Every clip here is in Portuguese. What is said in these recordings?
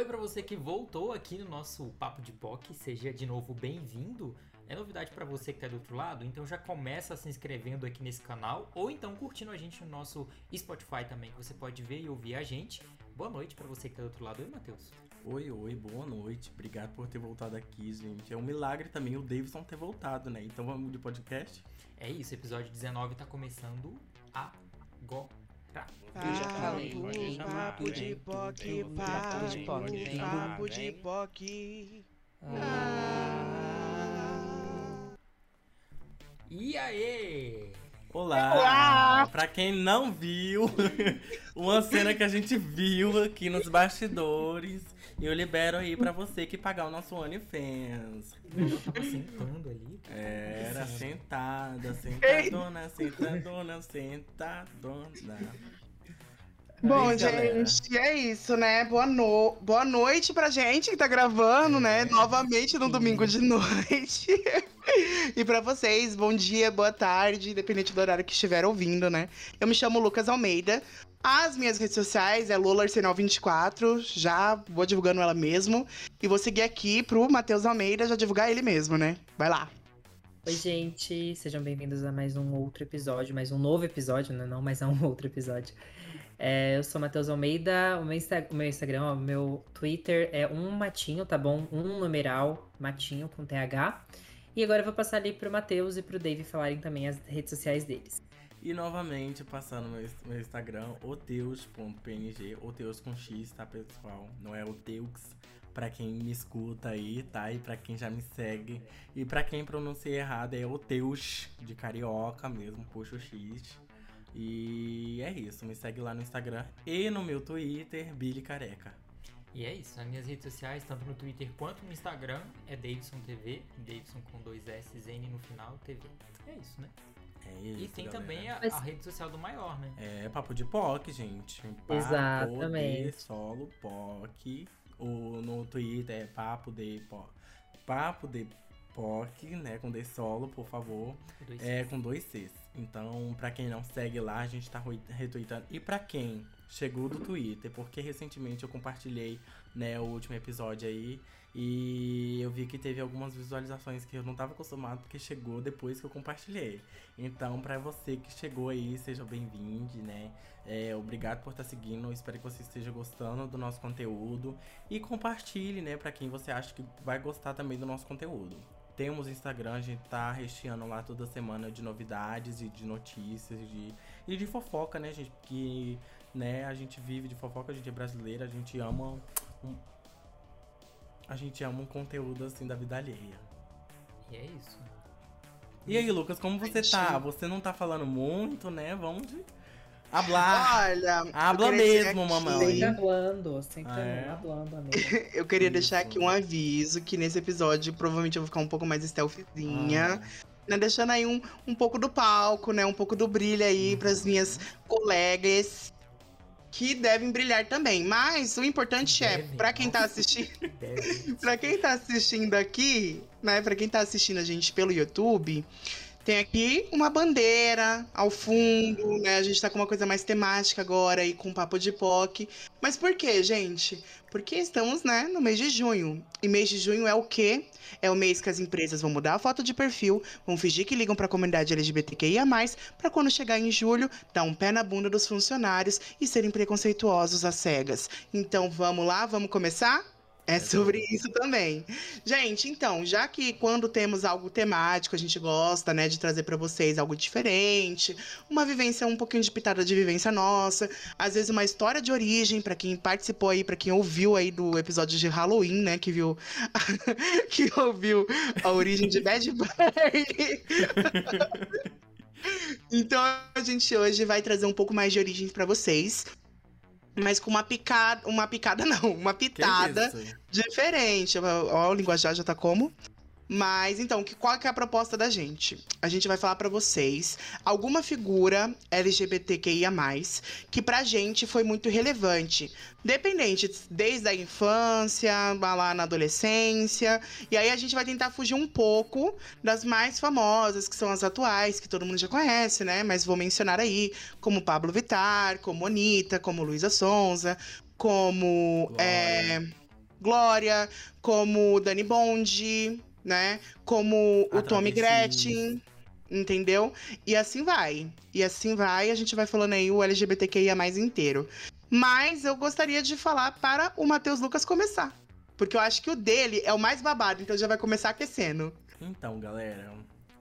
Oi para você que voltou aqui no nosso Papo de POC, seja de novo bem-vindo. É novidade para você que está do outro lado, então já começa se inscrevendo aqui nesse canal ou então curtindo a gente no nosso Spotify também, que você pode ver e ouvir a gente. Boa noite para você que está do outro lado. Oi, Matheus. Oi, oi, boa noite. Obrigado por ter voltado aqui, gente. É um milagre também o Davidson ter voltado, né? Então vamos de podcast? É isso, episódio 19 tá começando agora. Papo, papo de POC, papo de POC, papo de POC. E aí? Olá! Olá! Pra quem não viu, uma cena que a gente viu aqui nos bastidores. E eu libero aí pra você que pagar o nosso OnlyFans. Eu tava sentando ali. cara. Era sentada, sentadona, sentadona, sentadona. Bom, Aí, galera. gente, é isso, né? Boa, no... Boa noite pra gente que tá gravando, né? Novamente no sim. domingo de noite. e pra vocês, bom dia, boa tarde, independente do horário que estiver ouvindo, né? Eu me chamo Lucas Almeida. As minhas redes sociais é Lola Arsenal 24, já vou divulgando ela mesmo. E vou seguir aqui pro Matheus Almeida já divulgar ele mesmo, né? Vai lá. Oi, gente, sejam bem-vindos a mais um outro episódio, mais um novo episódio, né? Não mais a um outro episódio. É, eu sou Matheus Almeida, o meu, Insta- meu Instagram, o meu Twitter é um matinho, tá bom? Um numeral, matinho com TH. E agora eu vou passar ali pro Matheus e pro Dave falarem também as redes sociais deles. E novamente passando meu, meu Instagram, oteus.png, oteus com X, tá pessoal? Não é oteux, pra quem me escuta aí, tá? E pra quem já me segue. E pra quem pronuncia errado é oteus, de carioca mesmo, puxa o X. E é isso, me segue lá no Instagram e no meu Twitter, Billy Careca. E é isso, as minhas redes sociais, tanto no Twitter quanto no Instagram, é Davidson TV, Davidson com dois S, N no final, TV. É isso, né? É isso, E tem galera. também a, a rede social do maior, né? É papo de POC, gente. Papo Exatamente. de solo POC. O, no Twitter é papo de POC. Papo de POC, né? Com D solo, por favor. Dois É com dois Cs. Então, pra quem não segue lá, a gente tá retweetando. E pra quem chegou do Twitter, porque recentemente eu compartilhei, né, o último episódio aí. E eu vi que teve algumas visualizações que eu não tava acostumado, porque chegou depois que eu compartilhei. Então, pra você que chegou aí, seja bem-vindo, né? É, obrigado por estar seguindo. Eu espero que você esteja gostando do nosso conteúdo. E compartilhe, né, pra quem você acha que vai gostar também do nosso conteúdo. Temos Instagram, a gente tá recheando lá toda semana de novidades e de notícias de, e de fofoca, né, gente? Porque, né, a gente vive de fofoca, a gente é brasileira, a gente ama um, a gente ama um conteúdo assim da vida alheia. E é isso. E aí, Lucas, como você Gente. tá? Você não tá falando muito, né? Vamos de... hablar. Olha, Habla mesmo, mamãe. Sempre hablando, sempre Ah, é? hablando, amigo. Eu queria Isso. deixar aqui um aviso que nesse episódio provavelmente eu vou ficar um pouco mais stealthzinha, Ah, né? Deixando aí um, um pouco do palco, né? Um pouco do brilho aí pras minhas colegas que devem brilhar também. Mas o importante é, Devem, pra quem tá assistindo, Deve. pra quem tá assistindo aqui, né? Pra quem tá assistindo a gente pelo YouTube, tem aqui uma bandeira ao fundo, né? A gente tá com uma coisa mais temática agora aí com papo de POC. Mas por quê, gente? Porque estamos, né, no mês de junho. E mês de junho é o quê? É o mês que as empresas vão mudar a foto de perfil, vão fingir que ligam pra comunidade LGBTQIA+, pra quando chegar em julho, dar um pé na bunda dos funcionários e serem preconceituosos às cegas. Então vamos lá, vamos começar? É sobre isso também. Gente, então, já que quando temos algo temático, a gente gosta, né, de trazer pra vocês algo diferente, uma vivência, um pouquinho de pitada de vivência nossa, às vezes uma história de origem pra quem participou aí, pra quem ouviu aí do episódio de Halloween, né, que viu que ouviu a origem de Bad Bunny. então, a gente hoje vai trazer um pouco mais de origens pra vocês. Mas com uma picada, uma picada não, uma pitada diferente. Ó, o linguajar já tá como? Mas então, que, qual que é a proposta da gente? A gente vai falar pra vocês alguma figura LGBTQIA+, que pra gente foi muito relevante. Dependente, desde a infância, lá na adolescência. E aí a gente vai tentar fugir um pouco das mais famosas, que são as atuais, que todo mundo já conhece, né? Mas vou mencionar aí, como Pablo Vittar, como Anitta, como Luísa Sonza, como... Glória. é, Glória, como Dani Bond, né? Como A o Tommy. Gretchen, entendeu? E assim vai. E assim vai, a gente vai falando aí o LGBTQIA mais inteiro. Mas eu gostaria de falar para o Matheus Lucas começar. Porque eu acho que o dele é o mais babado, então já vai começar aquecendo. Então, galera,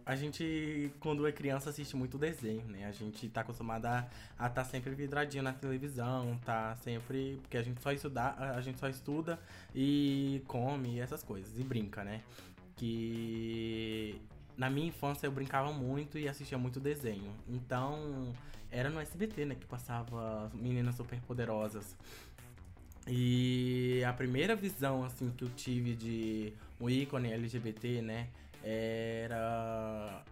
a gente, quando é criança, assiste muito desenho, né? A gente tá acostumada a estar sempre vidradinho na televisão, tá sempre. Porque a gente só estuda, a gente só estuda e come e essas coisas, e brinca, né? Que na minha infância eu brincava muito e assistia muito desenho. Então, era no SBT, né, que passava Meninas Superpoderosas. E a primeira visão, assim, que eu tive de um ícone LGBT, né, era.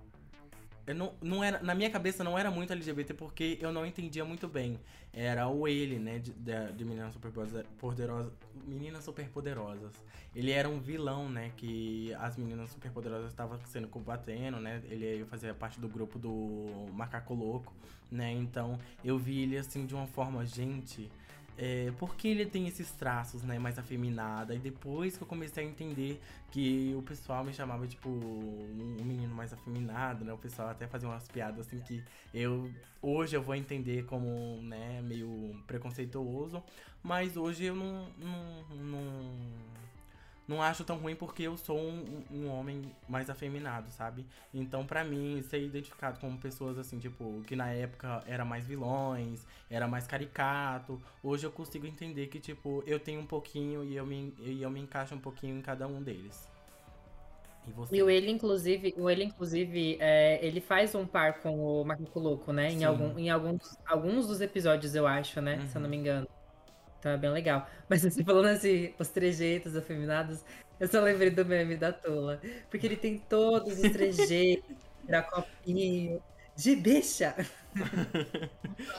Não, não era. Na minha cabeça não era muito LGBT porque eu não entendia muito bem. Era o ele, né? De, de, de Meninas Superpoderosas. Meninas Superpoderosas. Ele era um vilão, né? Que as meninas superpoderosas estavam sendo combatendo, né? Ele fazia parte do grupo do Macaco Louco, né? Então eu vi ele assim de uma forma, gente. É, por que ele tem esses traços, né, mais afeminada? E depois que eu comecei a entender que o pessoal me chamava, tipo, um menino mais afeminado, né? O pessoal até fazia umas piadas assim que eu hoje eu vou entender como, né, meio preconceituoso, mas hoje eu não não, não, não acho tão ruim porque eu sou um, um homem mais afeminado, sabe? Então, pra mim, ser identificado como pessoas assim, tipo, que na época era mais vilões, era mais caricato. Hoje eu consigo entender que, tipo, eu tenho um pouquinho e eu me, e eu me encaixo um pouquinho em cada um deles. E você? E o ele, inclusive, o ele, inclusive, é, ele faz um par com o Macaco Louco, né? Em, algum, em alguns, alguns dos episódios, eu acho, né? Se eu não Uhum. me engano. Então é bem legal. Mas você falando assim, os trejeitos afeminados, eu só lembrei do meme da Tola. Porque ele tem todos os trejeitos, virar copinho, de bicha.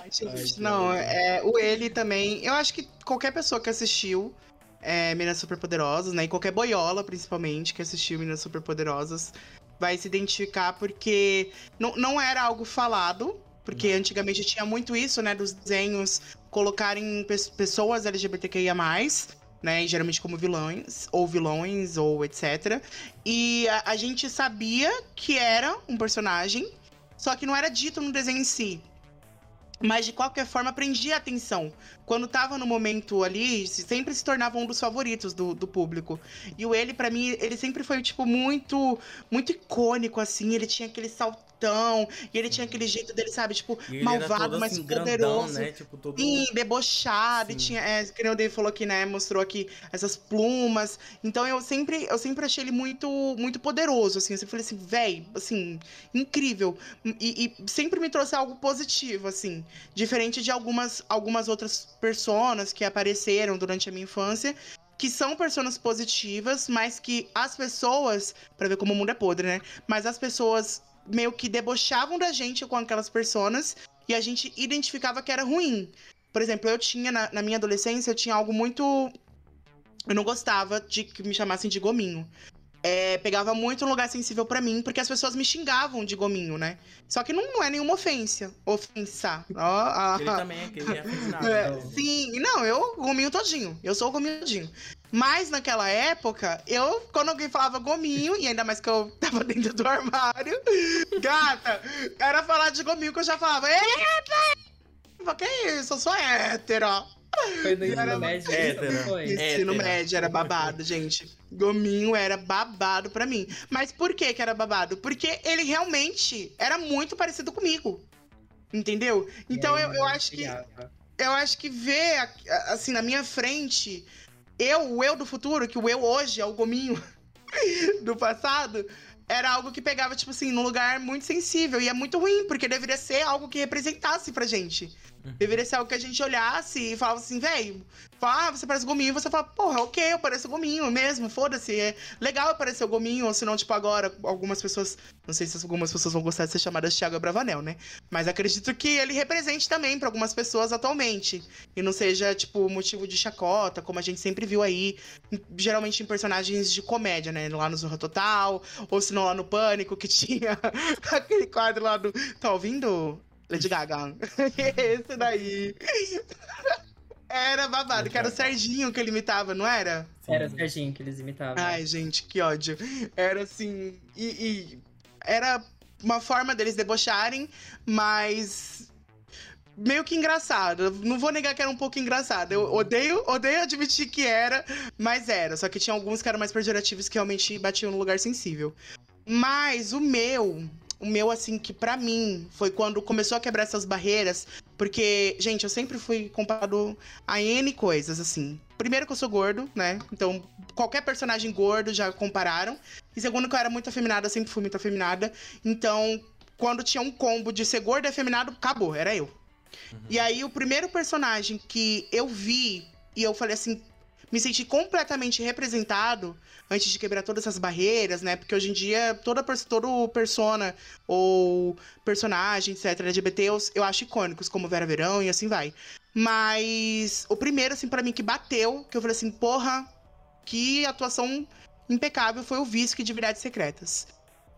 Ai, gente, Ai, que não, é, o ele também. Eu acho que qualquer pessoa que assistiu é, Meninas Superpoderosas, né? E qualquer boiola, principalmente, que assistiu Meninas Superpoderosas, vai se identificar porque não, não era algo falado. Porque Não. antigamente tinha muito isso, né? Dos desenhos colocarem pes- pessoas LGBTQIA, né? E geralmente como vilões, ou vilões, ou etc. E a, a gente sabia que era um personagem, só que não era dito no desenho em si. Mas de qualquer forma prendia a atenção. Quando tava no momento ali, se- sempre se tornava um dos favoritos do, do público. E o ele, pra mim, ele sempre foi, tipo, muito, muito icônico, assim. Ele tinha aquele saltão, e ele tinha aquele jeito dele, sabe? Tipo, E malvado, todo, mas assim, grandão, poderoso. né? Tipo, todo... Sim, debochado, e Sim. tinha, é, que nem o Dave falou aqui, né, mostrou aqui essas plumas. Então eu sempre, eu sempre achei ele muito, muito poderoso, assim. Eu sempre falei assim, véi, assim, incrível. E, e sempre me trouxe algo positivo, assim. Diferente de algumas, algumas outras personas que apareceram durante a minha infância, que são personas positivas, mas que as pessoas, pra ver como o mundo é podre, né? Mas as pessoas meio que debochavam da gente com aquelas personas e a gente identificava que era ruim. Por exemplo, eu tinha, na, na minha adolescência, eu tinha algo muito. Eu não gostava de que me chamassem de gominho. É, pegava muito um lugar sensível pra mim, porque as pessoas me xingavam de gominho, né? Só que não, não é nenhuma ofensa. Ofensa. Ó, ah, Ele também, é que ele é afeminado. é, né? sim, não, eu gominho todinho. Eu sou o gominho todinho. Mas naquela época, eu, quando alguém falava gominho, e ainda mais que eu tava dentro do armário, gata, era falar de gominho que eu já falava, eita! Que isso? Eu sou hétero. Foi no Era ensino médio, hétero. isso foi? Ensino médio era babado, gente. Gominho era babado pra mim. Mas por que que era babado? Porque ele realmente era muito parecido comigo. Entendeu? Então aí, eu, eu acho que eu acho que ver, assim, na minha frente, eu, o eu do futuro, que o eu hoje é o gominho do passado, era algo que pegava, tipo assim, num lugar muito sensível. E é muito ruim, porque deveria ser algo que representasse pra gente. Uhum. Deveria ser algo que a gente olhasse e falava assim, velho, ah, você parece gominho. Você fala, porra, ok, eu pareço gominho mesmo, foda-se. É legal eu parecer o gominho, ou senão, tipo, agora, algumas pessoas, não sei se algumas pessoas vão gostar de ser chamadas Thiago Bravanel, né? Mas acredito que ele represente também pra algumas pessoas atualmente. E não seja, tipo, motivo de chacota, como a gente sempre viu aí, geralmente em personagens de comédia, né? Lá no Zorra Total, ou se não lá no Pânico, que tinha aquele quadro lá do. Tá ouvindo? Lady Gaga. Esse daí. Era babado, que era o Serginho que ele imitava, não era? Sim. Era o Serginho que eles imitavam. Ai, gente, que ódio. Era assim. E, e era uma forma deles debocharem, mas meio que engraçado. Não vou negar que era um pouco engraçado. Eu odeio, odeio admitir que era, mas era. Só que tinha alguns que eram mais pejorativos que realmente batiam no lugar sensível. Mas o meu, o meu, assim, que para mim foi quando começou a quebrar essas barreiras. Porque, gente, eu sempre fui comparado a N coisas, assim. Primeiro que eu sou gordo, né? Então, qualquer personagem gordo já compararam. E segundo que eu era muito afeminada, eu sempre fui muito afeminada. Então, quando tinha um combo de ser gordo e afeminado, acabou, era eu. Uhum. E aí, o primeiro personagem que eu vi e eu falei assim, me senti completamente representado antes de quebrar todas essas barreiras, né? Porque hoje em dia, toda todo persona ou personagem, etc., LGBT, eu, eu acho icônicos, como Vera Verão e assim vai. Mas o primeiro, assim, para mim, que bateu, que eu falei assim, porra, que atuação impecável foi o Visque de Verdades Secretas.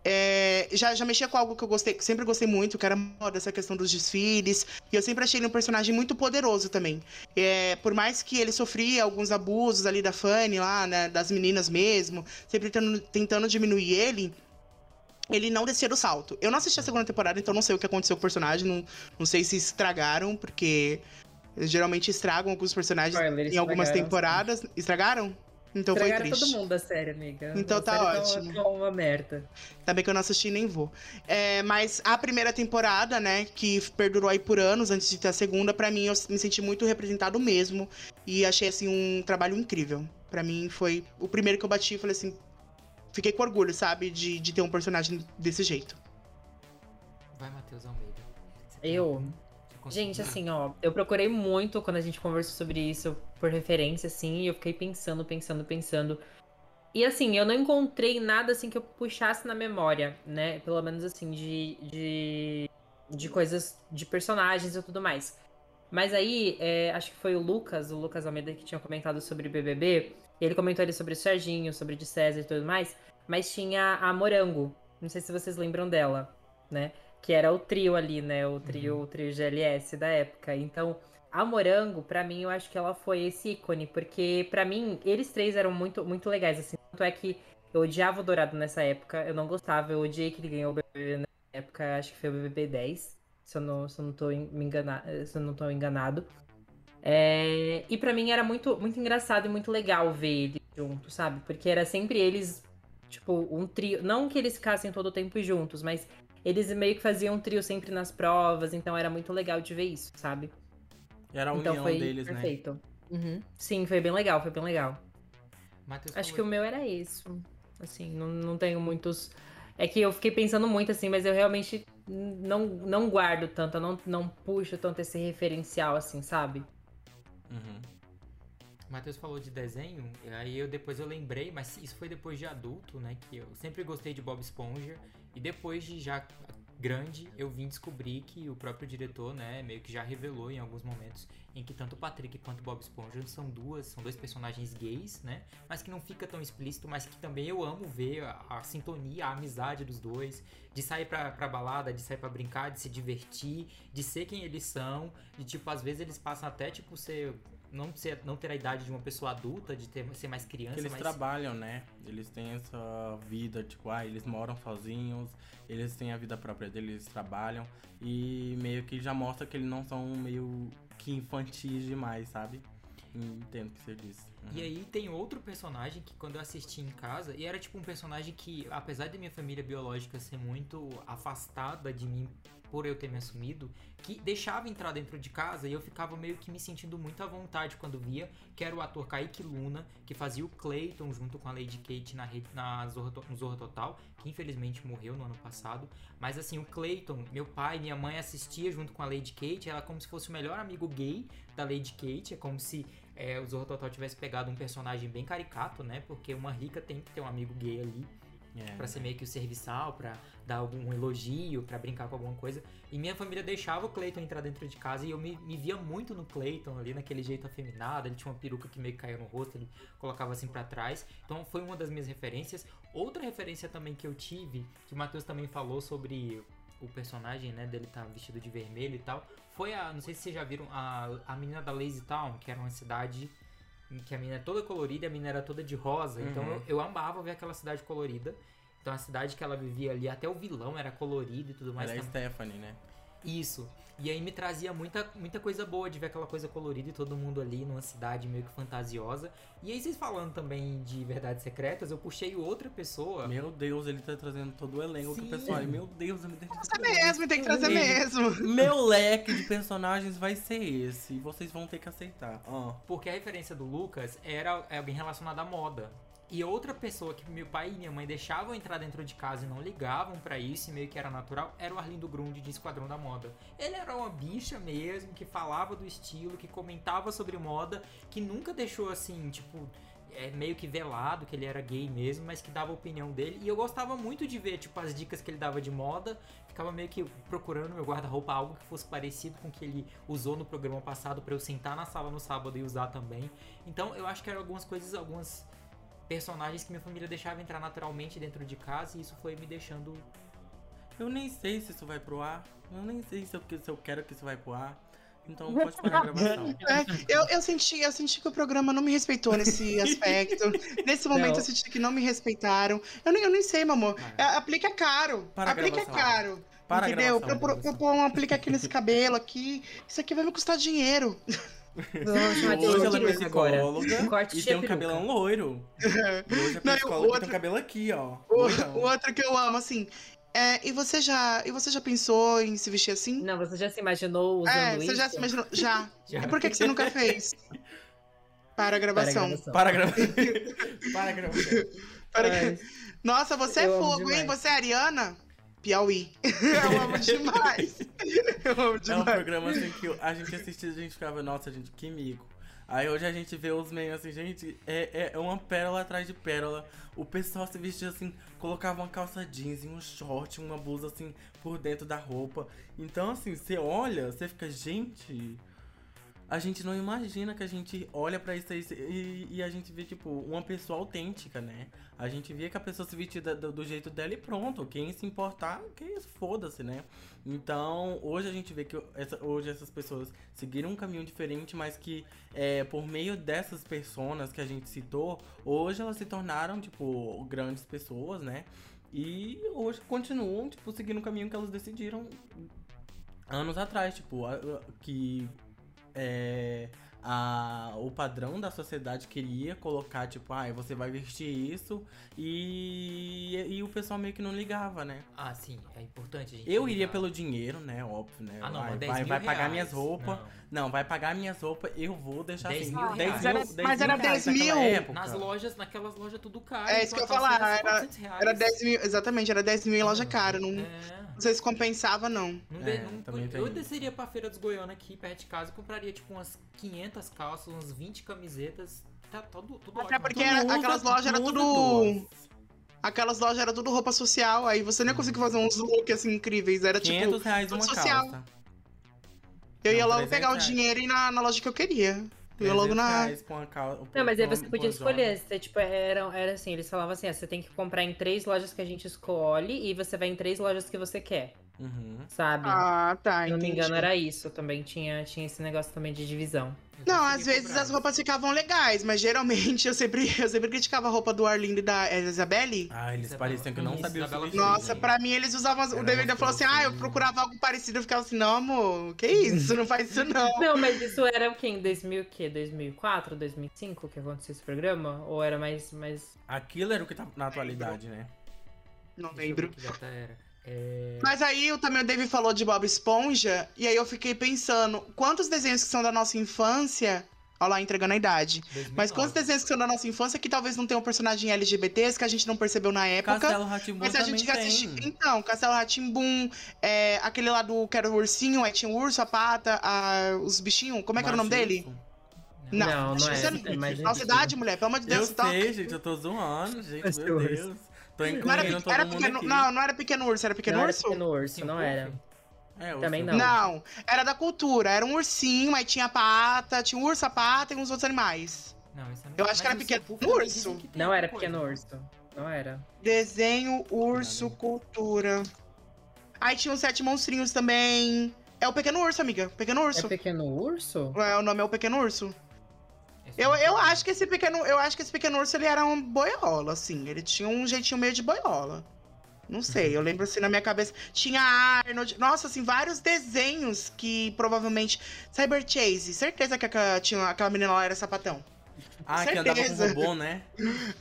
É, já, já mexia com algo que eu gostei, que sempre gostei muito, que era moda, essa questão dos desfiles. E eu sempre achei ele um personagem muito poderoso também. É, por mais que ele sofria alguns abusos ali da Fanny lá, né? Das meninas mesmo, sempre tentando, tentando diminuir ele. Ele não descia do salto. Eu não assisti a segunda temporada, então não sei o que aconteceu com o personagem. Não, não sei se estragaram, porque geralmente estragam alguns personagens em algumas temporadas. Estragaram? Então foi triste. todo mundo da série, amiga. Então a tá, tá ótimo. Tá uma, merda. Também que eu não assisti nem vou. É, mas a primeira temporada, né, que perdurou aí por anos antes de ter a segunda, para mim eu me senti muito representado mesmo e achei assim um trabalho incrível. Para mim foi o primeiro que eu bati e falei assim, fiquei com orgulho, sabe, de, de ter um personagem desse jeito. Vai, Matheus Almeida. Eu Gente, assim, ó, eu procurei muito quando a gente conversou sobre isso por referência, assim, e eu fiquei pensando, pensando, pensando. E assim, eu não encontrei nada assim que eu puxasse na memória, né? Pelo menos assim, de, de, de coisas, de personagens e tudo mais. Mas aí, é, acho que foi o Lucas, o Lucas Almeida, que tinha comentado sobre BBB. Ele comentou ali sobre o Serginho, sobre o de César e tudo mais. Mas tinha a Morango. Não sei se vocês lembram dela, né? Que era o trio ali, né? O trio, uhum. o trio GLS da época. Então, a Morango, para mim, eu acho que ela foi esse ícone, porque para mim, eles três eram muito, muito legais, assim. Tanto é que eu odiava o Dourado nessa época, eu não gostava, eu odiei que ele ganhou o BBB na época, acho que foi o BBB 10, se eu não, se eu não tô me enganado, se eu não tô enganado. É... E para mim era muito, muito engraçado e muito legal ver eles juntos, sabe? Porque era sempre eles, tipo, um trio. Não que eles ficassem todo o tempo juntos, mas eles meio que faziam um trio sempre nas provas, então era muito legal de ver isso, sabe? Era a então união foi deles, né? perfeito. né? Uhum. Sim, foi bem legal, foi bem legal. Mateus, Acho que o meu era isso. Assim, não, não tenho muitos. É que eu fiquei pensando muito assim, mas eu realmente não, não guardo tanto, eu não, não puxo tanto esse referencial assim, sabe? Uhum. Matheus falou de desenho, aí eu depois eu lembrei, mas isso foi depois de adulto, né? Que eu sempre gostei de Bob Esponja. E depois de já grande, eu vim descobrir que o próprio diretor, né, meio que já revelou em alguns momentos em que tanto o Patrick quanto o Bob Esponja são duas, são dois personagens gays, né, mas que não fica tão explícito, mas que também eu amo ver a, a sintonia, a amizade dos dois, de sair pra, pra balada, de sair pra brincar, de se divertir, de ser quem eles são, de tipo, às vezes eles passam até, tipo, ser não, ser, não ter a idade de uma pessoa adulta, de ter, ser mais criança. Porque eles mas... trabalham, né? Eles têm essa vida, tipo, ah, eles moram sozinhos, eles têm a vida própria deles, eles trabalham. E meio que já mostra que eles não são meio que infantis demais, sabe? Entendo o que você disse. Uhum. E aí tem outro personagem que quando eu assisti em casa, e era tipo um personagem que, apesar de minha família biológica ser muito afastada de mim por eu ter me assumido, que deixava entrar dentro de casa e eu ficava meio que me sentindo muito à vontade quando via, que era o ator Kaique Luna, que fazia o Clayton junto com a Lady Kate na, rede, na Zorra, no Total, que infelizmente morreu no ano passado. Mas assim, o Clayton, meu pai minha mãe assistia junto com a Lady Kate, ela como se fosse o melhor amigo gay da Lady Kate, é como se é, o Zorro Total tivesse pegado um personagem bem caricato, né? Porque uma rica tem que ter um amigo gay ali. É. Pra ser meio que o serviçal, pra dar algum elogio, pra brincar com alguma coisa. E minha família deixava o Clayton entrar dentro de casa e eu me, me via muito no Clayton ali, naquele jeito afeminado. Ele tinha uma peruca que meio que caía no rosto, ele colocava assim para trás. Então foi uma das minhas referências. Outra referência também que eu tive, que o Matheus também falou sobre o personagem, né, dele tá vestido de vermelho e tal, foi a. Não sei se vocês já viram a, a menina da Lazy Town, que era uma cidade que a menina é toda colorida e a menina era toda de rosa. Então Uhum. eu, eu amava ver aquela cidade colorida. Então a cidade que ela vivia ali, até o vilão era colorido e tudo mais. Ela é também. Stephanie, né? Isso. E aí me trazia muita, muita coisa boa de ver aquela coisa colorida e todo mundo ali numa cidade meio que fantasiosa. E aí vocês falando também de verdades secretas, eu puxei outra pessoa. Meu Deus, ele tá trazendo todo o elenco que o Sim. pessoal. olha, Meu Deus, eu me Nossa, mesmo, tem que trazer Ele- mesmo. Meu leque de personagens vai ser esse. E vocês vão ter que aceitar. Ó. Porque a referência do Lucas era é alguém relacionado à moda. E outra pessoa que meu pai e minha mãe deixavam entrar dentro de casa e não ligavam pra isso, e meio que era natural, era o Arlindo Grund de Esquadrão da Moda. Ele era uma bicha mesmo, que falava do estilo, que comentava sobre moda, que nunca deixou assim, tipo, é, meio que velado que ele era gay mesmo, mas que dava a opinião dele. E eu gostava muito de ver, tipo, as dicas que ele dava de moda. Ficava meio que procurando no meu guarda-roupa algo que fosse parecido com o que ele usou no programa passado pra eu sentar na sala no sábado e usar também. Então eu acho que eram algumas coisas, algumas personagens que minha família deixava entrar naturalmente dentro de casa e isso foi me deixando. Eu nem sei se isso vai pro ar. Eu nem sei se eu, se eu quero que isso vai pro ar. Então pode parar a gravação. É, eu, eu, senti, eu senti que o programa não me respeitou nesse aspecto. Nesse momento Não. eu senti que não me respeitaram. Eu nem, eu nem sei, meu amor. É, aplica caro. Para a aplica gravação. caro. Para a entendeu? gravação, Pra eu, pôr- pra um aplique aqui nesse cabelo aqui, isso aqui vai me custar dinheiro. Vamos chamar de Hoje ela é psicóloga Corte e tem um cabelão loiro. Hoje é Não, psicóloga e tem outro- um cabelo aqui, ó. O, outro que eu amo, assim. É, e você já e você já pensou em se vestir assim? Não, você já se imaginou usando é, isso? você já se imaginou? Já. Já. E por que, que você nunca fez? Para a Para a gravação. gravação. Para a gravação. Para a gravação. Para- Nossa, você é Eu amo fogo, hein? Você é Ariana? Piauí. Eu amo demais. Eu amo É um demais. programa assim que a gente assistia e a gente ficava, nossa, gente, que mico. Aí hoje a gente vê os memes assim, gente, é, é uma pérola atrás de pérola. O pessoal se vestia assim, colocava uma calça jeans e um short, uma blusa assim por dentro da roupa. Então, assim, você olha, você fica, gente. A gente não imagina que a gente olha pra isso e, e a gente vê, tipo, uma pessoa autêntica, né? A gente via que a pessoa se vestia da- do, do jeito dela e pronto. Quem se importar, que foda-se, né? Então, hoje a gente vê que essa- hoje essas pessoas seguiram um caminho diferente, mas que é, por meio dessas personas que a gente citou, hoje elas se tornaram, tipo, grandes pessoas, né? E hoje continuam, tipo, seguindo o caminho que elas decidiram anos atrás, tipo, a- a- que é, a, o padrão da sociedade queria colocar, tipo, ah, você vai vestir isso, e, e o pessoal meio que não ligava, né? Ah, sim, é importante. a gente Eu iria ligar. pelo dinheiro, né? Óbvio, né? Ah, não, vai, mas 10 vai, mil vai pagar reais. minhas roupas. Não. Não. vai pagar minhas roupas, eu vou deixar 10 assim. mil 10 reais. Mas era- 10 mas era mil reais 10 naquela mil. época. Nas lojas, naquelas lojas tudo caro. É isso que eu ia falar, era- 400 reais. Era 10 mil, exatamente, era 10 mil em loja cara. Não, É. não sei se compensava, não. Não É, de- não- eu desceria pra feira dos Goiânia aqui perto de casa e compraria tipo umas 500 calças, umas 20 camisetas. Tá tudo, tudo Até ótimo. porque era- usa- aquelas lojas tu era não usa tudo-. Aquelas lojas eram tudo roupa social, aí você não ia conseguir fazer uns looks assim incríveis. Era tipo, 500 reais uma social. calça. eu ia não, logo 300 pegar o reais. dinheiro e ir na, na loja que eu queria. Eu ia logo 300 na. reais com a cal- Não, mas aí você podia escolher. Você, tipo, era, era assim, eles falavam assim, ah, você tem que comprar em três lojas que a gente escolhe e você vai em três lojas que você quer, Uhum. sabe? Ah, tá. Se não me entendi. engano, era isso. Também tinha, tinha esse negócio também de divisão. Eu Não, às vezes as roupas ficavam legais, mas geralmente eu sempre, eu sempre criticava a roupa do Arlindo e da Isabelle. Ah, eles Isabela- pareciam que não Isso, sabiam se Isabela. Nossa, pra mim eles usavam. as- O DVD falou assim: ah, eu procurava algo parecido. Eu ficava assim, não, amor, que isso? Não faz isso não. Não, mas isso era o quê? Em 2000, o quê? 2004, 2005 que aconteceu esse programa? Ou era mais... mais... Aquilo era o que tá na atualidade, né? Não Deixa eu lembro. ver que data era. É... Mas aí eu também o David falou de Bob Esponja, e aí eu fiquei pensando, quantos desenhos que são da nossa infância. Olha lá, entregando a idade. 2009. Mas quantos desenhos que são da nossa infância que talvez não tenham personagem LGBTs que a gente não percebeu na época? Castelo Mas a gente já assistiu. tem. Então, Castelo Ratimbum, é, aquele lá do que era o ursinho, aí tinha o urso, a pata, a- os bichinhos. Como é que era o nome dele? Não, Não, não é. você É mais Nossa idade, mulher, pelo amor de Deus. Eu tá- sei, gente, eu tô zoando, gente, meu Deus. Tô Não era, todo era mundo pequeno, aqui. não, não era pequeno urso, era pequeno não era urso? pequeno urso, não puff? era. É, Também não. Não, era da cultura. Era um ursinho, aí tinha a pata, tinha um urso, a pata e uns outros animais. Não, esse não- Eu acho que era pequeno urso. Não era coisa. pequeno urso. Não era. Desenho, urso, Nada. cultura. Aí tinha os sete monstrinhos também. É o Pequeno Urso, amiga. Pequeno É Urso. Pequeno Urso? É, o nome é o Pequeno Urso. Eu, eu acho que esse pequeno, eu acho que esse pequeno urso ele era um boiola, assim. Ele tinha um jeitinho meio de boiola. Não sei, eu lembro assim na minha cabeça. Tinha Arnold. Nossa, assim, vários desenhos que provavelmente. Cyber Chase, certeza que aquela, tinha, aquela menina lá era sapatão. Ah, que andava com certeza. robô, né?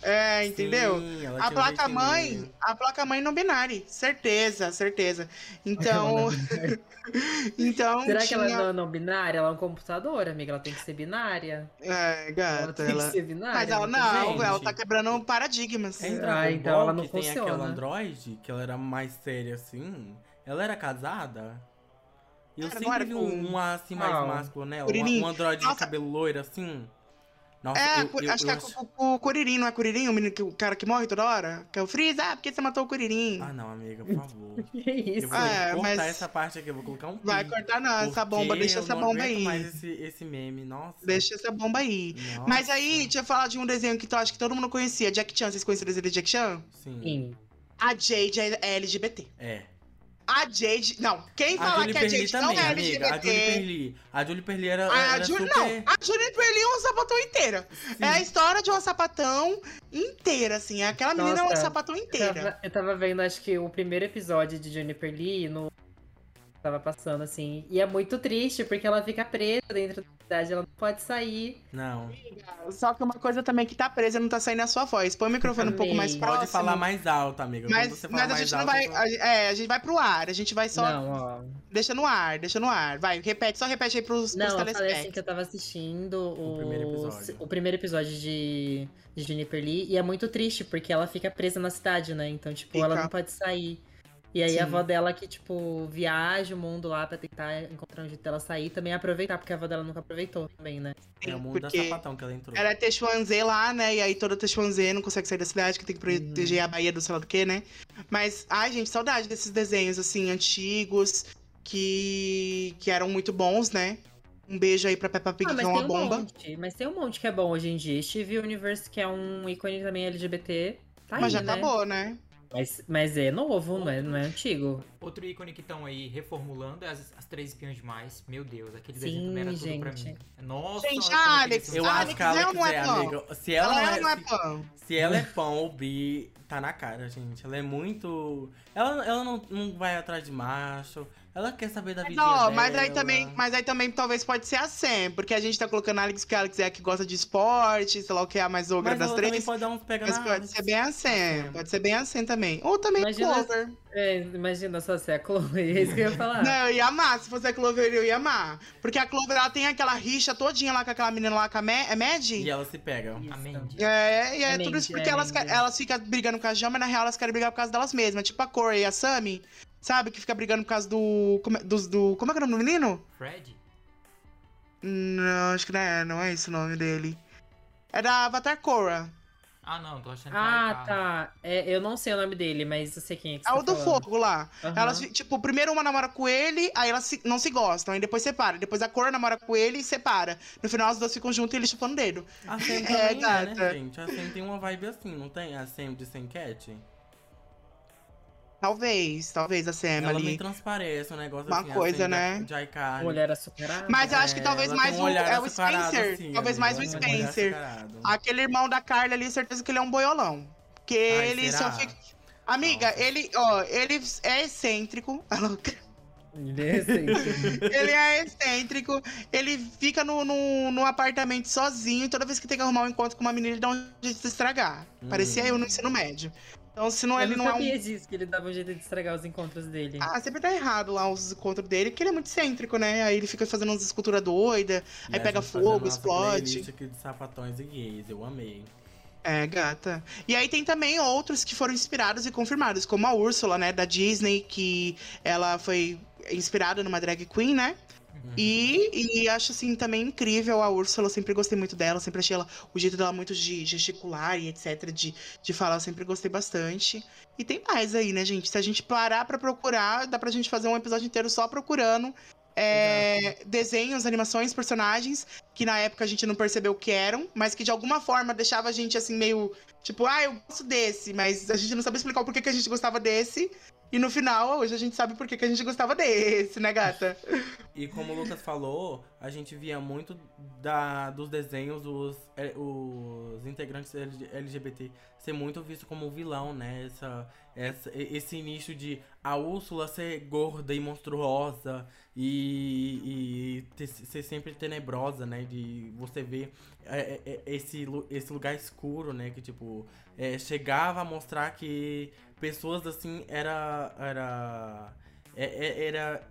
É, entendeu? Sim, ela A tinha um placa jeitinho mãe, a placa mãe não binária, certeza, certeza. Então, então Será que ela tinha- não é não binária? Ela é um computador, amiga. Ela tem que ser binária. É, Ela gata, tem ela. que ser binária. Mas ela tem não, jeito. ela tá quebrando paradigmas. Em Ah, Dragon então ela não que tem funciona. aquela androide, que ela era mais séria assim, ela era casada? Eu não sempre vi com- um, um assim mais Qual? másculo nela, um, um androide de cabelo loiro assim. Nossa, É, eu, eu- acho eu que é com o Curirim, não é Curirim? O, menino que, o cara que morre toda hora? Que é o Freeza? Ah, porque você matou o Curirim? Ah não, amiga, por favor. Que isso? Eu vou É, cortar mas- essa parte aqui, eu vou colocar um pi. Vai cortar não, essa bomba, deixa eu essa não bomba aí. mais esse, esse meme, nossa. Deixa essa bomba aí. Nossa. Mas aí, deixa eu falar de um desenho que tu acha que todo mundo conhecia. Jack Chan, vocês conhecem o desenho de Jack Chan? Sim. Sim. A Jade é LGBT. É. A Jade. Não, quem falar Julie que a Perli Jade não também, é amiga. A Julie LGBT. Perli. A Julie Perli era, A era Julie, super... não, a Julie Perli é um sapatão inteira. É a história de uma sapatão inteira, assim. Aquela menina é uma Nossa, sapatão Eu inteira. tava, eu tava vendo, acho que o primeiro episódio de Juniper Lee no. Tava passando assim. E é muito triste, porque ela fica presa dentro da cidade, ela não pode sair. Não. Só que uma coisa também que tá presa não tá saindo a sua voz. Põe o microfone um pouco mais próximo. Pode falar mais alto, amiga. Quando Mas, você fala mas a gente não alto, vai. é, a gente vai pro ar. A gente vai só. Não, ó. Deixa no ar, deixa no ar. Vai, repete, só repete aí pros, pros Não, eu falei assim que eu tava assistindo o, O primeiro episódio. o primeiro episódio de, de Juniper Lee e é muito triste, porque ela fica presa na cidade, né? Então, tipo, ela Fica. não pode sair. E aí Sim. a avó dela que, tipo, viaja o mundo lá pra tentar encontrar um jeito dela sair também aproveitar, porque a avó dela nunca aproveitou também, né? É o mundo da sapatão que ela entrou. ela é Texuanzê lá, né? E aí toda Texuanzê não consegue sair da cidade, que tem que proteger Uhum. a Bahia do sei lá do que, né? Mas, ai, gente, saudade desses desenhos, assim, antigos, que, que eram muito bons, né? Um beijo aí pra Peppa Pig, Ah, que mas é tem uma um bomba. monte. Mas tem um monte que é bom hoje em dia. Steve Universe, que é um ícone também LGBT, tá Mas aí, já né? acabou, né? Mas, mas é novo, não é, não é antigo. Outro ícone que estão aí reformulando é as, as três espiãs demais. Meu Deus, aquele Sim, desenho também era tudo pra gente. mim. Nossa, Gente, Alex, Eu acho Alex, que ela ela não é quiser, pão. amiga. Se ela, Ela, é, não é se, pão. se ela é pão ou bi, tá na cara, gente. Ela é muito. Ela, ela não, não vai atrás de macho. Ela quer saber da vida. Não, mas aí também, mas aí também talvez pode ser a Sam, porque a gente tá colocando a Alex, que a Alex é a que gosta de esporte, sei lá o que é a mais ogra Mas das ela também três. pode dar uns pega Mas na pode Alex. ser bem a Sam, pode ser bem a Sam também. Ou também Imagina- Clover. É, imagina só se é a Chloe, é isso que eu ia falar. Não, eu ia amar. Se fosse a Clover, eu ia amar. Porque a Clover, ela tem aquela rixa todinha lá com aquela menina lá, com a Ma- é Mad? E ela se pega. A Mandy. É, e é, É tudo isso porque é elas, elas ficam brigando com a Jama, mas na real elas querem brigar por causa delas mesmas. Tipo a Corey e a Sammy, sabe? Que fica brigando por causa do. Como é, dos, do, como é que é o nome do menino? Fred? Não, acho que não é, não é esse o nome dele. É da Avatar Korra. Ah, não, tô achando que Ah, era tá. É, eu não sei o nome dele, mas eu sei quem é que É você o do tá falando. fogo lá. Aham. Elas, tipo, primeiro uma namora com ele, aí elas se- não se gostam, aí depois separa. Depois a Korra namora com ele e separa. No final as duas ficam juntas e ele chupando o dedo. A Sam É, também é, né, gente? A Sam tem uma vibe assim, não tem? A Sam de Sam Cat? Talvez, talvez a Sam Ela me ali. transparece um negócio Uma assim. coisa, a Sam né? De iCarly. Mulher açucarada. Mas eu acho que É, talvez ela mais o, um olhar é o Spencer. assim, talvez mais o um Spencer. Aquele irmão da Carla ali, certeza que ele é um boiolão. Porque Ai, ele será? só fica. Amiga, Nossa. ele, ó, ele é excêntrico. Ele é excêntrico. ele é excêntrico. Ele fica no, no, no apartamento sozinho. E toda vez que tem que arrumar um encontro com uma menina, ele dá um jeito de se estragar. Parecia Hum. eu no ensino médio. Então, se não, eu ele não não é um. sabia disso, que ele dava um jeito de estragar os encontros dele. Ah, sempre tá errado lá os encontros dele, porque ele é muito excêntrico, né? Aí ele fica fazendo umas esculturas doidas, aí a pega fogo, explode. aqui de sapatões e gays, eu amei. É, gata. E aí tem também outros que foram inspirados e confirmados, como a Úrsula, né, da Disney, que ela foi inspirada numa drag queen, né? E, e acho, assim, também incrível a Úrsula, eu sempre gostei muito dela, sempre achei ela, o jeito dela muito de gesticular e etc, de, de falar, eu sempre gostei bastante. E tem mais aí, né, gente? Se a gente parar pra procurar, dá pra gente fazer um episódio inteiro só procurando é, desenhos, animações, personagens, que na época a gente não percebeu o que eram, mas que de alguma forma deixava a gente, assim, meio, tipo, ah, eu gosto desse, mas a gente não sabia explicar o porquê que a gente gostava desse. E no final, hoje a gente sabe por que, que a gente gostava desse, né, gata? E como o Lucas falou, a gente via muito da, dos desenhos, os, é, os integrantes LGBT ser muito visto como vilão, né? Essa, essa, esse início de a Úrsula ser gorda e monstruosa e, e ter, ser sempre tenebrosa, né? De você ver é, é, esse, esse lugar escuro, né? Que, tipo, é, chegava a mostrar que pessoas assim era era é, é, era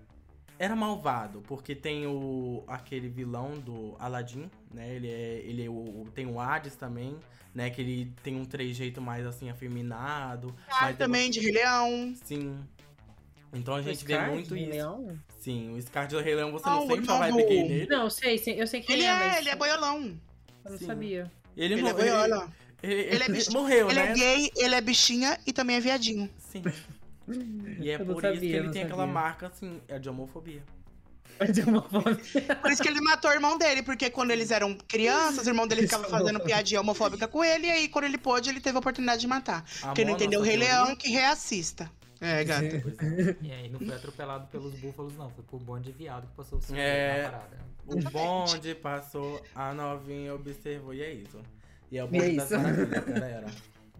era malvado porque tem o aquele vilão do Aladdin né ele é ele é o, tem o Hades também né que ele tem um trejeito mais assim afeminado ah, também de Rei Leão sim então a gente o vê Scar muito de isso Leão? sim o Scar de Rei Leão você Não, não sente não, a vibe gay nele Não, sei, eu sei que Ele é, é, mas ele é boiolão. eu não Sim. sabia. ele, Ele é boiola. ele, Ele é bicho- morreu Ele né é gay, ele é bichinha e também é viadinho. sim e é Eu por isso sabia, que eu ele tem aquela sabia. marca assim é de homofobia é uma fome. Por isso que ele matou o irmão dele, porque quando eles eram crianças, o irmão dele ficava Isso é fazendo piadinha homofóbica com ele, e aí quando ele pôde, ele teve a oportunidade de matar. Quem não Amor, entendeu o Rei teoria. Leão, que reassista. É, gata. Pois é. E aí não foi atropelado pelos búfalos, não. Foi por bonde de viado que passou o seu É. na parada. O bonde passou, a novinha observou e é isso. E é o bonde é das isso. maravilhas, galera.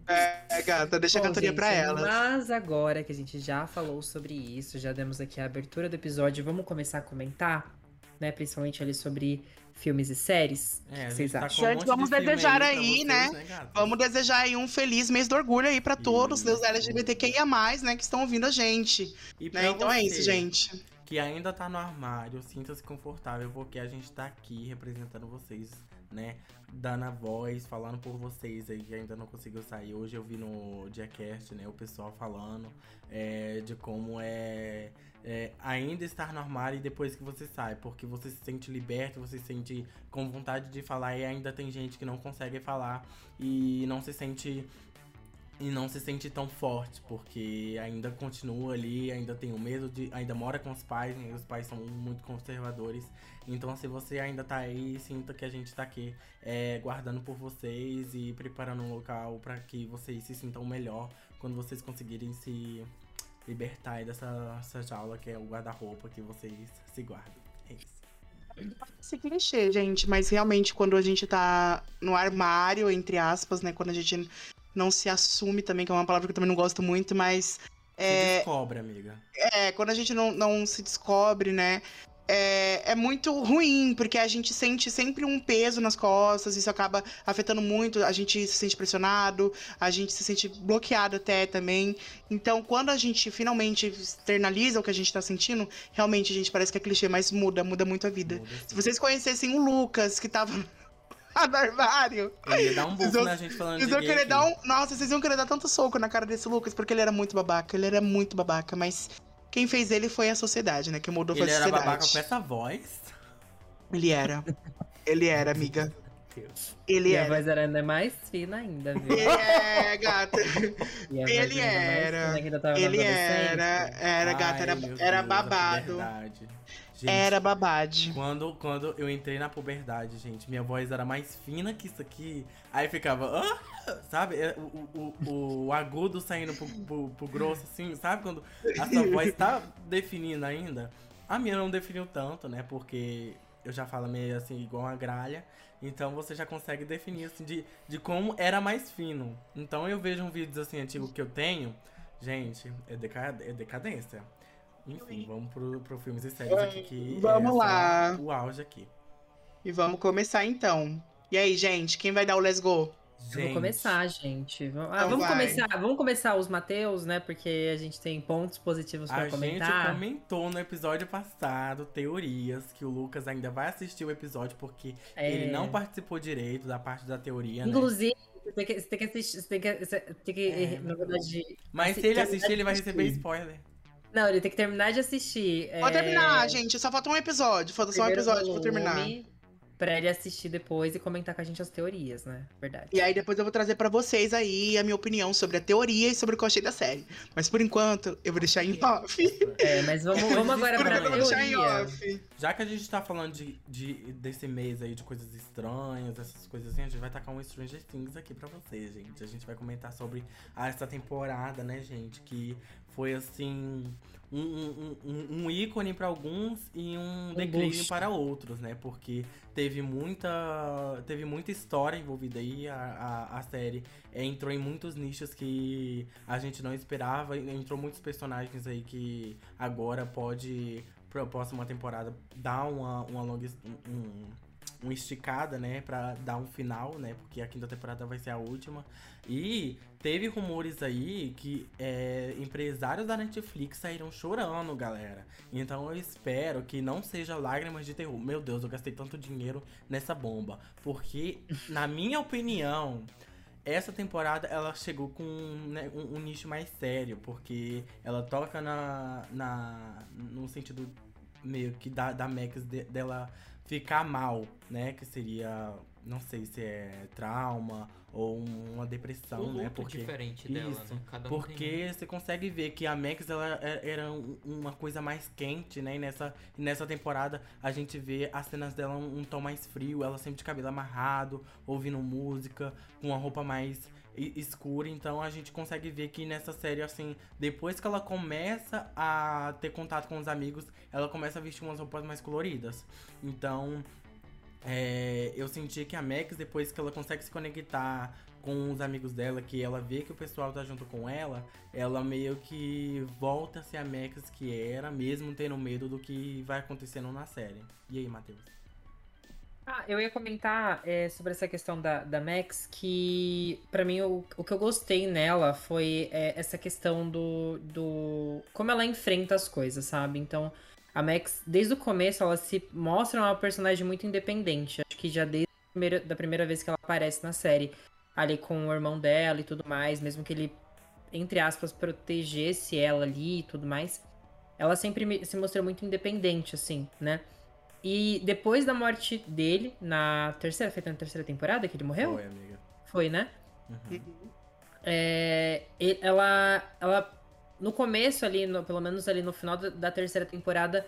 É, gata, deixa a Bom, cantoria gente, pra ela. Mas agora que a gente já falou sobre isso, já demos aqui a abertura do episódio, vamos começar a comentar, né? Principalmente ali sobre filmes e séries. É, a Vocês tá acham? com um Gente, vamos de desejar aí, vocês, né? gata? Vamos desejar aí um feliz mês do orgulho aí pra todos os. LGBTQIA+, né, que estão ouvindo a gente. E Né? Então é você isso, gente. Que ainda tá no armário, sinta-se confortável, porque a gente tá aqui representando vocês, né? Dando a voz, falando por vocês aí que ainda não conseguiu sair. Hoje eu vi no Diacast, né? O pessoal falando é, de como é, é, ainda estar no armário depois que você sai. Porque você se sente liberto, você se sente com vontade de falar e ainda tem gente que não consegue falar e não se sente e não se sente tão forte, porque ainda continua ali, ainda tem o medo de. ainda mora com os pais, né? Os pais são muito conservadores. Então se você ainda tá aí, sinta que a gente tá aqui é, guardando por vocês e preparando um local para que vocês se sintam melhor quando vocês conseguirem se libertar dessa, dessa jaula que é o guarda-roupa que vocês se guardam. É isso. Esse clichê, gente, mas realmente quando a gente tá no armário, entre aspas, né, quando a gente não se assume também, que é uma palavra que eu também não gosto muito, mas Se é, descobre, amiga. é, quando a gente não, não se descobre, né, é, é muito ruim, porque a gente sente sempre um peso nas costas, isso acaba afetando muito, a gente se sente pressionado, a gente se sente bloqueado até também. Então, quando a gente finalmente externaliza o que a gente tá sentindo, realmente, gente, parece que é clichê, mas muda, muda muito a vida. Muda, Se vocês conhecessem o Lucas, que tava no armário, Ele ia dar um vão- na gente falando vocês de querer dar um. Nossa, vocês iam querer dar tanto soco na cara desse Lucas, porque ele era muito babaca. Ele era muito babaca, mas quem fez ele foi a sociedade, né? Que mudou foi Ele a era sociedade. babaca com essa voz. Ele era. Ele era, amiga. Deus. Ele e a era. voz era ainda mais fina ainda, viu? Ele é, gata. Ele era. Ele era. Era, gata, era, Ai, era Deus, a babado. Gente, Era babade. Quando, quando eu entrei na puberdade, gente, minha voz era mais fina que isso aqui. Aí ficava, "Ah", sabe? É, O, o, o, agudo saindo pro, pro, pro grosso, assim, sabe? Quando a sua voz tá definindo ainda. A minha não definiu tanto, né? Porque eu já falo meio assim, igual uma gralha. Então você já consegue definir, assim, de, de como era mais fino. Então eu vejo um vídeo assim antigo que eu tenho. Gente, é, deca- é decadência. Enfim, vamos pro, pro filmes e séries aqui que Vamos é lá. o auge aqui. E vamos começar então. E aí, gente, quem vai dar o let's go? Eu vou começar, gente. Vamos, ah, Então vamos vai. começar, vamos começar os Mateus, né? Porque a gente tem pontos positivos A pra gente comentar. comentou no episódio passado teorias que o Lucas ainda vai assistir o episódio porque É. ele não participou direito da parte da teoria, né? Inclusive, você tem que, você tem que assistir. Você tem que, você tem que É, na verdade. Mas se ele assistir, ele vai receber spoiler. Não, ele tem que terminar de assistir. Pode é, terminar, gente. Só falta um episódio. Falta só um episódio pra terminar. pra ele assistir depois e comentar com a gente as teorias, né? Verdade. E aí depois eu vou trazer pra vocês aí a minha opinião sobre a teoria e sobre o que eu achei da série. Mas por enquanto, eu vou deixar em off. É, mas vamos, vamos agora pra eu vou deixar em teoria. off. Já que a gente tá falando de, de- desse mês aí de coisas estranhas, essas coisas assim, a gente vai tacar um Stranger Things aqui pra vocês, gente. A gente vai comentar sobre ah, essa temporada, né, gente? Que foi assim. Um, um, um- um ícone pra alguns e um, declínio boost. para outros, né? Porque teve muita. Teve muita história envolvida aí. A, a, a série entrou em muitos nichos que a gente não esperava. Entrou muitos personagens aí que agora pode pra próxima temporada dar uma, uma longa um- uma esticada, né, Pra dar um final, né, porque a quinta temporada vai ser a última. E teve rumores aí que é, empresários da Netflix saíram chorando, galera. Então eu espero que não seja lágrimas de terror. Meu Deus, eu gastei tanto dinheiro nessa bomba, porque na minha opinião, essa temporada ela chegou com né, um, um nicho mais sério, porque ela toca na, na no sentido meio que da, da Max de- dela ficar mal, né? Que seria, não sei se é trauma ou uma depressão, um né? Porque diferente dela, Isso, né? Cada um tem porque você consegue ver que a Max ela é- era um- uma coisa mais quente, né? E nessa, nessa temporada a gente vê as cenas dela um, um tom mais frio, ela sempre de cabelo amarrado, ouvindo música, com uma roupa mais escura. Então a gente consegue ver que nessa série, assim, depois que ela começa a ter contato com os amigos, ela começa a vestir umas roupas mais coloridas. Então. É, eu senti que a Max, depois que ela consegue se conectar com os amigos dela, que ela vê que o pessoal tá junto com ela, ela meio que volta a ser a Max que era, mesmo tendo medo do que vai acontecendo na série. E aí, Matheus? Ah, eu ia comentar é, sobre essa questão da, da Max, que pra mim o, o que eu gostei nela foi é, essa questão do, do. como ela enfrenta as coisas, sabe? Então, a Max, desde o começo, ela se mostra uma personagem muito independente. Acho que já desde a primeira, da primeira vez que ela aparece na série, ali com o irmão dela e tudo mais, mesmo que ele, entre aspas, protegesse ela ali e tudo mais, ela sempre se mostrou muito independente, assim, né? E depois da morte dele, na terceira, foi na terceira temporada que ele morreu? Oi, amiga. Foi, né? Uhum. É, e- ela, ela, no começo ali, no- pelo menos ali no final da, da terceira temporada,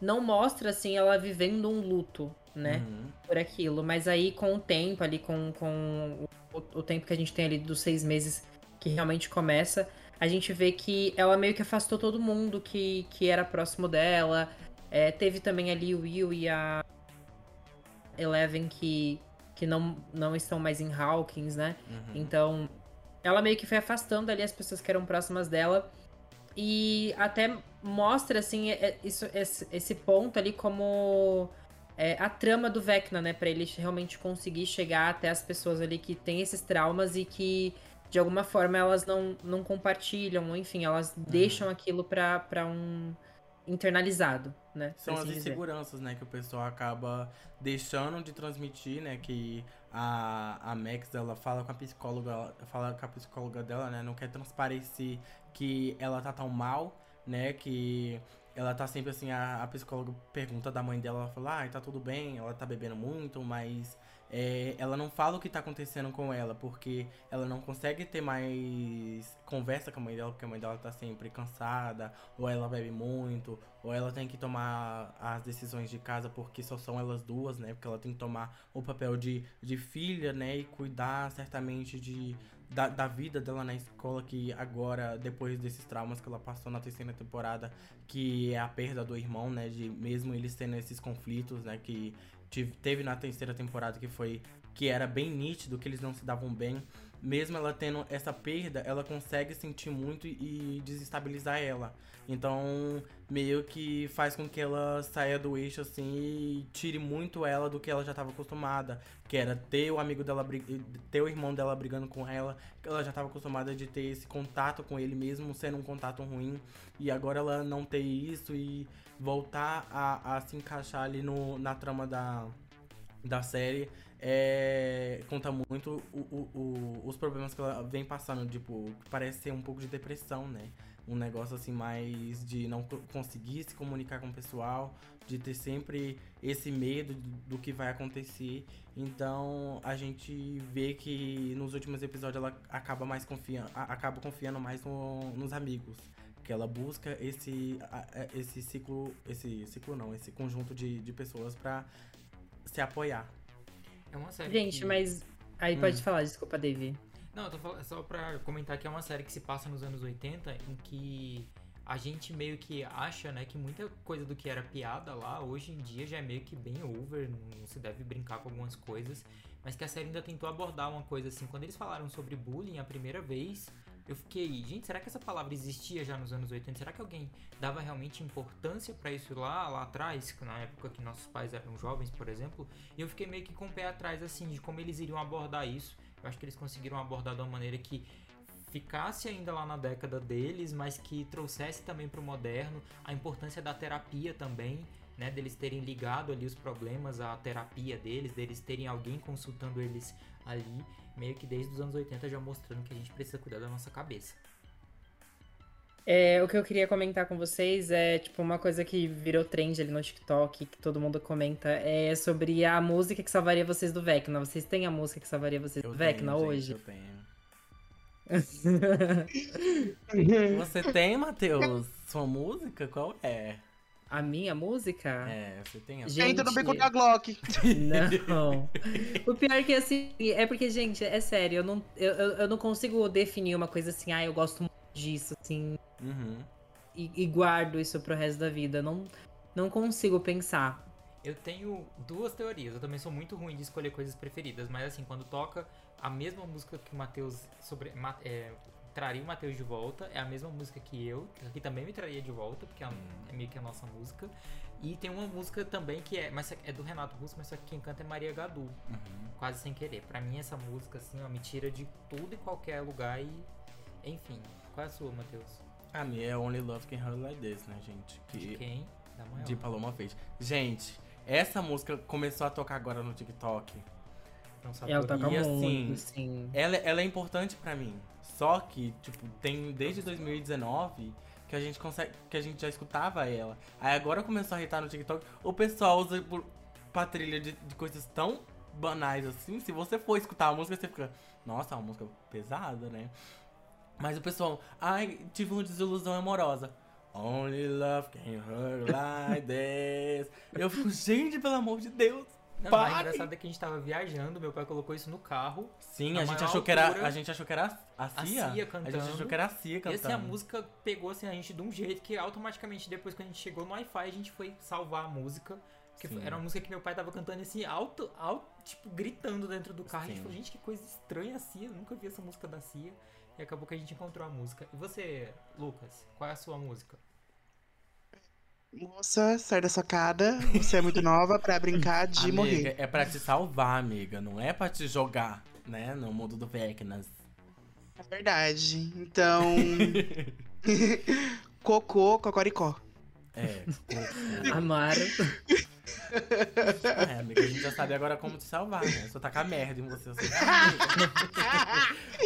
não mostra, assim, ela vivendo um luto, né? Uhum. Por aquilo. Mas aí, com o tempo ali, com, com o, o tempo que a gente tem ali dos seis meses que realmente começa, a gente vê que ela meio que afastou todo mundo que, que era próximo dela. É, teve também ali o Will e a Eleven que, que não, não estão mais em Hawkins, né? Uhum. Então, ela meio que foi afastando ali as pessoas que eram próximas dela. E até mostra, assim, é- é- isso, esse, esse ponto ali como é, a trama do Vecna, né? Pra ele realmente conseguir chegar até as pessoas ali que têm esses traumas e que, de alguma forma, elas não, não compartilham, ou enfim, elas deixam aquilo pra, pra um internalizado, né? São assim as dizer. inseguranças, né, que o pessoal acaba deixando de transmitir, né, que a, a Max, ela fala com a psicóloga, fala com a psicóloga dela, né, não quer transparecer que ela tá tão mal, né, que ela tá sempre assim, a, a psicóloga pergunta da mãe dela, ela fala, ah, tá tudo bem, ela tá bebendo muito, mas é, ela não fala o que tá acontecendo com ela, porque ela não consegue ter mais conversa com a mãe dela, porque a mãe dela tá sempre cansada, ou ela bebe muito, ou ela tem que tomar as decisões de casa porque só são elas duas, né? Porque ela tem que tomar o papel de, de filha, né? E cuidar certamente de, da, da vida dela na escola, que agora, depois desses traumas que ela passou na terceira temporada, que é a perda do irmão, né? De mesmo eles tendo esses conflitos, né? Que teve na terceira temporada, que foi. Que era bem nítido, que eles não se davam bem. Mesmo ela tendo essa perda, ela consegue sentir muito e desestabilizar ela. Então, meio que faz com que ela saia do eixo assim e tire muito ela do que ela já estava acostumada, que era ter o amigo dela, ter o irmão dela brigando com ela, que ela já estava acostumada de ter esse contato com ele mesmo sendo um contato ruim, e agora ela não ter isso e voltar a, a se encaixar ali no, na trama da da série é, conta muito o, o, o, os problemas que ela vem passando, tipo, parece ser um pouco de depressão, né? Um negócio assim mais de não conseguir se comunicar com o pessoal, de ter sempre esse medo do que vai acontecer. Então a gente vê que nos últimos episódios ela acaba mais confiando, acaba confiando mais no, nos amigos. Que ela busca esse, esse ciclo, esse ciclo não, esse conjunto de, de pessoas para se apoiar. É uma série. Gente, que... mas. Aí pode hum. falar, desculpa, David. Não, eu tô falando, só pra comentar que é uma série que se passa nos anos 80, em que a gente meio que acha, né, que muita coisa do que era piada lá, hoje em dia já é meio que bem over, não se deve brincar com algumas coisas, mas que a série ainda tentou abordar uma coisa assim. Quando eles falaram sobre bullying a primeira vez, eu fiquei, gente, será que essa palavra existia já nos anos 80? Será que alguém dava realmente importância para isso lá, lá atrás, na época que nossos pais eram jovens, por exemplo? E eu fiquei meio que com o pé atrás, assim, de como eles iriam abordar isso. Eu acho que eles conseguiram abordar de uma maneira que ficasse ainda lá na década deles, mas que trouxesse também para o moderno a importância da terapia também, né, deles terem ligado ali os problemas à terapia deles, deles terem alguém consultando eles ali meio que desde os anos 80 já mostrando que a gente precisa cuidar da nossa cabeça. É, o que eu queria comentar com vocês é, tipo, uma coisa que virou trend ali no TikTok, que todo mundo comenta, é sobre a música que salvaria vocês do Vecna. Vocês têm a música que salvaria vocês eu do tenho, Vecna hoje? eu tenho. Você tem, Matheus? Sua música? Qual é? A minha música? É, você tem a gente... Entra no beco da Glock. Não. o pior é que, assim, é porque, gente, é sério, eu não, eu, eu não consigo definir uma coisa assim, ah, eu gosto muito disso, assim. Uhum. E, e, guardo isso pro resto da vida. Não, não consigo pensar. Eu tenho duas teorias. Eu também sou muito ruim de escolher coisas preferidas, mas assim, quando toca a mesma música que o Matheus sobre. É, traria o Matheus de volta. É a mesma música que eu, que também me traria de volta, porque é, hum. é meio que a nossa música. E tem uma música também que é, mas é do Renato Russo, mas só que quem canta é Maria Gadu. Uhum. Quase sem querer. Para mim essa música assim, ó, me tira de tudo e qualquer lugar e enfim. Qual é a sua, Matheus? A minha é Only Love Can Hurt Like This, né, gente? Que... De quem? Da maior. De Paloma Fez. Gente, essa música começou a tocar agora no TikTok. Não ela toca e, assim, muito, sim. Ela, ela é importante para mim. Só que, tipo, tem desde 2019 que a gente consegue. que a gente já escutava ela. Aí agora começou a irritar no TikTok. O pessoal usa por, pra trilha de, de coisas tão banais assim. Se você for escutar a música, você fica. Nossa, é uma música pesada, né? Mas o pessoal, ai, tive uma desilusão amorosa. Only love can hurt like this. Eu fico, gente, pelo amor de Deus. Não, o engraçado é que a gente tava viajando, meu pai colocou isso no carro. Sim, a gente, achou que era, a gente achou que era a Cia. A Cia cantando. A gente achou que era a Cia cantando. E assim, a música pegou assim, a gente de um jeito que automaticamente, depois que a gente chegou no Wi-Fi, a gente foi salvar a música. Que era uma música que meu pai tava cantando assim, alto, alto, tipo, gritando dentro do carro. Sim. A gente falou, gente, que coisa estranha a Cia. Eu nunca vi essa música da Cia. E acabou que a gente encontrou a música. E você, Lucas, qual é a sua música? Moça, sai da socada. Você é muito nova pra brincar de amiga, morrer. É pra te salvar, amiga. Não é pra te jogar, né? No mundo do Vecnas. É verdade. Então. Cocô, cocoricó. É. Amaro. É, amiga, a gente já sabe agora como te salvar, né? Só tacar merda em você. você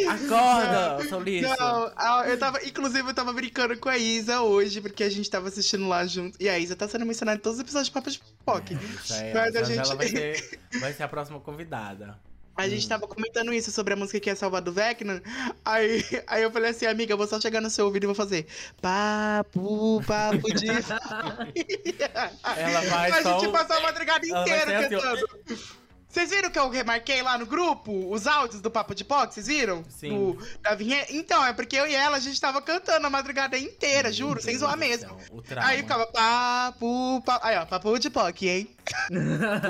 Acorda, seu lixo. Não, eu tava, inclusive, eu tava brincando com a Isa hoje, porque a gente tava assistindo lá junto. E a Isa tá sendo mencionada em todos os episódios de Papas de Poc. É, Mas a gente... ela vai ser, vai ser a próxima convidada. A gente hum. tava comentando isso sobre a música que é salvar do Vecna. Aí, aí eu falei assim, amiga, eu vou só chegar no seu ouvido e vou fazer papo, papo de. Ela vai a só. Gente passou a madrugada inteira assim, cantando. Assim, vocês viram que eu remarquei lá no grupo os áudios do Papo de Poc? Vocês viram? Sim. Do, da vinheta? Então, é porque eu e ela, a gente tava cantando a madrugada inteira, juro, sem zoar mesmo. Aí ficava papo, papo. Aí, ó, Papo de Poc, hein?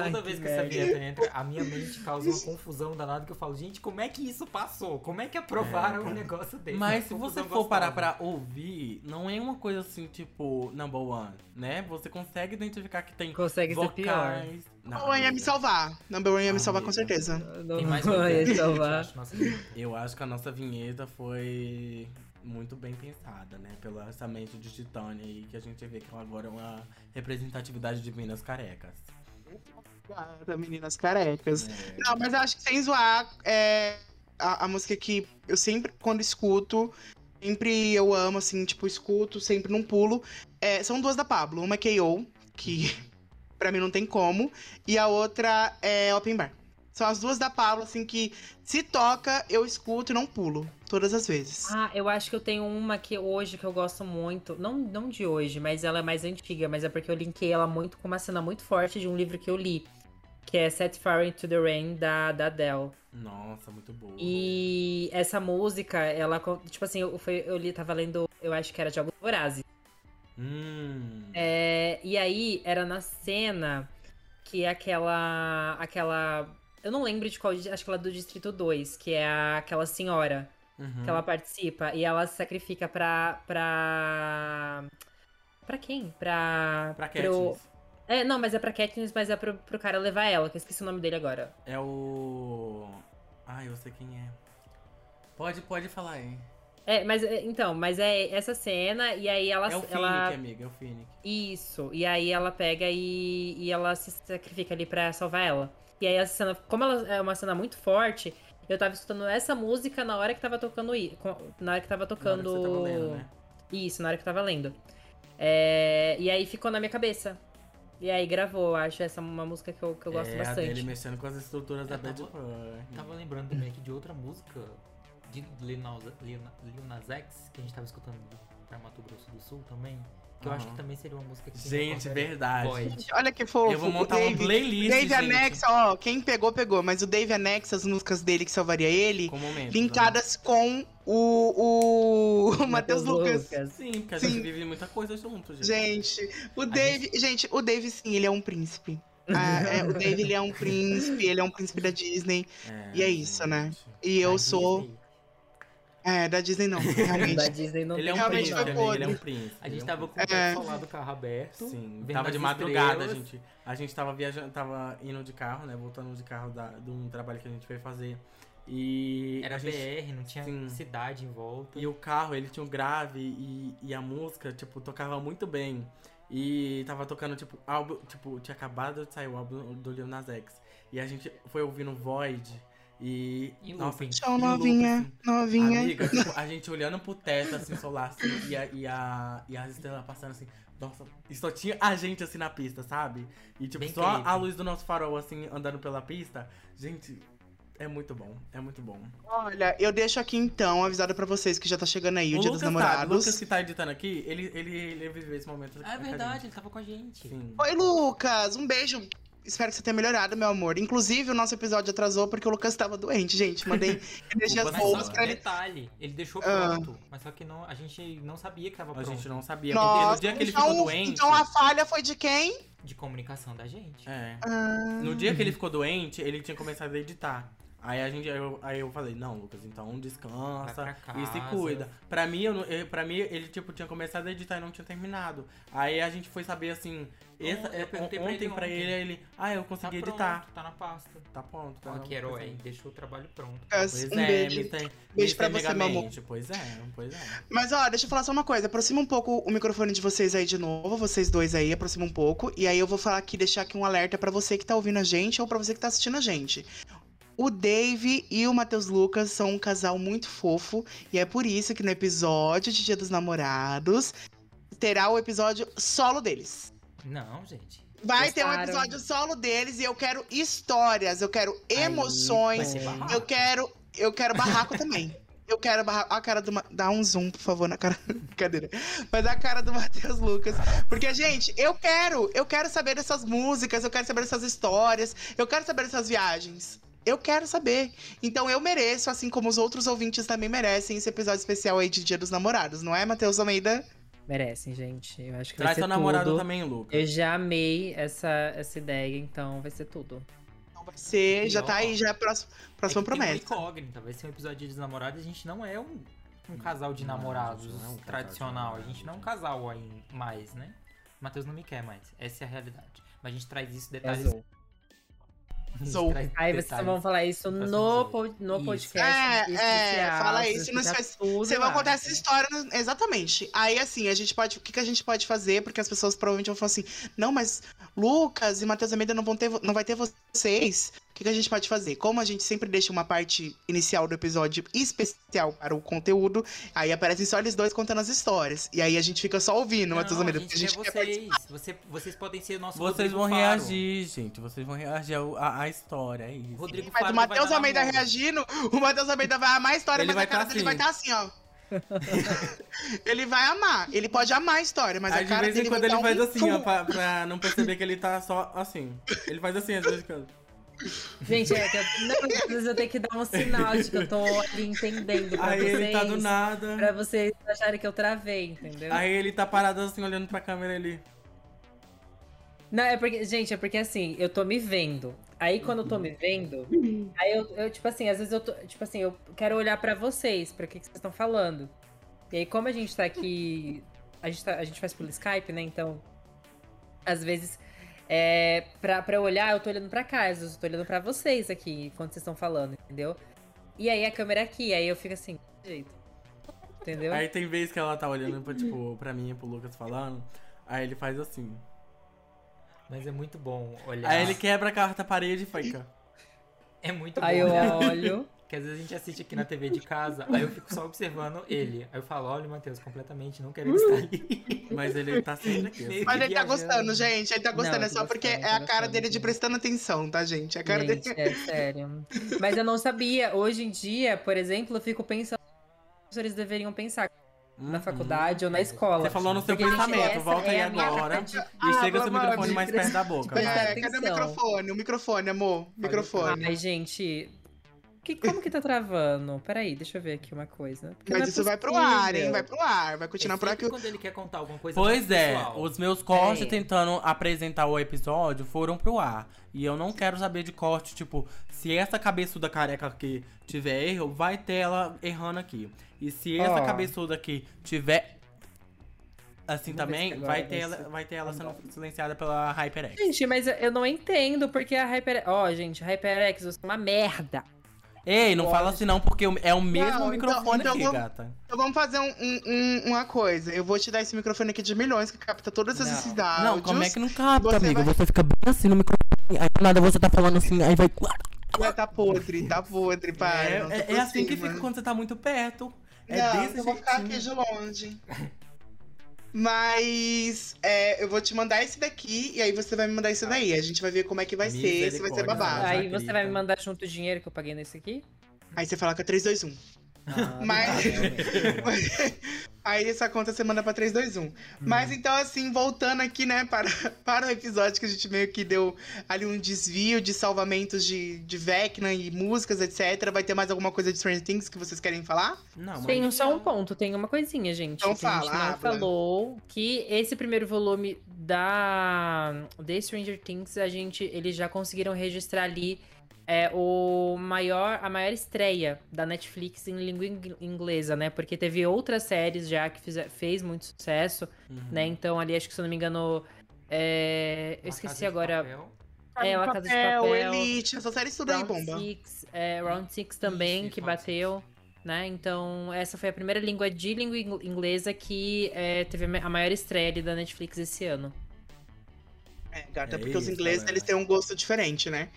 Toda vez que essa vinheta entra, a minha mente causa uma confusão danada que eu falo, gente, como é que isso passou? Como é que aprovaram é, um negócio desse? Mas se você for gostosa. parar pra ouvir, não é uma coisa assim, tipo, number one, né? Você consegue identificar que tem consegue vocais. Ser pior. Number one ia me salvar. Number one ia me salvar com certeza. Tem mais ia salvar. Eu acho que a nossa vinheta foi muito bem pensada, né? Pelo orçamento de Titânia aí, que a gente vê que agora é uma representatividade de Minas carecas. Obrigada, meninas carecas. É. Não, mas eu acho que sem zoar, é a, a música que eu sempre, quando escuto, sempre eu amo, assim, tipo, escuto, sempre não pulo. É, são duas da Pablo. Uma é K.O., que pra mim não tem como, e a outra é Open Bar. São as duas da Pablo, assim, que se toca, eu escuto e não pulo. Todas as vezes. Ah, eu acho que eu tenho uma que hoje que eu gosto muito. Não, não de hoje, mas ela é mais antiga, mas é porque eu linkei ela muito com uma cena muito forte de um livro que eu li. Que é Set Fire into the Rain, da, da Adele. Nossa, muito boa. E essa música, ela, tipo assim, eu, foi, eu li, tava lendo, eu acho que era Jogos Vorazes. Hum. É, e aí, era na cena que aquela. aquela. Eu não lembro de qual, acho que ela é do Distrito 2, que é a- aquela senhora Uhum. que ela participa e ela se sacrifica pra. pra. Pra quem? Pra. Pra pro- Katniss. É, não, mas é pra Katniss, mas é pro, pro cara levar ela, que eu esqueci o nome dele agora. É o. Ai, eu sei quem é. Pode, pode falar aí. É, mas é, então, mas é essa cena, e aí ela. É o Finnick, ela... amiga, é o Finnick. Isso. E aí ela pega e, e ela se sacrifica ali pra salvar ela. E aí essa cena, como ela é uma cena muito forte, eu tava escutando essa música na hora que tava tocando na hora que tava Na hora que tocando você tava lendo, né? Isso, na hora que eu tava lendo. É, E aí ficou na minha cabeça. E aí gravou, acho essa uma música que eu, que eu gosto é, bastante. A dele mexendo com as estruturas da Eu Bad tava-. Tava lembrando também aqui de outra música de Lil Nas, X, que a gente tava escutando pra Mato Grosso do Sul também. Que eu acho que também seria uma música que Gente, verdade. Void. Olha que fofo. Eu vou o montar uma Dave- playlist, Dave gente. anexa, ó, quem pegou, pegou. Mas o Dave anexa as músicas dele que salvaria ele, Com momentos. linkadas com o, o Matheus Lucas. né? Sim, porque a gente vive muita coisa junto, gente. Gente, o Dave. Gente... o Dave, sim, ele é um príncipe. Ah, é, o Dave, ele é um príncipe, ele é um príncipe da Disney. E é isso, né? gente. E eu Da sou. Disney. É, da Disney não, Da realmente. Disney não Ele é um Realmente príncipe, foi amiga, ele é um podre. príncipe. A gente é tava com o. É. do carro aberto. Sim, tava de madrugada, a gente. A gente tava viajando, tava indo de carro, né? Voltando de carro da, de um trabalho que a gente foi fazer. E. Era gente- BR, não tinha Sim. cidade em volta. E o carro, ele tinha um grave e, e a música, tipo, tocava muito bem. E tava tocando, tipo, álbum, tipo, tinha acabado de sair o álbum do Lil Nas X. E a gente foi ouvindo Void e. E nossa, o novinha, assim. novinha. Amiga, tipo, a gente olhando pro teto, assim, solar, assim, e, a, e, a, e as estrelas passando assim. Nossa, e só tinha a gente assim na pista, sabe? E tipo, Bem só a luz do nosso farol, assim, andando pela pista. Gente, é muito bom, é muito bom. Olha, eu deixo aqui então, avisada pra vocês que já tá chegando aí o, o Dia Lucas dos sabe, o Namorados. Lucas que tá editando aqui, ele, ele, ele viveu esse momento Ah, é verdade, ele tava com a gente. Sim. Oi, Lucas, um beijo. Espero que você tenha melhorado, meu amor. Inclusive, o nosso episódio atrasou porque o Lucas tava doente, gente. Mandei energias boas pra ele. detalhe, ele deixou Ah. pronto, mas só que não, a gente não sabia que tava A pronto. gente não sabia, porque Nossa, no dia que ele então, ficou doente. então a falha foi de quem? De comunicação da gente. É. Ah, No dia que ele ficou doente, ele tinha começado a editar. Aí a gente, aí eu, aí eu falei, não, Lucas, então descansa e se cuida. Pra mim, eu- pra mim, ele tipo, tinha começado a editar e não tinha terminado. Aí a gente foi saber assim, essa, eu é, perguntei pra ontem ele pra ele, ele, ah, eu Tá consegui pronto, editar. tá na pasta. Tá pronto. Tá Ó, que herói, deixou o trabalho pronto. Pois um é, beijo. Mr. Beijo pra Mr. você, meu amor. Pois é, pois é. Mas ó, deixa eu falar só uma coisa. Aproxima um pouco o microfone de vocês aí de novo, vocês dois aí, aproxima um pouco. E aí eu vou falar aqui, deixar aqui um alerta pra você que tá ouvindo a gente ou pra você que tá assistindo a gente. O Dave e o Matheus Lucas são um casal muito fofo. E é por isso que no episódio de Dia dos Namorados terá o episódio solo deles. Não, gente. Vai ter um Gostaram? episódio solo deles e eu quero histórias, eu quero emoções, barraco. eu quero, eu quero barraco também. Eu quero barraco. A cara do. Ma- Dá um zoom, por favor, na cara. Brincadeira. Mas a cara do Matheus Lucas. Porque, gente, eu quero. Eu quero saber dessas músicas, eu quero saber dessas histórias, eu quero saber dessas viagens. Eu quero saber. Então eu mereço, assim como os outros ouvintes também merecem, esse episódio especial aí de Dia dos Namorados, não é, Matheus Almeida? Merecem, gente. Eu acho que Traz vai ser seu namorado tudo. também, Lucas. Eu já amei essa, essa ideia, então vai ser tudo. Então vai ser. E Já ó, tá aí, já é a próxima, próxima é tem promessa. incógnita, vai ser um episódio de namorados, a gente não é um, um casal de Não, namorados não é um tradicional, a gente não é um casal aí mais, né? O Matheus não me quer mais, essa é a realidade. Mas a gente traz isso detalhes. Zou. Aí vocês detalhes. vão falar isso no, no Isso. podcast. É, é, especial, fala isso, Você vai lá, contar essa história. no- Exatamente. Aí, assim, a gente pode. O que, que a gente pode fazer? Porque as pessoas provavelmente vão falar assim: não, mas Lucas e Matheus Almeida não vão ter, não vai ter vocês. O que, que a gente pode fazer? Como a gente sempre deixa uma parte inicial do episódio especial para o conteúdo, aí aparecem só eles dois contando as histórias. E aí a gente fica só ouvindo, Não, Matheus Almeida. a gente a gente quer quer vocês. Você, vocês podem ser nosso Vocês Rodrigo vão Faro. reagir, gente. Vocês vão reagir à, história, é isso. Rodrigo Mas Faro o Matheus Almeida reagindo, o Matheus Almeida vai amar a história, Ele mas vai a cara tá dele vai assim. estar assim, ó. ele vai amar. Ele pode amar a história, mas Aí a de cara vez em dele quando vai ele dar faz um assim, ó, pra, pra não perceber que ele tá só assim. Ele faz assim às vezes. Gente, é que eu, não, às vezes eu tenho que dar um sinal de que eu tô ali entendendo pra Aí vocês. ele tá do nada. Pra vocês acharem que eu travei, entendeu? Aí ele tá parado assim, olhando pra câmera ali. Não, é porque, gente, é porque assim, eu tô me vendo. Aí quando eu tô me vendo, aí eu, eu, tipo assim, às vezes eu tô, tipo assim, eu quero olhar pra vocês, pra que, que vocês estão falando. E aí, como a gente tá aqui, a gente, tá, a gente faz pelo Skype, né? Então, às vezes, é, pra, pra eu olhar, eu tô olhando pra cá, vezes eu tô olhando pra vocês aqui, quando vocês estão falando, entendeu? E aí a câmera é aqui, aí eu fico assim, jeito. Entendeu? Aí tem vez que ela tá olhando pra, tipo, pra mim e pro Lucas falando. Aí ele faz assim. Mas é muito bom olhar. Aí ele quebra a quarta parede e fica. É muito Aí bom eu olhar. olho. Que às vezes a gente assiste aqui na TV de casa, aí eu fico só observando ele. Aí eu falo, olha o Matheus, completamente não querendo estar ali. Mas ele tá sempre aqui. Mas ele tá Viajando. gostando, gente. Ele tá gostando. Não, é só porque gostando, é tô a cara gostando, dele de prestando atenção, tá, gente? A cara Gente, dele. é sério. Mas eu não sabia. Hoje em dia, por exemplo, eu fico pensando que eles deveriam pensar na Uhum. faculdade ou na escola. Você falou no seu Porque, pensamento, volta é aí minha agora. de- E Ah, chega seu Mamãe, microfone mais perto da boca. É, cadê o microfone? O microfone, amor. Microfone. Ai, gente. Que, como que tá travando? Peraí, deixa eu ver aqui uma coisa. Porque Mas é isso vai pro ar, hein? Vai pro ar. Vai continuar É por sempre aqui. quando ele quer contar alguma coisa Pois é, pessoal. os meus cortes É. tentando apresentar o episódio foram pro ar. E eu não quero saber de corte, tipo, se essa cabeçuda careca aqui tiver erro, vai ter ela errando aqui. E se essa Ó. cabeçuda aqui tiver assim Vamos também, vai ter, ela, vai ter ela sendo silenciada pela HyperX. Gente, mas eu- não entendo porque a Hyper... Ó, gente, a HyperX é uma merda. Ei, não fala assim não, porque é o mesmo Não, então- microfone então aqui, vamos- gata. Então vamos fazer um- um- um- uma coisa. Eu vou te dar esse microfone aqui de milhões que capta todas esses dados. Não, como é que não capta, você amigo? vai- Você fica bem assim no microfone, aí nada você tá falando assim, aí vai... Vai tá podre, tá podre, para. É, é- é assim que fica quando você tá muito perto. É não, desse eu vou ficar aqui jeitinho. de longe. Mas é, eu vou te mandar esse daqui e aí você vai me mandar esse daí. A gente vai ver como é que vai ser, se vai ser babado. Aí você vai me mandar junto o dinheiro que eu paguei nesse aqui? Aí você fala que é 3, 2, 1. Ah, Mas-. Aí essa conta você manda pra 3, 2, 1. Hum. Mas então, assim, voltando aqui, né, para, para o episódio que a gente meio que deu ali um desvio de salvamentos de, de Vecna e músicas, etc. Vai ter mais alguma coisa de Stranger Things que vocês querem falar? Não, mas... Tem só um ponto, tem uma coisinha, gente. Então que a gente fala, não falou que esse primeiro volume da The Stranger Things, a gente, eles já conseguiram registrar ali é, o maior, a maior estreia da Netflix em língua ing- inglesa, né? Porque teve outras séries já que fize- fez muito sucesso, Uhum. né? Então ali, acho que se eu não me engano, é, eu esqueci Casa de agora. Papel. É, La Casa de Papel, Elite, essa série tudo aí, Round bomba. Six, é, Round Six também, Isso, que bateu, né? Então, essa foi a primeira língua de língua ing- inglesa que é, teve a ma- a maior estreia ali da Netflix esse ano. É, gata, É porque os isso, ingleses, galera. eles têm um gosto diferente, né?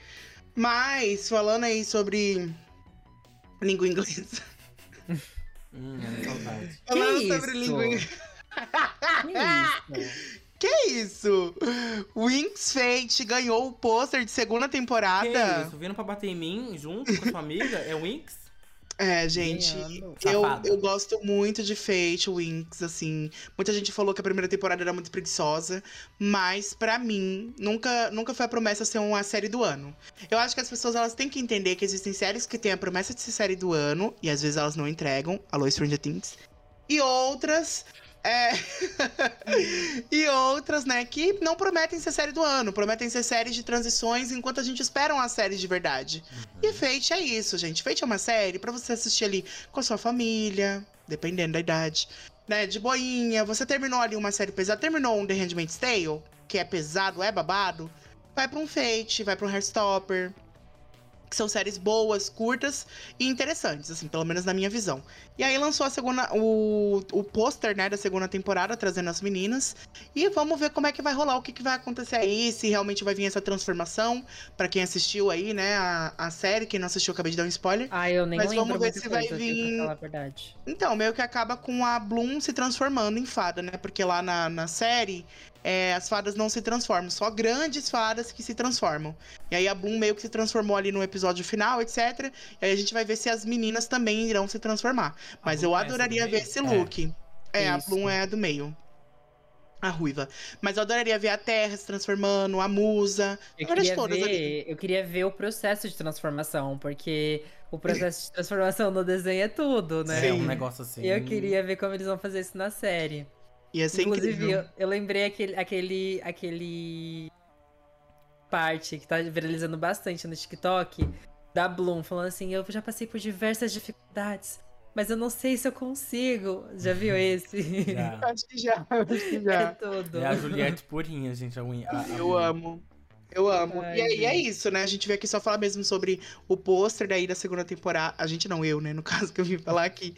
Mas, falando aí sobre língua inglesa. Hum, é saudade. Falando isso? sobre língua inglesa. Que isso? Que isso? Wings Fate ganhou o pôster de segunda Que temporada. isso? Vindo pra bater em mim junto com a sua amiga? É o Winx? É, gente. Eu, eu gosto muito de Fate, Winx, assim. Muita gente falou que a primeira temporada era muito preguiçosa, mas pra mim nunca, nunca foi a promessa ser uma série do ano. Eu acho que as pessoas elas têm que entender que existem séries que têm a promessa de ser série do ano e às vezes elas não entregam. Alô, Stranger Things. E outras é... e outras, né, que não prometem ser série do ano, prometem ser séries de transições enquanto a gente espera uma série de verdade. E Fate é isso, gente. Fate é uma série pra você assistir ali com a sua família, dependendo da idade, né, de boinha. Você terminou ali uma série pesada, terminou um The Handmaid's Tale, que é pesado, é babado, vai pra um Fate, vai pra um Hairstopper, que são séries boas, curtas e interessantes, assim, pelo menos na minha visão. E aí lançou a segunda, o, o pôster, né, da segunda temporada, trazendo as meninas. E vamos ver como é que vai rolar, o que, que vai acontecer aí, se realmente vai vir essa transformação. para quem assistiu aí, né, a, a série, quem não assistiu, acabei de dar um spoiler. Ah, eu nem Mas lembro vamos ver se vai vir- falar a verdade. Então, meio que acaba com a Bloom se transformando em fada, né? Porque lá na, na série, é, as fadas não se transformam, só grandes fadas que se transformam. E aí a Bloom meio que se transformou ali no episódio final, etc. E aí a gente vai ver se as meninas também irão se transformar. Mas eu é adoraria ver esse É. look. É, a Isso. Bloom é a do meio. A ruiva. Mas eu adoraria ver a Terra se transformando, a Musa. Eu queria, todas ali. ver, eu queria ver o processo de transformação, porque o processo de transformação no desenho é tudo, né? É Sim. um negócio assim. E eu queria ver como eles vão fazer isso na série. Ia ser Inclusive, incrível. eu, eu lembrei aquele, aquele, aquele parte que tá viralizando bastante no TikTok da Bloom, falando assim, eu já passei por diversas dificuldades, mas eu não sei se eu consigo. Já viu esse? Já. Acho que já, acho que é já. tudo. É a Juliette purinha, gente. A, a, a Eu amo. Eu amo. Ai, e aí é isso, né? A gente veio aqui só falar mesmo sobre o pôster daí da segunda temporada. A gente não, eu, né? No caso que eu vim falar aqui.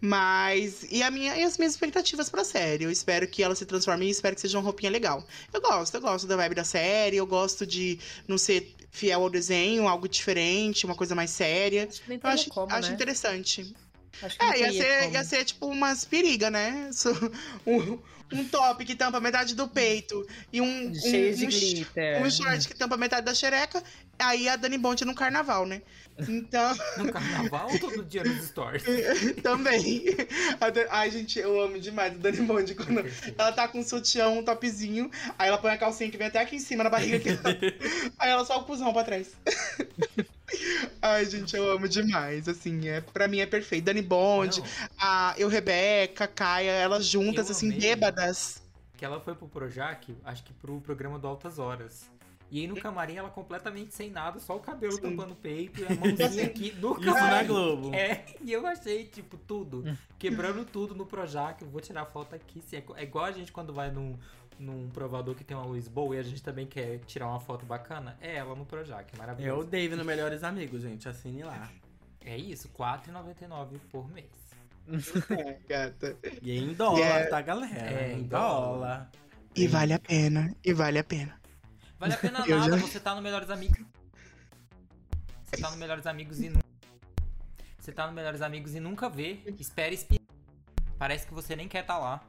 Mas. E, a minha, e as minhas expectativas pra série. Eu espero que ela se transforme e espero que seja uma roupinha legal. Eu gosto, eu gosto da vibe da série. Eu gosto de não ser fiel ao desenho, algo diferente, uma coisa mais séria. Acho que Eu acho, como, acho né? interessante. Acho que É, ia ser, como. ia ser tipo umas periga, né? Um, um top que tampa metade do peito e um. Cheio um, de um glitter. um short que tampa metade da xereca, aí a Dani Bond no carnaval, né? Então, No carnaval ou todo dia nos stories? também. Dan- Ai, gente, eu amo demais a Dani Bond quando ela tá com um sutiã, um topzinho, aí ela põe a calcinha que vem até aqui em cima na barriga, aqui, aí ela só o cuzão pra trás. Ai, gente, eu amo demais, assim, é, pra mim é perfeito. Dani Bond, Não, a eu, Rebeca, a Caia, elas juntas, Eu assim, amei. bêbadas. que ela foi pro Projac, acho que pro programa do Altas Horas. E aí no camarim ela completamente sem nada, só o cabelo Sim. tampando o peito e a mãozinha aqui no Isso na camarim. Globo. É, e eu achei, tipo, tudo. Quebrando tudo no Projac. Eu vou tirar foto aqui. se É é igual a gente quando vai num, num provador que tem uma luz boa e a gente também quer tirar uma foto bacana. É ela no Projac, É o maravilhoso. Dave no Melhores Amigos, gente. Assine lá. É isso, R$4,99 por mês. É, gata. E é em dólar, É. tá, galera? É, em dólar. E vale a pena, e vale a pena. Vale a pena Eu nada, já- você tá no Melhores Amigos. Você tá no Melhores Amigos e nunca. Você tá no Melhores Amigos e nunca vê. Espera espiar. Parece que você nem quer tá lá.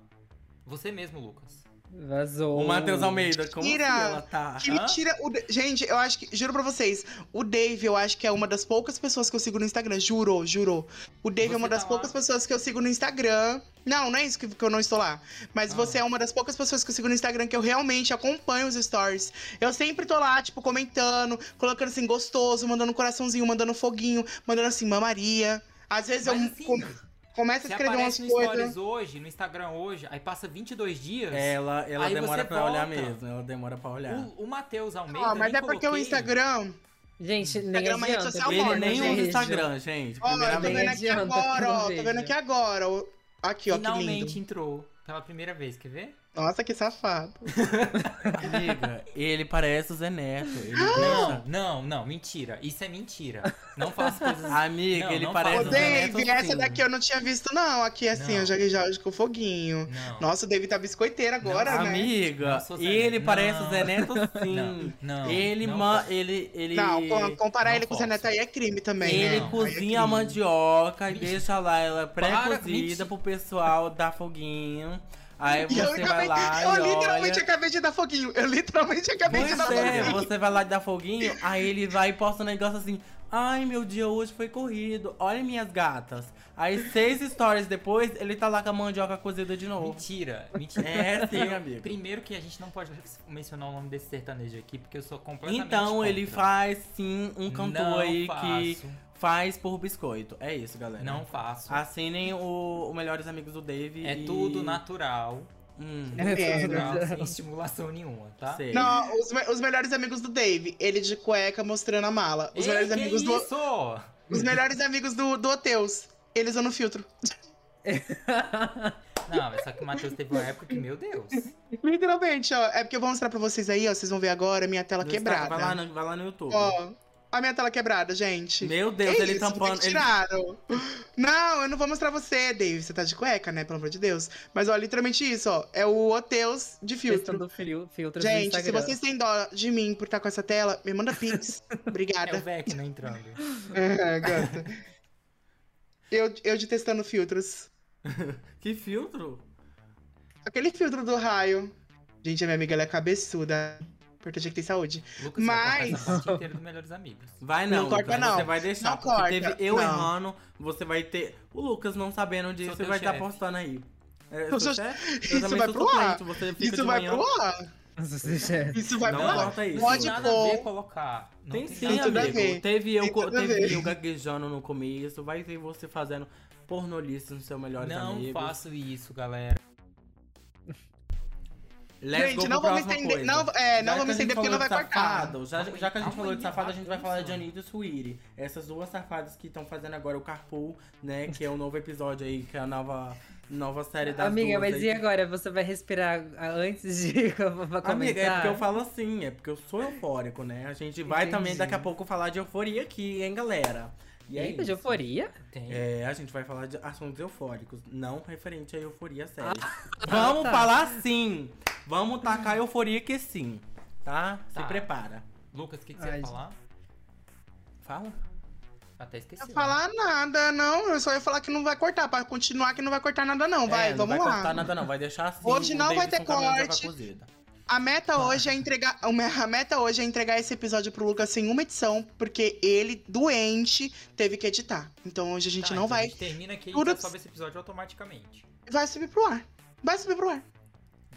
Você mesmo, Lucas. Vazou. O Matheus Almeida, como assim ela tá? Que Hã? mentira. O Gente, eu acho que. Juro pra vocês. O Dave, eu acho que é uma das poucas pessoas que eu sigo no Instagram. Juro, juro. O Dave Você é uma das tá poucas lá? pessoas que eu sigo no Instagram. Não, não é isso que, que eu não estou lá. Mas Ah. você é uma das poucas pessoas que eu sigo no Instagram que eu realmente acompanho os stories. Eu sempre tô lá, tipo, comentando, colocando assim, gostoso, mandando coraçãozinho, mandando foguinho, mandando assim, mamaria. Às vezes eu Mas assim, com- começo a escrever umas coisas. Stories hoje, no Instagram hoje, aí passa 22 dias. Ela, ela Aí demora pra olhar mesmo. Ela demora pra olhar. O, o Matheus Almeida. Ah, mas nem é porque o coloquei. Instagram. Gente, nem Instagram é uma rede social Ele morta, nem usa Instagram, gente. Ó, eu tô Primeiramente. vendo aqui adianta, agora, ó. Tô vendo aqui agora. ó. Aqui, ó, que Finalmente entrou pela primeira vez, quer ver? Nossa, que safado. Amiga, ele parece o Zé Neto. Ele Não, deixa- não, não, mentira. Isso é mentira. Não faça coisas. Amiga, Não, ele não parece o Zé Neto. Dave, essa sim. daqui eu não tinha visto, não. Aqui assim, Não. eu já já com foguinho. Não. Nossa, o Dave tá biscoiteiro agora, Não, né? Amiga, Não ele parece Não. o Zé Neto sim. Não, não, ele, não ma ele, ele, Não, co- comparar não ele com o Zé Neto aí é crime também. ele né? Não, é cozinha crime. a mandioca e deixa lá ela pré-cozida pro pessoal dar foguinho. Aí E eu, você vai lá eu e literalmente olha. acabei de dar foguinho. Eu literalmente acabei de Pois dar é, foguinho. você vai lá dar foguinho, aí ele vai e posta um negócio assim. Ai, meu dia hoje foi corrido. Olha minhas gatas. Aí seis stories depois, ele tá lá com a mandioca cozida de novo. Mentira, mentira. É sim, Eu- amigo. Primeiro que a gente não pode mencionar o nome desse sertanejo aqui, porque eu sou completamente Então ele contra. faz sim um cantor Não aí que faço, faz por biscoito. É isso, galera. Não faço. Assinem o, o Melhores Amigos do Dave. É e- tudo natural. Hum, É, sem estimulação nenhuma, tá? sei. Não, os, me- os melhores amigos do Dave. Ele de cueca mostrando a mala. Os Ei, melhores que amigos do. isso? Os melhores amigos do, do Oteus. Eles usando filtro. Não, mas só que o Matheus teve uma época que, meu Deus. Literalmente, ó. É porque eu vou mostrar pra vocês aí, ó. Vocês vão ver agora minha tela No quebrada. Instagram, Vai lá, no, vai lá no YouTube. Ó, a minha tela quebrada, gente. Meu Deus, Que ele isso? tampando. Que Ele... tiraram? Não, eu não vou mostrar você, Dave. Você tá de cueca, né? Pelo amor de Deus. Mas, ó, literalmente isso, ó. É o Oteus de filtro. Testando fil- filtros do Gente, se vocês têm dó de mim por estar com essa tela, me manda pix. É o Obrigada. Vecna entrando. É, gata. Eu, eu de testando filtros. Que filtro? Aquele filtro do raio. Gente, a minha amiga ela é cabeçuda. Importante é que tem saúde. Lucas vai Mas- cortar essa parte inteira do Melhores Amigos. Vai não, Não corta, Lucas, não. Você vai deixar. Não porque corta, teve eu não. errando, você vai ter. O Lucas não sabendo disso, você vai estar chefe. postando aí. É, Eu sou sou- chefe? Eu Isso vai pro ar. suplente, Você fica Isso de vai manhã. pro ar. Isso vai Não pro ar. corta isso. Pode Nada a pôr. ver colocar. Não Tem tem sim, a a amigo. Teve eu, Tem a teve ver. eu gaguejando no começo, vai ter você fazendo pornolice no seu melhor Não amigo. faço isso, galera. Let's Gente, go não estender. coisa. Não, é, não gente estender porque não vai de cortar. safado, Já, já que a gente falou de safado, a gente vai falar de. Anitta e Sweetie. Essas duas safadas que estão fazendo agora o Carpool, né? Que é o novo episódio aí, que é a nova, nova série das Amiga, duas mas aí. e agora? Você vai respirar antes de pra comentar? Amiga, é porque eu falo assim, é porque eu sou eufórico, né? A gente vai Entendi. também daqui a pouco falar de euforia aqui, hein, galera? E é Eita, de euforia? Tem. É, a gente vai falar de assuntos eufóricos, não referente à euforia séria. Ah, Vamos tá. falar sim! Vamos tacar euforia que sim, tá? Tá. Se prepara. Lucas, o que, que você Ai, ia falar? Fala. Até esqueci. Não ia falar nada, não. Eu só ia falar que não vai cortar. Pra continuar que não vai cortar nada, não. Vai, É, não vamos vai lá. cortar nada não, vai deixar assim. Hoje não vai ter corte. A meta hoje é entregar. A meta hoje é entregar esse episódio pro Lucas sem uma edição, porque ele, doente, teve que editar. Então hoje a gente Tá, não então vai. A gente termina aqui e Tudo- sobe esse episódio automaticamente. Vai subir pro ar. Vai subir pro ar.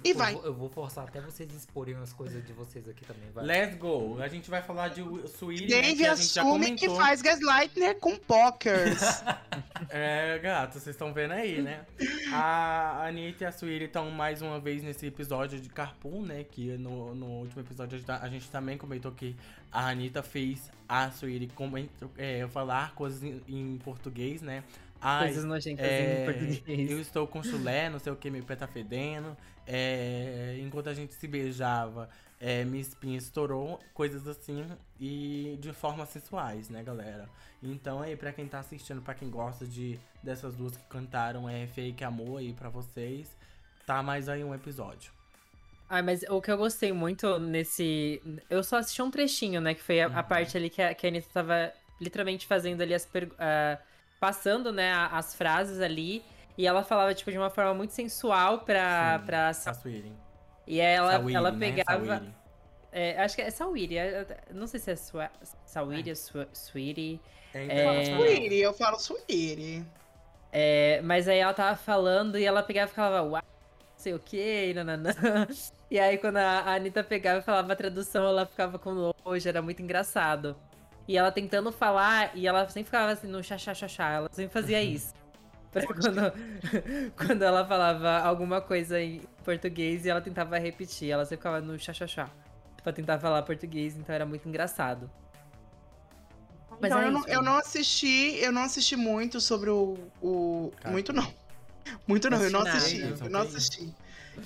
E eu vai. Vou, eu vou forçar até vocês exporem as coisas de vocês aqui também, vai. Let's go. A gente vai falar de né, Dave que a gente já assume que faz Gaslightner com pokers. É, gato, vocês estão vendo aí, né? A Anitta e a Suíri estão mais uma vez nesse episódio de Carpool, né? Que no, no último episódio a gente, a gente também comentou que a Anitta fez a Suíri é, falar coisas em, em português, né? Ai, Coisas nojentas é, em português. Eu estou com chulé, não sei o que, meu pé tá fedendo. É, enquanto a gente se beijava, é, minha espinha estourou, coisas assim, e de formas sensuais, né, galera? Então aí, pra quem tá assistindo, pra quem gosta de dessas duas que cantaram é Fake Amor aí pra vocês, tá mais aí um episódio. Ah, mas o que eu gostei muito nesse. Eu só assisti um trechinho, né? Que foi a, a Uhum. parte ali que a, que a Anitta tava literalmente fazendo ali as perguntas. passando, né, a- as frases ali. E ela falava, tipo, de uma forma muito sensual pra. Sim. pra e ela, Sawiri, ela né? pegava. Sawiri. é, acho que é Sawiri. é- é- Não sei se é Swa- Sawiri ou Swa- Sweetie. É É. Suíri, eu falo Suíri. É, mas aí ela tava falando e ela pegava e falava, uau, não sei o que, nananã. E aí quando a a Anitta pegava e falava a tradução, ela ficava com nojo, era muito engraçado. E ela tentando falar, e ela sempre ficava assim no chá-chá-chá-chá, ela sempre fazia isso. Pra quando, quando ela falava alguma coisa em português e ela tentava repetir, ela sempre ficava no chá-chá-chá. Pra tentar falar português, então era muito engraçado. Mas então é eu, não, eu não assisti, eu não assisti muito sobre o. o Cara. muito não. Muito não, eu não Assisti nada. Eu não assisti.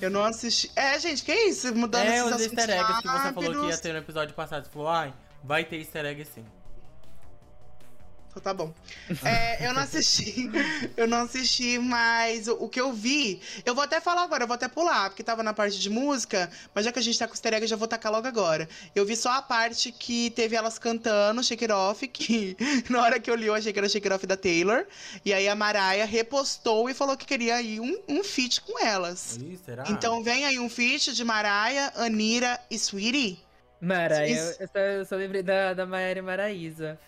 Eu não assisti. É, gente, que isso? Mudando É, esses os easter eggs que você falou que ia ter no episódio passado. Você falou, ai, vai ter easter egg sim. Então tá bom. É, eu não assisti. eu não assisti, mas o, o que eu vi. Eu vou até falar agora, eu vou até pular, porque tava na parte de música, mas já que a gente tá com easter egg, eu já vou tacar logo agora. Eu vi só a parte que teve elas cantando Shake It Off, que na hora que eu li eu achei que era Shake It Off da Taylor. E aí a Mariah repostou e falou que queria ir um, um feat com elas. Ih, será? Então vem aí um feat de Mariah, Anira e Sweetie. Mara, eu, só, eu só lembrei da, da Maera e Maraísa.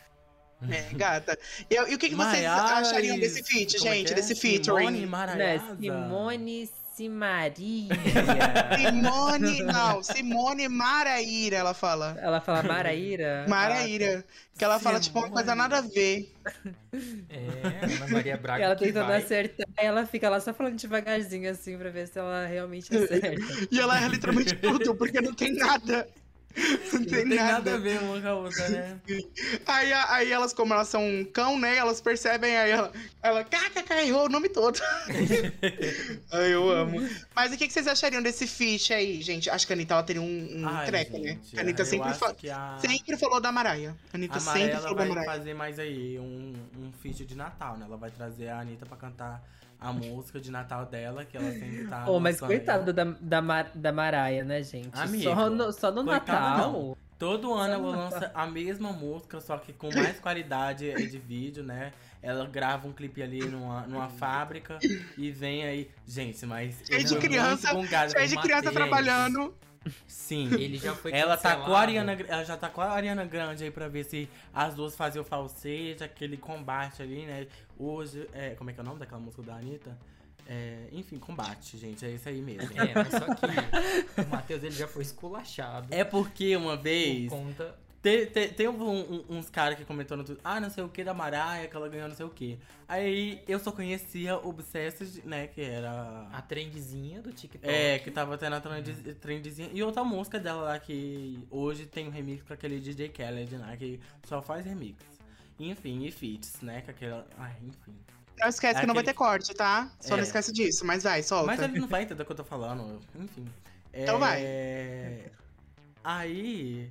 É, gata. Eu- e o que, que vocês Maiara achariam e- desse feat, como é gente? é? Desse Simone featuring? Né? Maraiasa. Simone Simaria. Simone, não, Simone Maraíra, ela fala. Ela fala Maraíra? Maraíra. Que ela fala, tipo, uma coisa nada a ver. É, Ana Maria E Braga ela tentando vai. acertar, e ela fica lá só falando devagarzinho assim pra ver se ela realmente acerta. E ela erra literalmente tudo, porque não tem nada. Não tem, Não tem nada nada. a ver uma com a outra, né? Aí, aí elas, como elas são um cão, né? Elas percebem, aí ela, ela kkk, errou o nome todo. Ai, eu amo. Mas o que que vocês achariam desse feat aí, gente? Acho que a Anitta ela teria um, um Ai, treco, gente, né? A Anitta sempre, fa- a... sempre falou da Mariah. A Anitta A sempre falou da vai Mariah. fazer mais aí um, um feat de Natal, né? Ela vai trazer a Anitta pra cantar a música de Natal dela, que ela sempre tá. Oh, mas coitado da, da, Mar- da Maraia, né, gente? Amigo, só no, só no coitada Natal. não. Todo ano ela lança a mesma música, só que com mais qualidade é de vídeo, né? Ela grava um clipe ali numa, numa fábrica e vem aí. Gente, mas. Cheio eu de criança, Cheio com de criança trabalhando. Sim. Ele já foi Ela tá com a Ariana, ela já tá com a Ariana Grande aí pra ver se as duas faziam falsete, aquele combate ali, né? Hoje, é, como é que é o nome daquela música da Anitta? É, enfim, combate, gente, é isso aí mesmo. É, mas só que o Matheus ele já foi esculachado. É porque uma por vez conta. Tem, tem, tem um- um- uns caras que comentou no Twitter, ah, não sei o que da Mariah, que ela ganhou não sei o que. Aí eu só conhecia Obsessed, né, que era... A trendzinha do TikTok. É, que tava tendo a trend- trendzinha. E outra música dela lá que hoje tem um remix com aquele DJ Khaled, né, que só faz remix. Enfim, e feats, né, com aquela... Ai, enfim. Não esquece que não vai ter corte, tá? Só não É. esquece disso, mas vai, solta. Mas ele não vai entender o que eu tô falando, enfim. Então vai. É... Aí...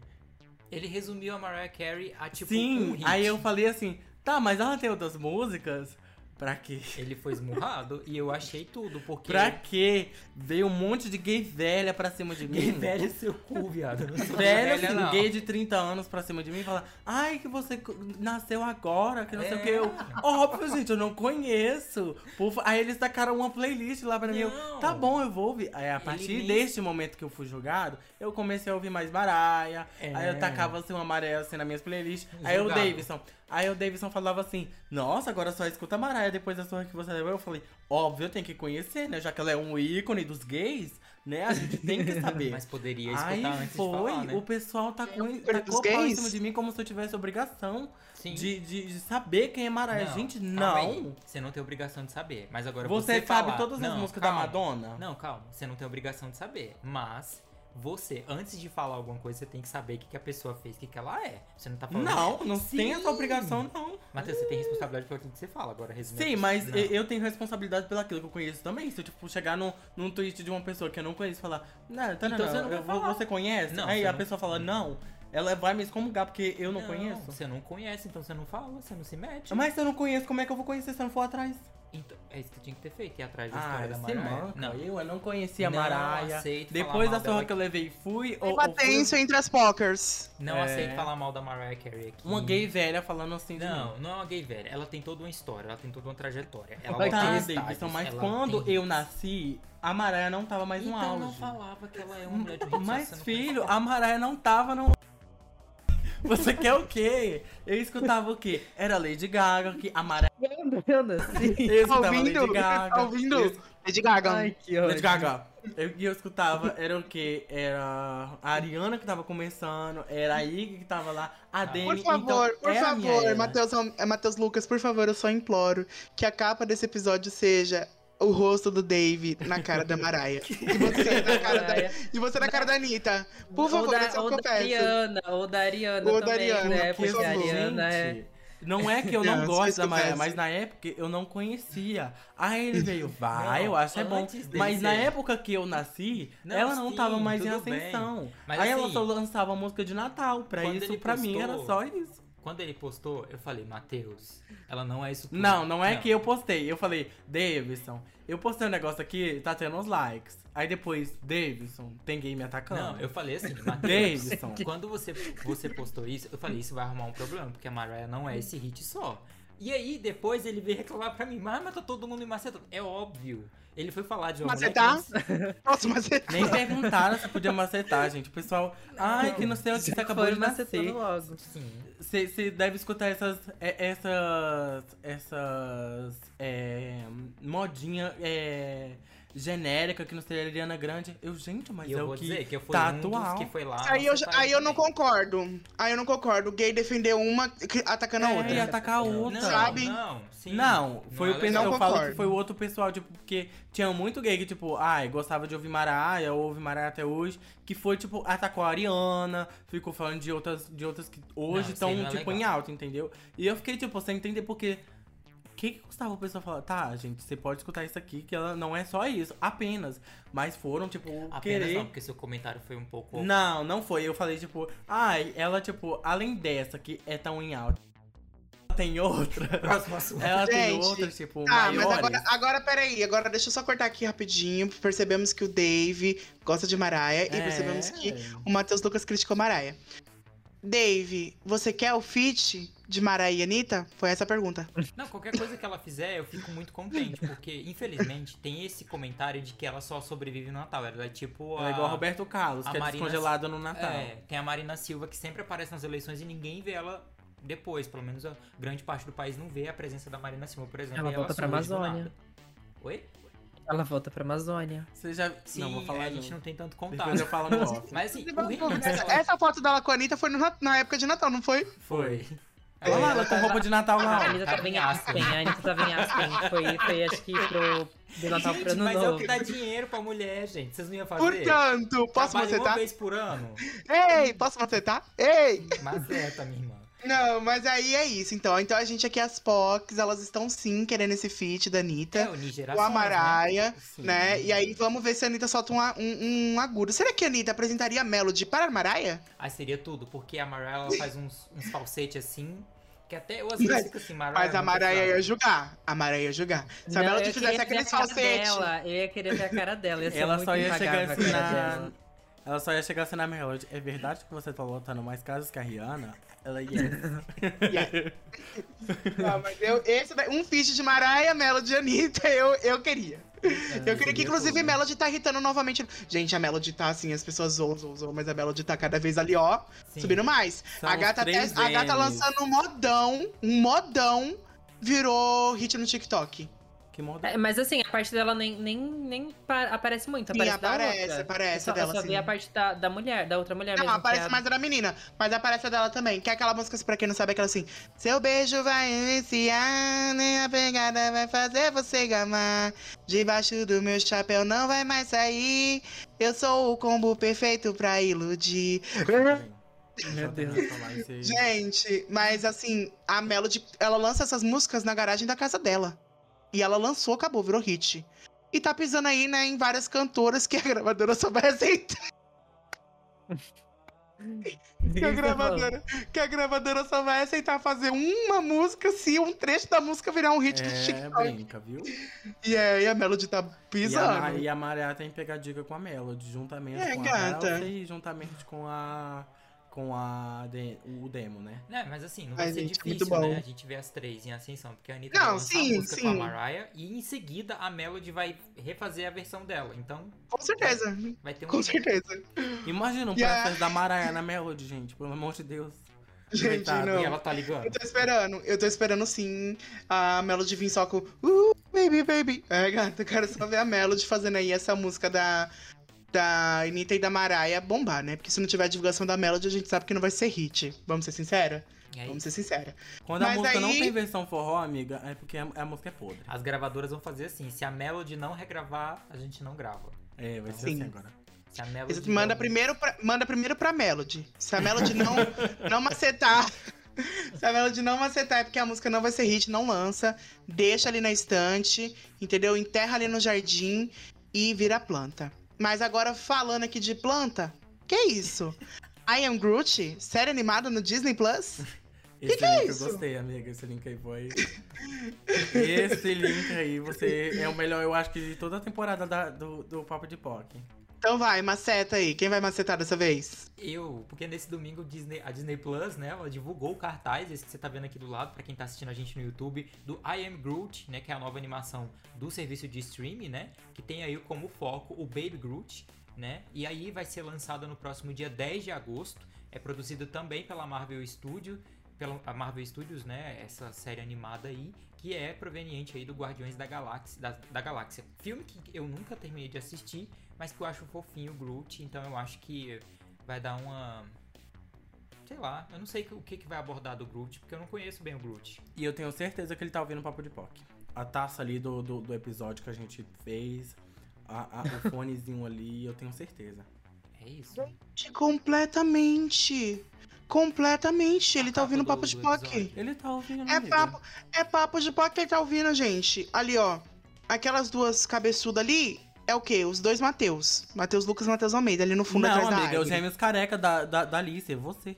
Ele resumiu a Mariah Carey a tipo Sim, um hit. aí eu falei assim, tá, mas ela tem outras músicas? Pra quê? Ele foi esmurrado e eu achei tudo, porque. Pra quê? Veio um monte de gay velha pra cima de mim. Gay velho é seu cu, viado. Sou Velho, velha, assim, gay de 30 anos pra cima de mim e fala Ai, que você nasceu agora, que não sei o É. que. Eu, óbvio, gente, eu não conheço. Aí eles tacaram uma playlist lá pra mim. Eu, tá bom, eu vou ouvir. Aí a partir nem- deste momento que eu fui julgado, eu comecei a ouvir mais Mariah. É. Aí eu tacava assim uma amarela assim nas minhas playlists. Aí o. Davidson. Aí o Davidson falava assim: Nossa, agora só escuta a Mariah depois da sua que você levou. Eu falei: Óbvio, eu tenho que conhecer, né? Já que ela é um ícone dos gays, né? A gente tem que saber. Mas poderia escutar Aí antes foi, de falar, né? o pessoal tá com, ícone tacou pau em cima de mim como se eu tivesse obrigação de, de, de saber quem é Mariah. Não, Gente, calma não. aí. Você não tem obrigação de saber. Mas agora Você, você, sabe falar- todas as Não, músicas calma. da Madonna? Não, calma. Você não tem obrigação de saber. Mas você, antes de falar alguma coisa, você tem que saber o que, que a pessoa fez, o que, que ela é. Você não tá falando. Não, não Sim. tem essa obrigação, não. Matheus, você tem responsabilidade pelo que você fala. Agora, resumindo. Sim, mas não. eu, tenho responsabilidade pelo aquilo que eu conheço também. Se eu, tipo, chegar no, num tweet de uma pessoa que eu não conheço e falar, não, tá, não, Então não, você não você conhece? Não, Aí a não- pessoa fala, não, ela vai me excomungar porque eu não, conheço. Você não conhece, então você não fala, você não se mete. Mas se eu não conheço, como é que eu vou conhecer se eu não for atrás? Então, é isso que tinha que ter feito, ir atrás da Ah, história da você Mariah. manca. Não, Eu, eu não conhecia a Mariah. aceito Depois da surra que eu levei fui. Ou, fui tensão entre as pokers. não É. aceito falar mal da Mariah Carey aqui. uma gay velha falando assim de mim. Não, não é uma gay velha. Ela tem toda uma história, ela tem toda uma trajetória. Ela Vai Tá, Davidson, mas ela quando tem eu nasci, a Mariah não tava mais no então auge. não falava que ela é uma mulher de Mas, filho, a Mariah não tava no. Você quer o quê? Eu escutava o quê? Era Lady Gaga, que a Mariah. Eu. Eu Tá escutava ouvindo? Lady Gaga. Tá ouvindo? eu- Lady Gaga. Ai, que ódio. Lady Gaga. Eu- E eu, escutava, era o quê? Era a Ariana que tava começando, era a Iggy que tava lá, a Demi. Por favor, então, por é favor. Matheus, é, Matheus Lucas, por favor, eu só imploro que a capa desse episódio seja o rosto do Dave na cara da Mariah. E você na cara da, e você na cara da Anitta. Por favor, da, esse é o ou que eu peço. Ariana, ou da Ariana Ou da também, Ariana, né? por favor. Ariana é... Não é que eu não Não, gosto da Mariah, peço. mas na época eu não conhecia. Aí ele veio, vai, eu acho é bom. Mas na época que eu nasci, Não, ela não sim, tava mais em ascensão. Mas Aí ela assim, só lançava música de Natal. Pra isso, pra mim, era postou- só isso. Quando ele postou, eu falei, Matheus, ela não é isso tudo. Não, não é que eu postei. Eu falei, Davidson, eu postei um negócio aqui, tá tendo uns likes. Aí depois, Davidson, tem gay me atacando. Não, eu falei assim, Matheus, Davidson. quando você, você postou isso, eu falei, isso vai arrumar um problema, porque a Mariah não é esse hit só. E aí, depois ele veio reclamar pra mim, mas, mas tá todo mundo em macetando. É óbvio. Ele foi falar de uma mulher Macetar? Posso macetar? Nem perguntaram se podia macetar, gente. O pessoal, ai, que não sei o que, você acabou de nascer. logo. Você deve escutar essas. é- Essas. Essas. É, modinha. É, genérica, que não seria Ariana Grande. Eu, gente, mas E é eu o vou que dizer que eu fui tá um atual. que foi lá. Aí eu, aí eu não concordo. Aí eu não concordo. O gay defendeu uma atacando a É, outra. e atacar a Não, outra. Sabe? Não, sim. Não, foi é o pessoal. Não Eu falo que foi o outro pessoal, tipo, porque tinha muito gay que, tipo, ai, gostava de ouvir Mariah, ouve Mariah até hoje, que foi, tipo, atacou a Ariana, ficou falando de outras, de outras que hoje Não, estão, não é tipo, em legal. alta, entendeu? E eu fiquei, tipo, sem entender porque. O que, que custava a pessoa falar? Tá, gente, você pode escutar isso aqui, que ela não é só isso, apenas. Mas foram, tipo, Apenas querer. não, porque seu comentário foi um pouco. Não, não foi. Eu falei, tipo, ai, ela, tipo, além dessa que é tão em alta, ela tem outra. Próximo assunto. Ela tem Gente, outras, tipo, Ah, mas maiores. agora, agora peraí, agora deixa eu só cortar aqui rapidinho. Percebemos que o Dave gosta de Mariah e É. percebemos que o Matheus Lucas criticou Mariah. Dave, você quer o feat de Mariah e Anitta? Foi essa a pergunta. Não, qualquer coisa que ela fizer, eu fico muito contente, porque, infelizmente, tem esse comentário de que ela só sobrevive no Natal. Ela é tipo. Ela é a- igual a Roberto Carlos, a que é Marina- descongelada no Natal. É, tem a Marina Silva que sempre aparece nas eleições e ninguém vê ela depois. Pelo menos a grande parte do país não vê a presença da Marina Silva, por exemplo. Ela e volta pra Amazônia. Oi? Ela volta pra Amazônia. Você já. Sim, não, vou falar é, a gente não tem tanto contato. Depois eu falo no off. Mas assim, remix Essa, essa foto dela com a Anitta foi no na época de Natal, não foi? Foi. É, Olha lá, ela com roupa de Natal A lá. Anitta tava em Aspen, a Anitta tava em Aspen. Foi, foi acho que pro do Natal pro Gente, Ano mas é o Novo. que dá dinheiro pra mulher, gente. Vocês não iam fazer? Portanto, posso Trabalha uma macetar? vez por ano. Ei, posso macetar? Ei! Maceta, minha irmã. Não, mas aí é isso, então. Então a gente aqui, as POCs, elas estão sim querendo esse feat da Anitta. É, unir com a Mariah, Sim. né? E aí vamos ver se a Anitta solta um, um, um agudo. Será que a Anitta apresentaria a Melody para a Mariah? Aí seria tudo, porque a Mariah ela faz uns, uns falsetes assim, que até eu às vezes Mas- fico assim, Mariah. Mas a fraca. ia julgar. A Mariah ia julgar. Se a Melody fizesse aqueles falsetes. dela, Eu ia querer ver a cara dela. ia ser Ela muito só ia chegar assim cara na. dela. Ela só ia chegar assim na Melody. É verdade que você tá lotando mais casas que a Rihanna? Ela ia. Não, mas eu, esse, um feat de Mariah, Melody e Anitta, eu, eu queria. Eu queria que, inclusive. Melody tá irritando novamente. Gente, a Melody tá assim, as pessoas zoam, zoam, zoam, mas a Melody tá cada vez ali, ó, Sim. subindo mais. São a gata, até, a gata lançando um modão, um modão, virou hit no TikTok. Que moda. É, mas assim, a parte dela nem, nem, nem pa- aparece muito. Aparece aparece, aparece Eu só, dela, eu só vi a parte da, da mulher, da outra mulher Não, mesmo. aparece é a- mais a da menina, mas aparece a dela também. Que é aquela música, pra quem não sabe, é aquela assim. Seu beijo vai iniciar, nem a pegada vai fazer você gamar. Debaixo do meu chapéu não vai mais sair. Eu sou o combo perfeito pra iludir. Meu Deus. Gente, mas assim, a Melody, ela lança essas músicas na garagem da casa dela. E ela lançou, acabou, virou hit. E tá pisando aí, né, em várias cantoras que a gravadora só vai aceitar. Que a gravadora, que a gravadora só vai aceitar fazer uma música se um trecho da música virar um hit do É, TikTok. brinca, viu? E aí a Melody tá E a, pisando. e a Mariah tem que pegar dica com a Melody, juntamente É, com gata. a Halsey e juntamente com a. com a. de- o demo, né? Né, mas assim, não vai Ai, ser gente, difícil, né? A gente vê as três em ascensão, porque a Anitta Não, vai lançar sim, a música com a sim. Mariah e em seguida a Melody vai refazer a versão dela. Então Com certeza, vai ter um. com certeza. Imagina um a- processo da Mariah na Melody, gente, pelo amor de Deus. Gente, não. E ela tá ligando. Eu tô esperando, eu tô esperando sim a Melody vir só com Uh, baby, baby. É, gata, eu quero só ver a Melody fazendo aí essa música da, da Anitta e da Mariah bombar, né? Porque se não tiver divulgação da Melody, a gente sabe que não vai ser hit. Vamos ser sincera? Aí, Vamos ser sincera. Quando a Mas música não aí- tem versão forró, amiga, é porque a, a música é podre. as gravadoras vão fazer assim: se a Melody não regravar, a gente não grava. É, vai ser Sim. assim agora. Se a Melody. Manda não- primeiro, pra, manda primeiro pra Melody. Se a Melody não, não macetar. Se a Melody não macetar, é porque a música não vai ser hit, não lança. Deixa ali na estante, entendeu? Enterra ali no jardim e vira planta. Mas agora, falando aqui de planta, que isso? I Am Groot, série animada no Disney Plus? Esse que é link isso? eu gostei, amiga. Esse link aí foi. Esse link aí, você é o melhor, eu acho que de toda a temporada da- do, do Papo de POC. Então vai, maceta aí. Quem vai macetar dessa vez? Eu, porque nesse domingo Disney- a Disney Plus, né, ela divulgou o cartaz, esse que você tá vendo aqui do lado, pra quem tá assistindo a gente no YouTube, do I Am Groot, né, que é a nova animação do serviço de streaming, né, que tem aí como foco o Baby Groot, né, e aí vai ser lançada no próximo dia 10 de agosto, é produzido também pela Marvel Studio, pela Marvel Studios, né? Essa série animada aí, que é proveniente aí do Guardiões da Galáxia, da, da Galáxia. Filme que eu nunca terminei de assistir, mas que eu acho fofinho o Groot, então eu acho que vai dar uma sei lá, eu não sei o que, que vai abordar do Groot, porque eu não conheço bem o Groot. E eu tenho certeza que ele tá ouvindo o Papo de Poc. A taça ali do, do, do episódio que a gente fez, a, a, o fonezinho ali, eu tenho certeza. É isso. Completamente. Completamente. Ele tá ouvindo o do- Papo de do Poc. episódio. Ele tá ouvindo, É amiga. papo, é papo de Poc que ele tá ouvindo, gente. Ali, ó. Aquelas duas cabeçudas ali é o quê? Os dois Mateus. Mateus Lucas e Mateus Almeida, ali no fundo Não, atrás da amiga, é os árvore. gêmeos careca da, da, da Alice, é você.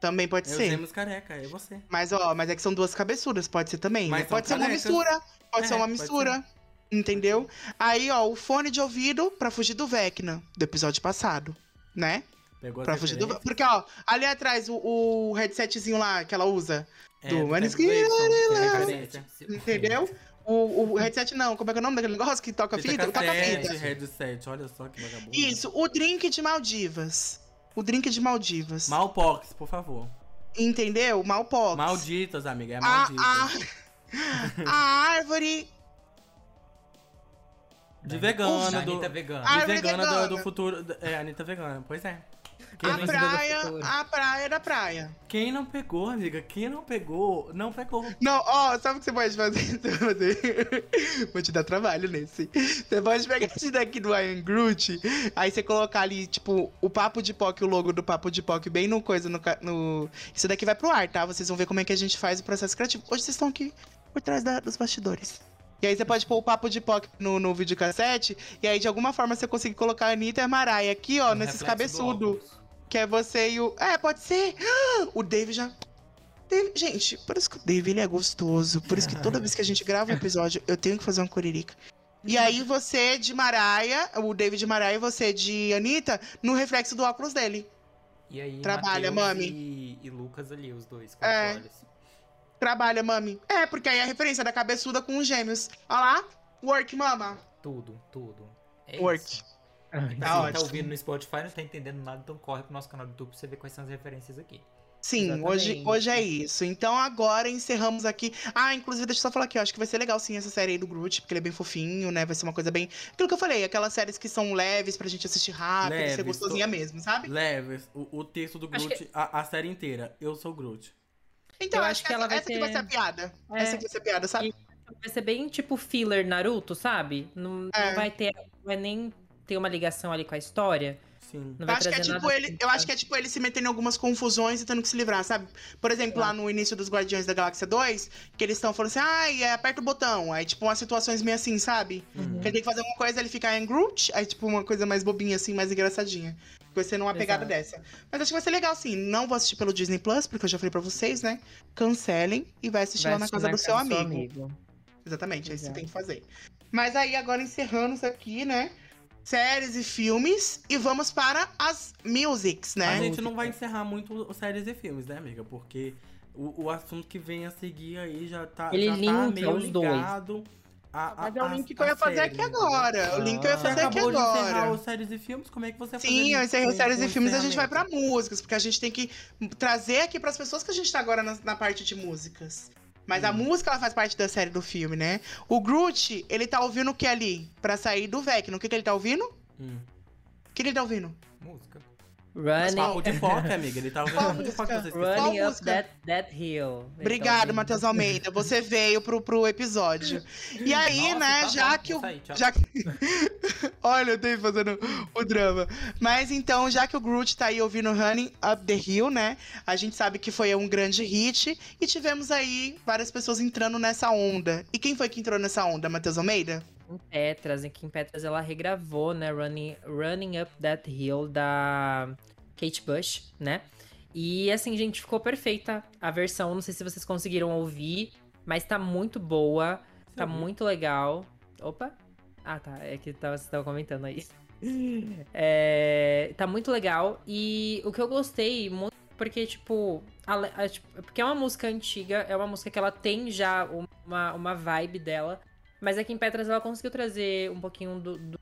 Também pode É os ser. gêmeos careca, é você. Mas, ó, mas é que são duas cabeçudas, pode ser também. Mas né? são Pode ser uma mistura. Pode É, ser uma pode mistura. Entendeu? Aí, ó, o fone de ouvido pra fugir do Vecna, do episódio passado. Né? Pegou Pra fugir do. Porque, ó, ali atrás, o, o headsetzinho lá que ela usa. É, do é cassete. Entendeu? O, o headset não, como é que é o nome daquele negócio que toca fita? Toca fita. headset, olha só que vagabundo. Isso, o drink de Maldivas. O drink de Maldivas. Malpox, por favor. Entendeu? Malpox. Malditas, amiga, é A, maldita. a, a árvore. De vegana, do... Anitta vegana. De Árvore vegana do, vegana. do futuro. É, Anitta vegana, pois é. Quem, A praia, a praia da praia. quem não pegou, amiga? Quem não pegou, não pegou. Não, ó, sabe o que você pode fazer? Você vai fazer- Vou te dar trabalho nesse. Você pode pegar esse daqui do Iron Groot, aí você colocar ali, tipo, o Papo de Poc, o logo do Papo de Poc, bem no coisa, no, no... Isso daqui vai pro ar, tá? Vocês vão ver como é que a gente faz o processo criativo. Hoje vocês estão aqui por trás da- dos bastidores. E aí você pode pôr o Papo de Poc no, no videocassete, e aí de alguma forma você consegue colocar a Anitta e a Mariah aqui, ó, No nesses cabeçudos. Que é você e o. É, pode ser. O Dave já. Dave- Gente, por isso que o Dave ele é gostoso. Por isso que toda vez que a gente grava um episódio, eu tenho que fazer uma coririca. E aí você de Maraia, o David de Maraia e você de Anitta, no reflexo do óculos dele. E aí, Trabalha, Matheus mami. E, e Lucas ali, os dois, com É. os olhos. Trabalha, mami. É, porque aí é a referência da cabeçuda com os gêmeos. Olha lá. Work, mama. Tudo, tudo. É Work. isso. Tá Pra quem tá ótimo. ouvindo no Spotify não tá entendendo nada, então corre pro nosso canal do YouTube pra você ver quais são as referências aqui. Sim, hoje, Exatamente. hoje é isso. Então agora encerramos aqui. Ah, inclusive, deixa eu só falar aqui, eu acho que vai ser legal sim essa série aí do Groot, porque ele é bem fofinho, né? Vai ser uma coisa bem. Aquilo que eu falei, aquelas séries que são leves pra gente assistir rápido, ser Leves, gostosinha tô- mesmo, sabe? Leves, o, o texto do Groot, a, a série inteira. Eu sou o Groot. Então, Eu acho acho que, que ela essa, vai essa que vai ser a piada. É. Essa que vai ser a piada, sabe? Vai ser bem tipo filler Naruto, sabe? Não, É. não vai ter. Vai nem ter uma ligação ali com a história. Sim. Não Eu acho, que é tipo ele, eu acho que é tipo ele se metendo em algumas confusões e tendo que se livrar, sabe? Por exemplo, lá no início dos Guardiões da Galáxia 2, que eles estão falando assim, ai, é, aperta o botão. Aí, tipo, umas situações meio assim, sabe? Uhum. Que ele tem que fazer uma coisa, ele fica em Groot, aí, tipo, uma coisa mais bobinha, assim, mais engraçadinha. Vai ser numa pegada Exato. dessa. Mas acho que vai ser legal, sim. Não vou assistir pelo Disney Plus, porque eu já falei pra vocês, né? Cancelem e vai assistir Vai lá na casa do seu amigo. Exatamente, é isso que você Exato. tem que fazer. Mas aí, agora encerrando isso aqui, né? Séries e filmes. E vamos para as musics, A né? gente não vai encerrar muito os séries e filmes, né, amiga? Porque o, o assunto que vem a seguir aí já tá, Ele já tá meio os dois. ligado. A, a, Mas é o a- link que eu a ia fazer série, aqui entendeu? agora. O link que eu ia Você fazer aqui acabou de encerrar agora. os séries e filmes, como é que você vai Sim, eu encerrei com- séries e filmes e a gente vai pra músicas, porque a gente tem que trazer aqui pras pessoas que a gente tá agora na, na parte de músicas. Mas a Hum. música, ela faz parte da série do filme, né? O Groot, ele tá ouvindo o que ali? Pra sair do Vecna. O que, que ele tá ouvindo? Hum. O que ele tá ouvindo? Música. Running, Papo de foca, amiga. Ele tá ouvindo Qual de foca, música? vocês. Qual running up that, that hill. Obrigado, ouvindo. Matheus Almeida. Você veio pro, pro episódio. E aí, Nossa, né, tá já bom, que o. tchau. Já que... Olha, eu tenho fazendo o drama. Mas então, já que o Groot tá aí ouvindo Running Up the Hill, né? A gente sabe que foi um grande hit. E tivemos aí várias pessoas entrando nessa onda. E quem foi que entrou nessa onda, Matheus Almeida? Kim Petras, em Kim Petras ela regravou, né, Running, Running Up That Hill da Kate Bush, né? E assim, gente, ficou perfeita a versão. Não sei se vocês conseguiram ouvir, mas tá muito boa, tá ouvi. muito legal. Opa! Ah, tá, é que tava, você tava comentando aí. É, tá muito legal. E o que eu gostei muito, porque, tipo, a- a- tipo, porque é uma música antiga, é uma música que ela tem já uma, uma vibe dela. Mas aqui em Petras ela conseguiu trazer um pouquinho do, do,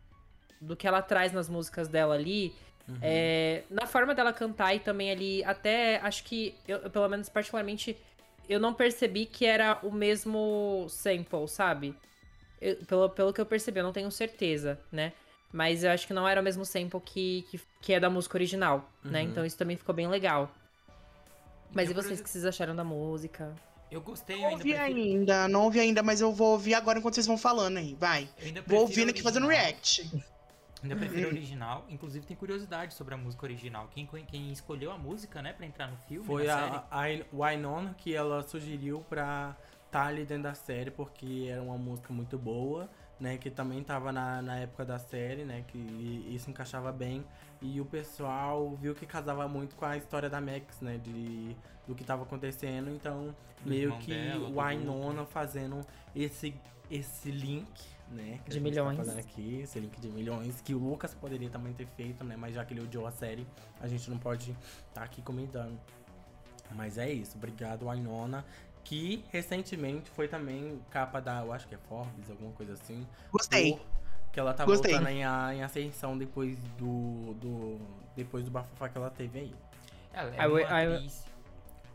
do que ela traz nas músicas dela ali. Uhum. É, na forma dela cantar e também ali, até acho que, eu, pelo menos particularmente, eu não percebi que era o mesmo sample, sabe? Eu- pelo, pelo que eu percebi, eu não tenho certeza, né? Mas eu acho que não era o mesmo sample que, que, que é da música original, né? Uhum. Então isso também ficou bem legal. Mas e por vocês, o que vocês acharam da música? Eu gostei, eu Não ainda ouvi prefiro, ainda, não ouvi ainda, mas eu vou ouvir agora enquanto vocês vão falando aí. Vai. ainda Vou ouvindo aqui fazendo react. Ainda prefiro a original. Inclusive tem curiosidade sobre a música original. Quem, quem escolheu a música, né, pra entrar no filme, Foi na série, a, a Wynonna que ela sugeriu pra estar ali dentro da série, porque era uma música muito boa, né? Que também tava na, na época da série, né? Que isso encaixava bem. E o pessoal viu que casava muito com a história da Max, né? De, do que tava acontecendo. Então, Do meio que dela, o Wynonna fazendo esse, esse link, né? Que De gente milhões. Tá fazendo aqui, esse link de milhões, que o Lucas poderia também ter feito, né? Mas já que ele odiou a série, a gente não pode estar aqui comentando. Mas é isso, obrigado Wynonna, que recentemente foi também capa da, eu acho que é Forbes, alguma coisa assim. Gostei. do- que ela tá Gostei. voltando em, a- em ascensão depois do, do depois do bafafá que ela teve aí. ela é I uma I.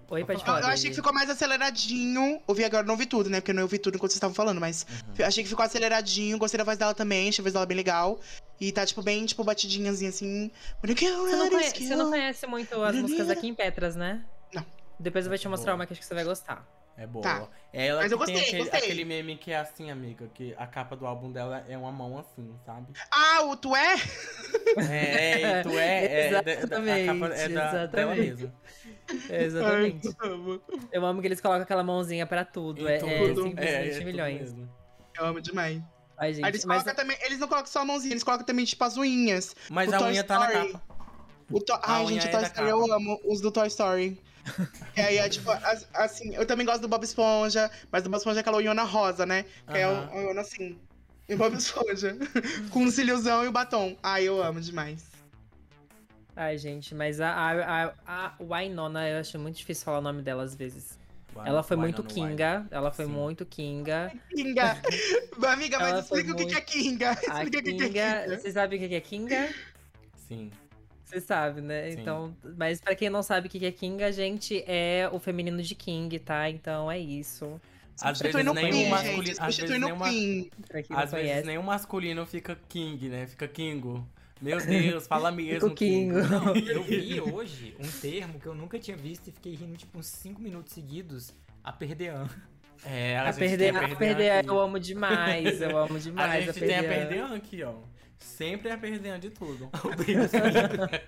Oi, pode Eu, falar. eu achei que ficou mais aceleradinho. Ouvi agora, não ouvi tudo, né? Porque eu não ouvi tudo enquanto vocês estavam falando, mas Uhum. eu achei que ficou aceleradinho. Gostei da voz dela também, achei a voz dela bem legal. E tá, tipo, bem, tipo, batidinhazinha assim. Você não, conhe- você não conhece muito as músicas aqui em Petras, né? Não. Depois eu vou te mostrar Boa. uma que acho que você vai gostar. É boa. Tá. É ela Mas eu tem gostei, aquele, gostei. aquele meme que é assim, amiga, que a capa do álbum dela é uma mão assim, sabe? Ah, o Tu é? É, é, tu é, é, da- da- a capa é da, dela Exatamente. mesmo. É, exatamente. Ai, eu amo. Eu amo que eles colocam aquela mãozinha pra tudo. É, é tudo. simplesmente É, é tudo milhões. mesmo. Eu amo demais. Ai, Aí gente, eles, mas colocam também, eles não colocam só a mãozinha, eles colocam também, tipo, as unhas. Mas O a Toy unha tá na Story. capa. O to... Ai, gente, é o Toy Story eu amo. Os do Toy Story. e aí é tipo, as- assim, eu também gosto do Bob Esponja, mas do Bob Esponja é aquela unhona rosa, né? Que é Aham. a unhona assim. E o Bob Esponja. com o cíliozão e o batom. Ai, eu amo demais. Ai, gente, mas a, a, a, a Wynonna, eu acho muito difícil falar o nome dela às vezes. ela foi muito. Kinga. Ela foi Sim. muito Kinga. Kinga. Amiga, mas Ela explica o que que é muito- Kinga. A Explica o que que é Kinga. Kinga. Você sabe o que que é Kinga? Sim. Você sabe, né? Sim. Então, mas pra quem não sabe o que que é Kinga, gente, é o feminino de King, tá? Então é isso. Às vezes nem o masculino. Às vezes nem não Às vezes o masculino fica King, né? Fica Kingo. Meu Deus, fala mesmo. Kingo. Eu vi hoje um termo que eu nunca tinha visto e fiquei rindo tipo uns 5 minutos seguidos. A perdean. É, a, A gente perder, tem a perder eu amo demais, eu amo A demais gente tem a perdean aqui, ó. Sempre é a perdean de tudo. O brilho sumiu.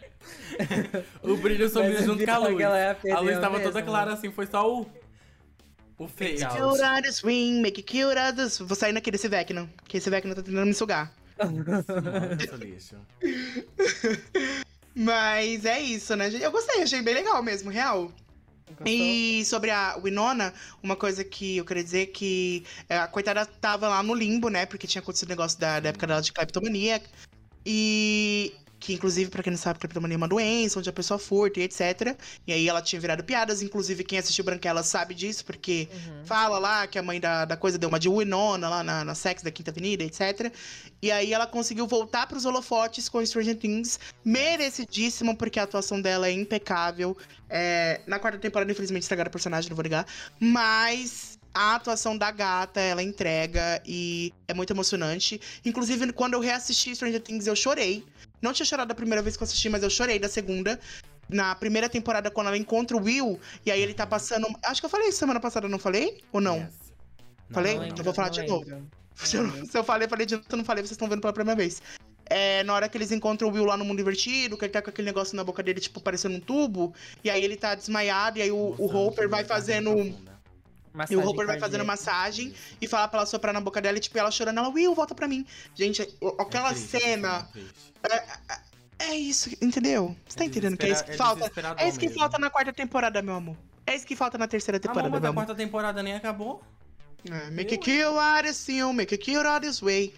o brilho sumiu junto com a luz. É a, luz tava toda mesmo. clara assim, foi só o. O fade. Legal. Cute out the swing, make cute out the... Vou sair daqui desse Vecna, que esse Vecna tá tentando me sugar. Nossa, lixo. Mas é isso, né, gente? Eu gostei, achei bem legal mesmo, real. E sobre a Winona, uma coisa que eu queria dizer que é, a coitada tava lá no limbo, né? Porque tinha acontecido o negócio da, da época dela de cleptomania. E que, inclusive, pra quem não sabe, cleptomania é uma doença, onde a pessoa furta e etc. E aí ela tinha virado piadas, inclusive quem assistiu Branquela sabe disso, porque Uhum. fala lá que a mãe da, da coisa deu uma de Winona lá na, na Sex da Quinta Avenida, etc. E aí ela conseguiu voltar pros holofotes com Stranger Things, merecidíssimo, porque a atuação dela é impecável. É, na quarta temporada, infelizmente, estragaram a personagem, não vou ligar. Mas a atuação da gata, ela entrega e é muito emocionante. Inclusive, quando eu reassisti Stranger Things, eu chorei. Não tinha chorado da primeira vez que eu assisti, mas eu chorei da segunda. Na primeira temporada, quando ela encontra o Will, e aí ele tá passando. Acho que eu falei isso semana passada, não falei? Ou não? Yes. Falei? Não Então vou falar de novo. Se eu, se eu falei, falei de novo, se eu não falei, vocês estão vendo pela primeira vez. É, na hora que eles encontram o Will lá no mundo invertido, que ele tá com aquele negócio na boca dele, tipo, parecendo um tubo, e aí ele tá desmaiado, e aí o, o Mostrando Hopper vai fazendo. Profunda. E o Massagem Hopper vai fazendo massagem e fala pra ela soprar na boca dela, e tipo, ela chorando, ela, Will, volta pra mim. Gente, aquela É triste, cena. é. É isso, entendeu? Você tá É entendendo que é isso que desespera- falta? É isso que mesmo. falta na quarta temporada, meu amor. É isso que falta na terceira Ah, temporada, mas meu a quarta temporada nem acabou. É, make it kill out this film, make it kill out this way.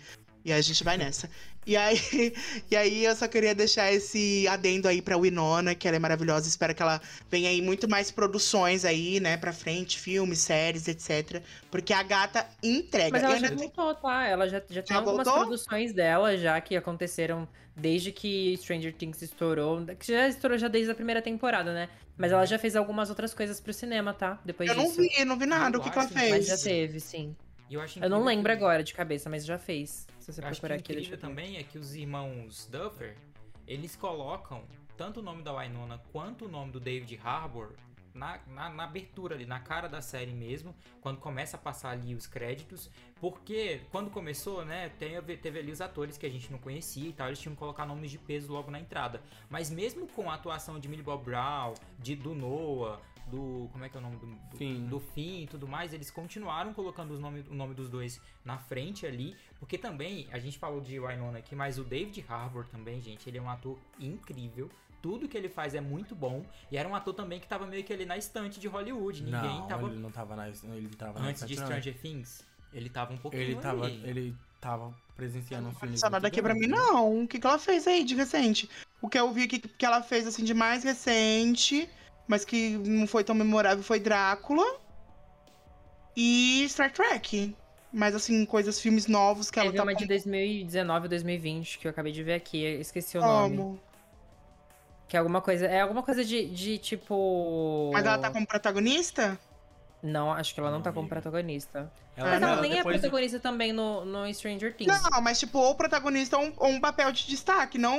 E aí a gente vai nessa. E aí, e aí eu só queria deixar esse adendo aí pra Winona, que ela é maravilhosa. Espero que ela venha aí muito mais produções aí, né, pra frente, filmes, séries, etc. Porque a gata entrega. Mas ela Eu já voltou, tá? Ela já, já tem algumas voltou? produções dela já que aconteceram desde que Stranger Things estourou. Que já estourou já desde a primeira temporada, né? Mas ela já fez algumas outras coisas pro cinema, tá? Depois eu não disso. vi, não vi nada. Eu O que, que ela fez? Mas já teve, sim. Eu, acho Eu não lembro que- agora de cabeça, mas já fez. Se você Eu acho que aqui, também é que os irmãos Duffer, eles colocam tanto o nome da Wynonna quanto o nome do David Harbour na, na, na abertura ali, na cara da série mesmo, quando começa a passar ali os créditos, porque quando começou, né, teve, teve ali os atores que a gente não conhecia e tal, eles tinham que colocar nomes de peso logo na entrada. Mas mesmo com a atuação de Millie Bob Brown, de, do Noah, do. Como é que é o nome do. do Finn. Do Finn e tudo mais, eles continuaram colocando os nome, o nome dos dois na frente ali. Porque também, a gente falou de Wynonna aqui, mas o David Harbour também, gente, ele é um ator incrível. Tudo que ele faz é muito bom. E era um ator também que tava meio que ali na estante de Hollywood. Ninguém não, tava. ele não tava na. Ele tava na Antes de não. Stranger Things, ele tava um pouquinho. Ele tava, ali. ele tava presenciando um filme. Não nada aqui pra mim, não. O que, que ela fez aí de recente? O que eu vi que, que ela fez, assim, de mais recente, mas que não foi tão memorável, foi Drácula e Star Trek. Mas, assim, coisas, filmes novos que ela Teve tá uma de 2019 ou 2020 que eu acabei de ver aqui, esqueci o nome. como. Que é alguma coisa. É alguma coisa de, de tipo. Mas ela tá como protagonista? Não, acho que ela não, Não, tá como protagonista. Ela, Mas ela ela nem é protagonista também no, no Stranger Things. Não, mas, tipo, ou protagonista ou um, ou um papel de destaque. Não,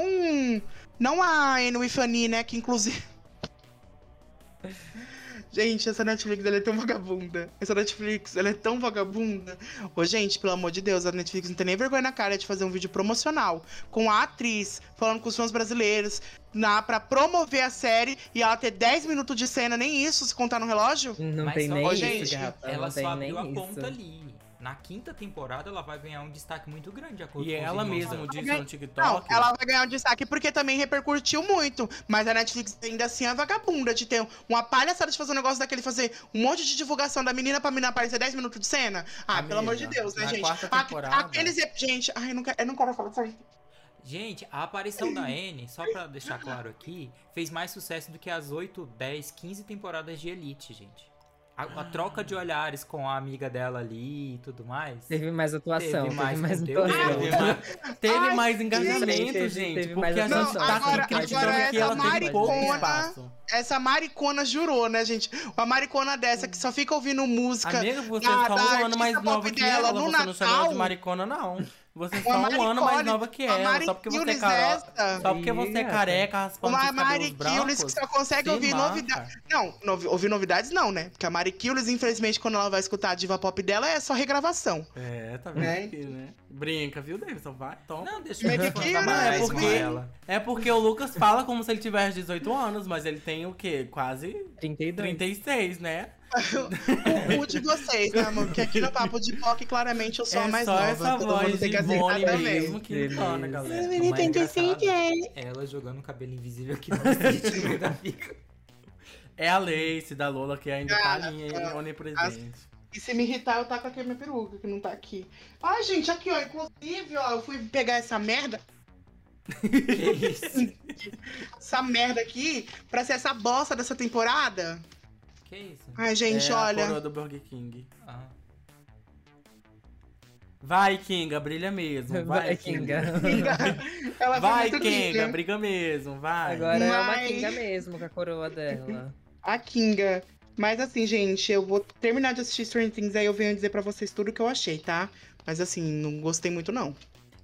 não a Anne Fanny, né? Que, inclusive... Gente, essa Netflix, ela é tão vagabunda. Essa Netflix, ela é tão vagabunda. Ô, gente, pelo amor de Deus, a Netflix não tem nem vergonha na cara de fazer um vídeo promocional com a atriz falando com os fãs brasileiros na, pra promover a série e ela ter 10 minutos de cena, nem isso, se contar no relógio. Não Mas tem só nem isso, gente, gata. Ela não tem só nem abriu a isso. ponta ali. Na quinta temporada ela vai ganhar um destaque muito grande, de acordo E ela mesma disse Não, no TikTok. ela vai ganhar um destaque porque também repercutiu muito. Mas a Netflix ainda assim é vagabunda de ter uma palhaçada de fazer um negócio daquele, fazer um monte de divulgação da menina pra menina aparecer 10 minutos de cena. Ah, Amiga, pelo amor de Deus, né, na gente? quarta A- temporada- Aqueles. Gente, ai, eu não quero, eu não quero falar disso aí. Gente, a aparição da Anne, só pra deixar claro aqui, fez mais sucesso do que as 8, 10, 15 temporadas de Elite, gente. A, a troca de olhares com a amiga dela ali e tudo mais. Teve mais atuação, teve mais, conteúdo, atuação. teve mais- Teve Ai, mais engajamento, teve- gente. teve porque mais a gente atenção. tá Agora- criticando agora que essa ela teve pouco maricona- espaço. Essa maricona jurou, né, gente? Uma maricona dessa que só fica ouvindo música. Amiga, você da- é só da um ano mais nova que dela ela. no Você não chama ela de Natal. maricona, não. Você é só Uma um ano mais nova que ela. Só porque você é careca. Só porque você é careca, raspando Uma seus cabelos Mari Killis que só consegue se ouvir novidades. Não, novi- ouvir novidades não, né? Porque a Mari Killis, infelizmente, quando ela vai escutar a diva pop dela, é só regravação. É, tá vendo Né? aqui, né? Brinca, viu, Davidson? Vai, toma. Não, deixa eu mais é? Porque-. É porque o Lucas fala como se ele tivesse 18 anos, mas ele tem o quê? Quase 32. 36, né? O cu de vocês, né, amor? Porque aqui no Papo de POC, claramente, eu sou a é mais só nova. essa todo mundo voz tem de que aceitar também. mesmo que engana, galera. O mais engraçado é ela jogando o cabelo invisível aqui no vestido meio da pica. É a Lace da Lola que ainda tá Ah, ali, ah, onipresente. E se me irritar, eu taco aqui a minha peruca, que não tá aqui. Ai, gente, aqui, ó. Inclusive, ó, eu fui pegar essa merda, Que isso? essa merda aqui, pra ser essa bosta dessa temporada. Que isso? Ai, gente, é olha. a coroa do Burger King. Ah. Vai, Kinga, brilha mesmo. Vai, Vai, Kinga. Kinga. Ela Vai, Kinga, briga mesmo, vai. Agora é uma Mas- Kinga mesmo com a coroa dela. A Kinga. Mas assim, gente, eu vou terminar de assistir Stranger Things, aí eu venho dizer pra vocês tudo o que eu achei, tá? Mas assim, não gostei muito, não.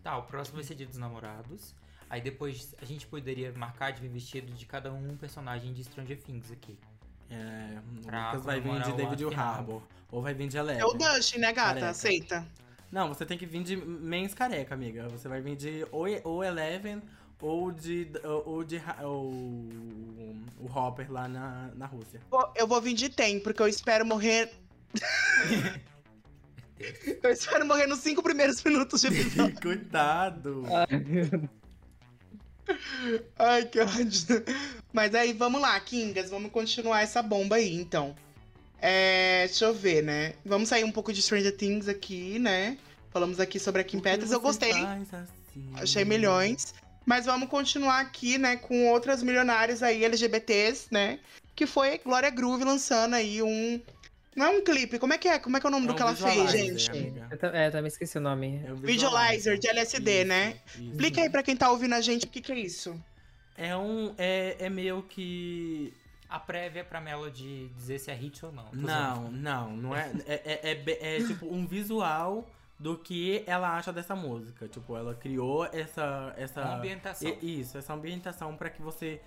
Tá, o próximo vai ser Dia dos Namorados. Aí depois a gente poderia marcar de vir vestido de cada um personagem de Stranger Things aqui. É, o Pra Lucas vai vir de David. Harbour. Ou vai vir de Eleven. É o Dustin, né, gata? Careca. Aceita. Não, você tem que vir de mens careca, amiga. Você vai vir de ou, ou Eleven ou de, ou de ou, o Hopper lá na, na Rússia. Eu vou vir de Tem, porque eu espero morrer. eu espero morrer nos cinco primeiros minutos de episódio. Cuidado! Ai, que ódio. Mas aí, vamos lá, Kingas, vamos continuar essa bomba aí, então. É, deixa eu ver, né? Vamos sair um pouco de Stranger Things aqui, né? Falamos aqui sobre a Kim Petras, eu gostei, assim. achei milhões. Mas vamos continuar aqui, né, com outras milionárias aí, LGBTs, né? Que foi Glória Groove lançando aí um. Não é um clipe, como é que é? Como é que é o nome É do que ela fez, visualizer, gente? Eu, é, eu também esqueci o nome. É um Visualizer de LSD, Isso, né? isso. Explica aí pra quem tá ouvindo a gente o que, que é isso. É um. É, é meio que. A prévia pra Melody dizer se é hit ou não. Não, não, não é. É, é, é é, tipo um visual do que ela acha dessa música. Tipo, ela criou essa. essa Uma ambientação. e- Isso, essa ambientação pra que você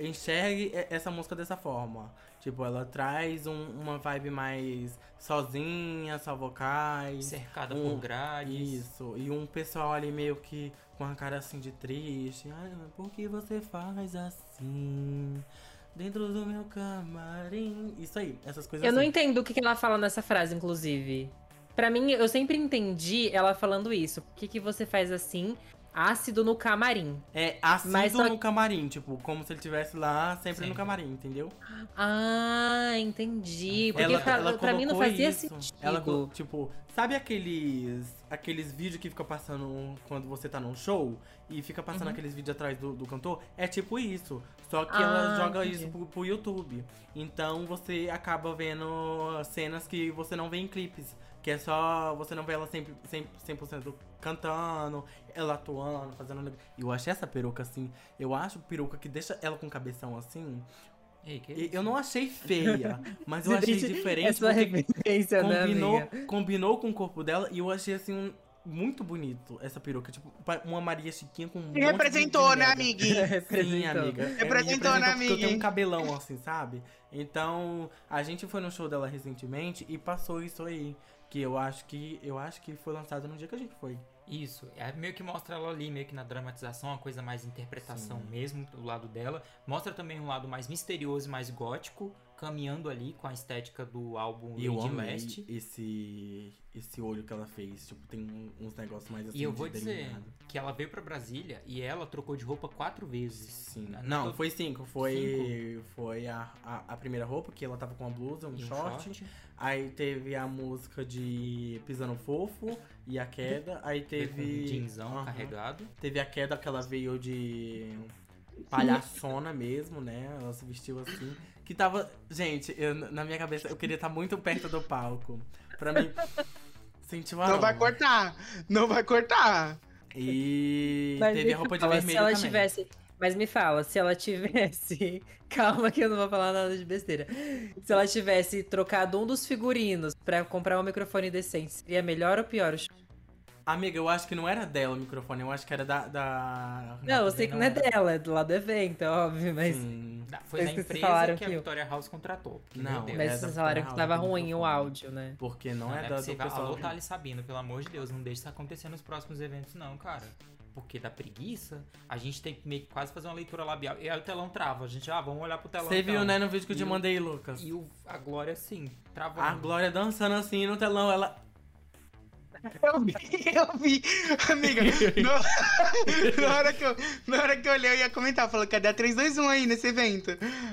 enxergue essa música dessa forma. Tipo, ela traz um- uma vibe mais sozinha, só vocais. Cercada um- por grades. Isso, e um pessoal ali meio que com a cara assim de triste. Ai, por que você faz assim? Dentro do meu camarim. Isso aí, essas coisas Eu não assim. entendo o que que ela fala nessa frase, inclusive. Pra mim, eu sempre entendi ela falando isso. Por que, que você faz assim? Ácido no camarim. É assíduo Mas só no camarim, tipo, como se ele estivesse lá sempre Sempre. no camarim, entendeu? Ah, entendi. Porque ela, pra, ela pra mim não fazia isso. sentido. Ela, tipo, sabe aqueles aqueles vídeos que fica passando quando você tá num show e fica passando Uhum. aqueles vídeos atrás do, do cantor? É tipo isso. Só que Ah, ela joga entendi. isso pro, pro YouTube. Então você acaba vendo cenas que você não vê em clipes. Que é só. Você não vê ela 100%, 100%, 100% cantando, ela atuando, fazendo. E eu achei essa peruca assim. Eu acho peruca que deixa ela com cabeção assim. Ei? Eu não achei feia, mas eu achei diferente. Essa porque referência, né, combinou, amiga? combinou com o corpo dela e eu achei assim um- muito bonito essa peruca. Tipo, uma Maria Chiquinha com um representou, de né, mega. amiguinho? Sim, Representou. amiga. Representou, né, Porque eu tenho um cabelão assim, sabe? Então, a gente foi no show dela recentemente e passou isso aí. Que eu acho que. Eu acho que foi lançado no dia que a gente foi. Isso, é meio que mostra ela ali, meio que na dramatização, uma coisa mais interpretação Sim. mesmo, do lado dela. Mostra também um lado mais misterioso, mais gótico, caminhando ali com a estética do álbum E Lady Leste. esse, esse olho que ela fez. Tipo, tem uns negócios mais assim. E eu de vou dizer delineado. que ela veio pra Brasília e ela trocou de roupa quatro vezes. Sim. Não, foi cinco. Foi, foi a, a, a primeira roupa, que ela tava com uma blusa, um, um short. Aí teve a música de Pisando Fofo e a queda. Aí Teve um jeansão Aham. carregado. Teve a queda que ela veio de palhaçona mesmo, né? Ela se vestiu assim. Que tava. Gente, eu- na minha cabeça eu queria estar muito perto do palco. Pra mim. Sentir o Não vai cortar. Não vai cortar. E Mas teve a roupa de fala, vermelho Se ela também. tivesse. Mas me fala, se ela tivesse. Calma que eu não vou falar nada de besteira. Se ela tivesse trocado um dos figurinos pra comprar um microfone decente, seria melhor ou pior? o show? Amiga, eu acho que não era dela o microfone, eu acho que era da. da... Não, eu sei que não é era. dela, é do lado do evento, é óbvio, mas. Sim. Da- Foi que vocês empresa falaram que a que eu- Victoria House contratou. Não. Mas é da vocês falaram que tava ruim o áudio, né? Porque não, Não, é é da, do pessoal. Alô, Thales Sabino, pelo amor de Deus, não deixe isso acontecer nos próximos eventos, não, cara. Porque da preguiça, a gente tem que meio que quase fazer uma leitura labial. E aí o telão trava. A gente, ah, vamos olhar pro telão. Você viu, então. né, no vídeo que eu te mandei, Lucas? E o, a Glória, assim, travando. A Glória dançando assim no telão, ela. Eu vi, eu vi. Amiga, no- na, hora que eu, na hora que eu olhei, eu ia comentar. Falando, cadê a 321 aí nesse evento?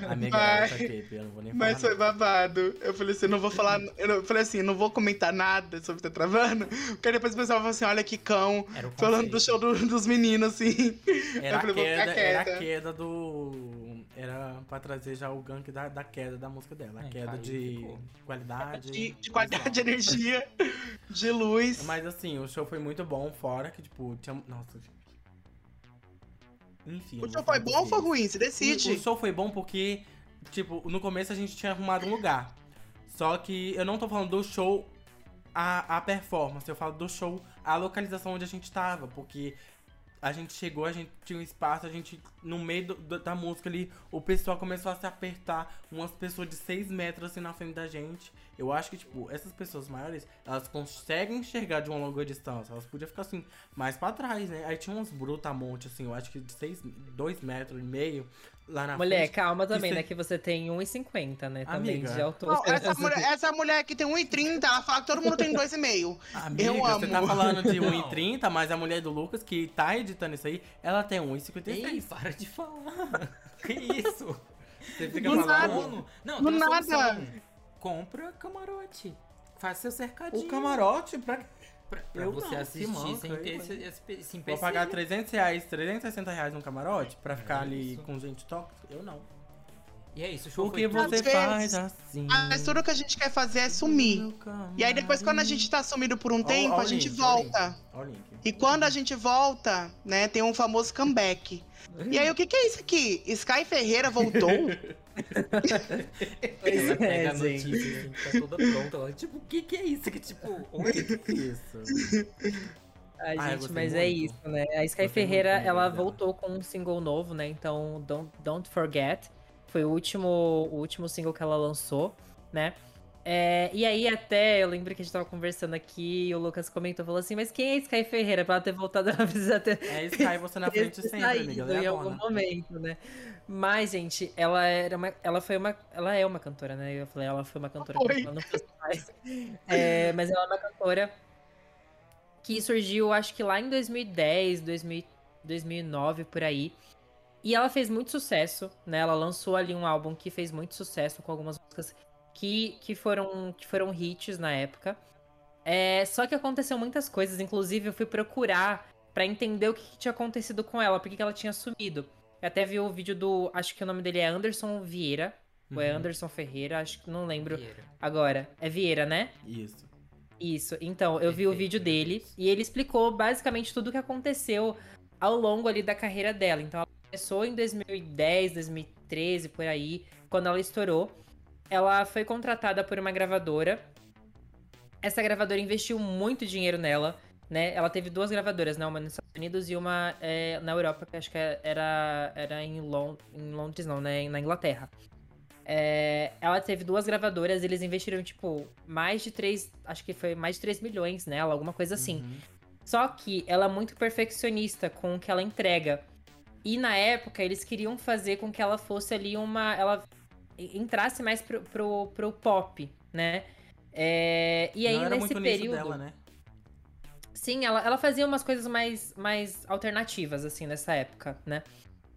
Amiga, Mas- aqui, eu não vou nem Mas falar. foi babado. Eu falei assim, não vou falar. Eu falei assim, não vou comentar nada sobre tá travando. Porque depois o pessoal falou assim: olha que cão. Falando do show do- dos meninos, assim. Era eu a falei, vou ficar queda, era a queda do. Era pra trazer já o gank da, da queda da música dela. A É, queda caiu, de qualidade. De, de qualidade de energia, de luz. Mas assim, o show foi muito bom, fora que, tipo, tinha. Nossa, gente. Enfim. O show foi bom ou foi ruim? Se decide. o show foi bom porque, tipo, no começo a gente tinha arrumado um lugar. Só que eu não tô falando do show a, a performance, eu falo do show a localização onde a gente tava. Porque a gente chegou, a gente tinha um espaço, a gente, no meio do- da música ali, o pessoal começou a se apertar, umas pessoas de 6 metros assim na frente da gente. Eu acho que, tipo, essas pessoas maiores, elas conseguem enxergar de uma longa distância. Elas podiam ficar assim, mais pra trás, né? Aí tinha uns brutamontes, assim, eu acho que de 6, 2 metros e meio lá na Mulher, frente. calma também, cê- né? Que você tem 1,50, né? Também Amiga. de altura. Não, essa, mulher, essa mulher que tem 1,30, ela fala que todo mundo tem 2,5. Amiga, Eu você tá amo. falando de Não. 1,30, mas a mulher do Lucas, que tá editando isso aí, ela tem Ei, 1,56. para de falar. que isso? Você fica Do falando. nada. Não, não, Do nada. Compra camarote. Faz seu cercadinho. O camarote, pra. Pra, pra Eu você não, assistir manca, sem ter esse, esse, esse Vou pagar 300 reais, 360 reais no camarote pra ficar É ali com gente tóxica? Eu não. E é isso, o show Porque foi você vezes- faz assim. Mas tudo que a gente quer fazer é sumir. E aí depois, quando a gente tá sumido por um Ó, tempo, ó o a gente link, ó volta. Ó o link. E quando a gente volta, né, tem um famoso comeback. E aí, o que, que é isso aqui? Sky Ferreira voltou? Ela pega a gente. notícia, assim, tá toda pronta. Ela, tipo, o que que é isso? Que, tipo, oi? Isso. Ai, Ah, gente, mas é muito. isso, né? A Sky muito Ferreira, ela voltou com um single novo, né? Então, Don't, Don't Forget. Foi o último, o último single que ela lançou, né? É, e aí, até, eu lembro que a gente tava conversando aqui e o Lucas comentou, falou assim, mas quem é Sky Ferreira? Pra ela ter voltado, ela precisa ter É Sky você na frente sempre, amiga. Em é a algum momento, né? Mas, gente, ela era uma, ela foi uma, ela é uma cantora, né? Eu falei, ela foi uma cantora, porque ela não fez mais. É, mas ela é uma cantora que surgiu, acho que lá em 2010, 2000, 2009, por aí. E ela fez muito sucesso, né? Ela lançou ali um álbum que fez muito sucesso com algumas músicas que, que, foram, que foram hits na época. É, só que aconteceu muitas coisas, inclusive eu fui procurar pra entender o que, que tinha acontecido com ela, porque que ela tinha sumido. Eu até vi o vídeo do. Acho que o nome dele é Anderson Vieira. Ou é Uhum. Anderson Ferreira, acho que não lembro Vieira. agora. É Vieira, né? Isso. Isso. Então, eu vi o Perfeito, vídeo dele e ele explicou basicamente tudo o que aconteceu ao longo ali da carreira dela. Então, ela começou em 2010, 2013, por aí, quando ela estourou. Ela foi contratada por uma gravadora. Essa gravadora investiu muito dinheiro nela, né? Ela teve duas gravadoras, né? Uma nos Unidos e uma é, na Europa, que acho que era, era em, em Londres, não, né? Na Inglaterra. É, ela teve duas gravadoras, eles investiram, tipo, mais de 3. Acho que foi mais de 3 milhões nela, alguma coisa assim. Uhum. Só que ela é muito perfeccionista com o que ela entrega. E na época eles queriam fazer com que ela fosse ali uma. Ela entrasse mais pro, pro, pro pop, né? É, e aí nesse período. dela, né? Sim, ela, ela fazia umas coisas mais, mais alternativas, assim, nessa época, né?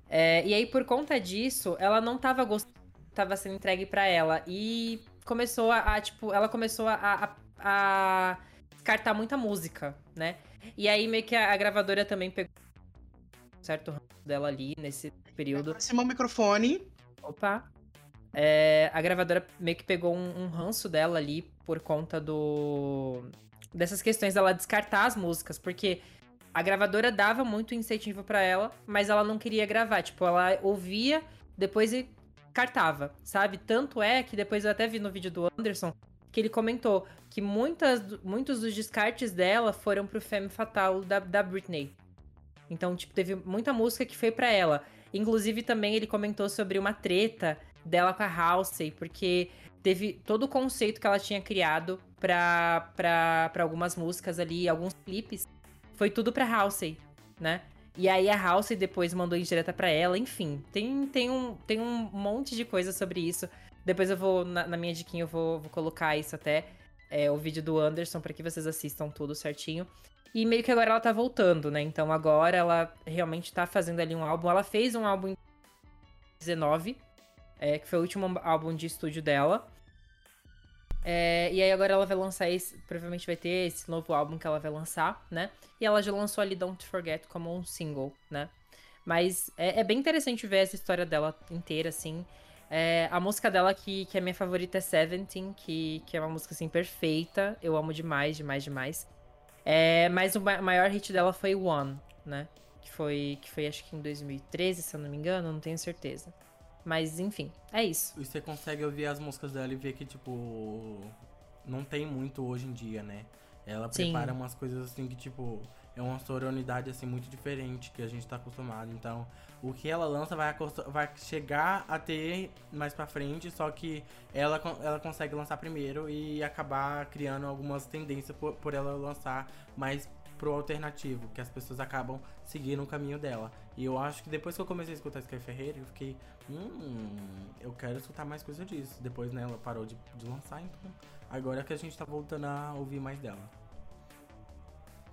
É, e aí, por conta disso, ela não tava gostando tava sendo entregue pra ela. E começou a, a, tipo, ela começou a, a, a descartar muita música, né? E aí, meio que a, a gravadora também pegou um certo ranço dela ali, nesse período. Aproxima o microfone. Opa! É, a gravadora meio que pegou um, um ranço dela ali por conta do. Dessas questões dela descartar as músicas, porque a gravadora dava muito incentivo pra ela, mas ela não queria gravar. Tipo, ela ouvia, depois e cartava, sabe? Tanto é que depois eu até vi no vídeo do Anderson que ele comentou que muitas, muitos dos descartes dela foram pro Femme Fatal da, da Britney. Então, tipo, teve muita música que foi pra ela. Inclusive, também ele comentou sobre uma treta dela com a Halsey, porque teve todo o conceito que ela tinha criado pra algumas músicas ali, alguns clipes, foi tudo pra Halsey, né? E aí a Halsey depois mandou indireta pra ela, enfim. Tem, tem, um, tem um monte de coisa sobre isso. Depois eu vou, na, na minha diquinha, eu vou, vou colocar isso até, é, o vídeo do Anderson, pra que vocês assistam tudo certinho. E meio que agora ela tá voltando, né? Então agora ela realmente tá fazendo ali um álbum. Ela fez um álbum em 19, é, que foi o último álbum de estúdio dela. É, e aí agora ela vai lançar esse, provavelmente vai ter esse novo álbum que ela vai lançar, né? E ela já lançou ali Don't Forget como um single, né? Mas é, é bem interessante ver essa história dela inteira, assim. É, a música dela que, que é minha favorita é Seventeen, que, que é uma música, assim, perfeita. Eu amo demais, demais, demais. É, mas o ma- maior hit dela foi One, né? Que foi, que foi acho que em 2013, se eu não me engano, não tenho certeza. Mas enfim, é isso. E você consegue ouvir as músicas dela e ver que, tipo, não tem muito hoje em dia, né? Ela Sim. prepara umas coisas assim que, tipo, é uma sonoridade assim muito diferente que a gente tá acostumado. Então, o que ela lança vai, vai chegar a ter mais pra frente, só que ela, ela consegue lançar primeiro e acabar criando algumas tendências por, por ela lançar mais pro alternativo, que as pessoas acabam seguindo o caminho dela. E eu acho que depois que eu comecei a escutar Sky Ferreira, eu fiquei, hum, eu quero escutar mais coisa disso. Depois, né, ela parou de, de lançar, então agora é que a gente tá voltando a ouvir mais dela.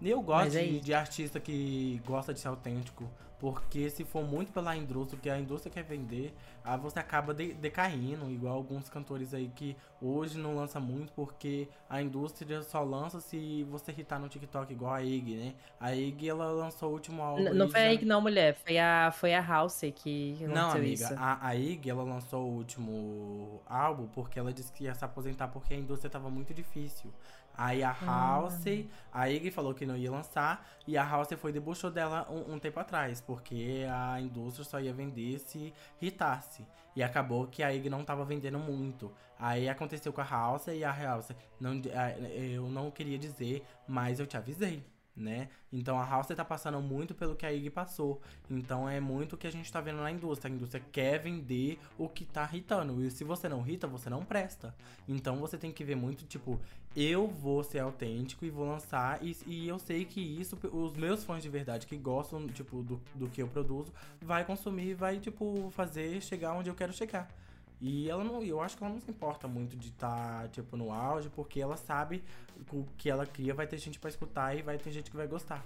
Eu gosto é de, de artista que gosta de ser autêntico, porque se for muito pela indústria, que a indústria quer vender, aí você acaba de- decaindo, igual alguns cantores aí que hoje não lança muito porque a indústria só lança se você hitar no TikTok igual a Ig, né? A Ig, ela lançou o último álbum. Não e foi a Ig, não, mulher. Foi a, foi a House que que Não, amiga, isso. a, a Ig, ela lançou o último álbum porque ela disse que ia se aposentar porque a indústria tava muito difícil. Aí a House, a Ig falou que não ia lançar e a House foi debochou dela um, um tempo atrás, porque a indústria só ia vender se hitasse. E acabou que a Ig não tava vendendo muito. Aí aconteceu com a House e a House, não, a- eu não queria dizer, mas eu te avisei. Né? Então a House tá passando muito pelo que a Ig passou. Então é muito o que a gente tá vendo na indústria. A indústria quer vender o que tá irritando. E se você não irrita, você não presta. Então você tem que ver muito, tipo, eu vou ser autêntico e vou lançar. E, e eu sei que isso, os meus fãs de verdade que gostam, tipo, do, do que eu produzo, vai consumir vai, tipo, fazer chegar onde eu quero chegar. E ela não, eu acho que ela não se importa muito de estar, tipo, no auge, porque ela sabe que o que ela cria vai ter gente pra escutar e vai ter gente que vai gostar.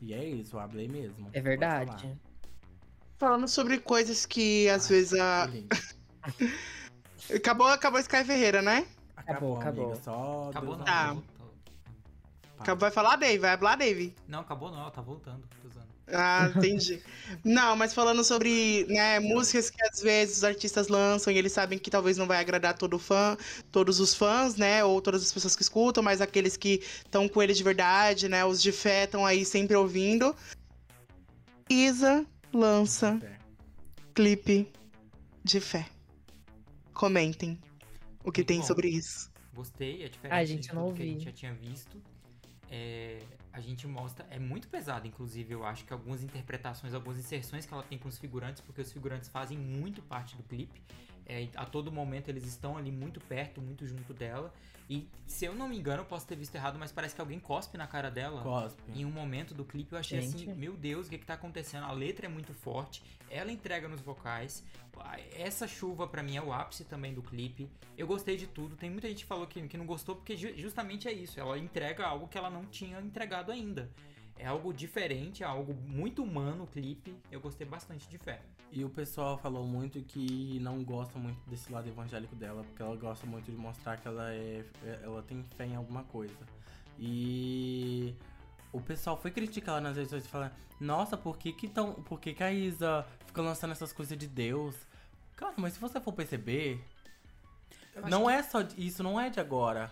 E é isso, eu hablei mesmo. É verdade. Falando sobre coisas que às vezes a. Acabou, acabou Sky Ferreira, né? Acabou, acabou. amiga, Só Acabou não. Tá. Acabou, vai falar, Dave? Vai falar, Dave? Não, acabou não, ela tá voltando. Ah, entendi. não, mas falando sobre né, músicas que às vezes os artistas lançam e eles sabem que talvez não vai agradar todo fã, todos os fãs, né? Ou todas as pessoas que escutam, mas aqueles que estão com ele de verdade, né? Os de fé estão aí sempre ouvindo. Isa lança É. clipe de fé. Comentem o que Muito tem bom. sobre isso. Gostei, é diferente Ai, gente, de eu não tudo que a ouvi. gente já tinha visto. É, a gente mostra, é muito pesado, inclusive, eu acho que algumas interpretações, algumas inserções que ela tem com os figurantes, porque os figurantes fazem muito parte do clipe. É, a todo momento eles estão ali muito perto, muito junto dela. E se eu não me engano, eu posso ter visto errado, mas parece que alguém cospe na cara dela. Cospe. Em um momento do clipe eu achei assim, Gente. meu Deus, o que que tá acontecendo? A letra é muito forte, ela entrega nos vocais. Essa chuva pra mim é o ápice também do clipe. Eu gostei de tudo. Tem muita gente que falou que, que não gostou porque ju- justamente é isso. Ela entrega algo que ela não tinha entregado ainda. É algo diferente, é algo muito humano o clipe. Eu gostei bastante de fé. E o pessoal falou muito que não gosta muito desse lado evangélico dela, porque ela gosta muito de mostrar que ela é, ela tem fé em alguma coisa. E o pessoal foi criticar ela nas redes sociais falando, nossa, por que que tão, por que que a Isa fica lançando essas coisas de Deus? Cara, mas se você for perceber, não é só de- isso, não é de agora.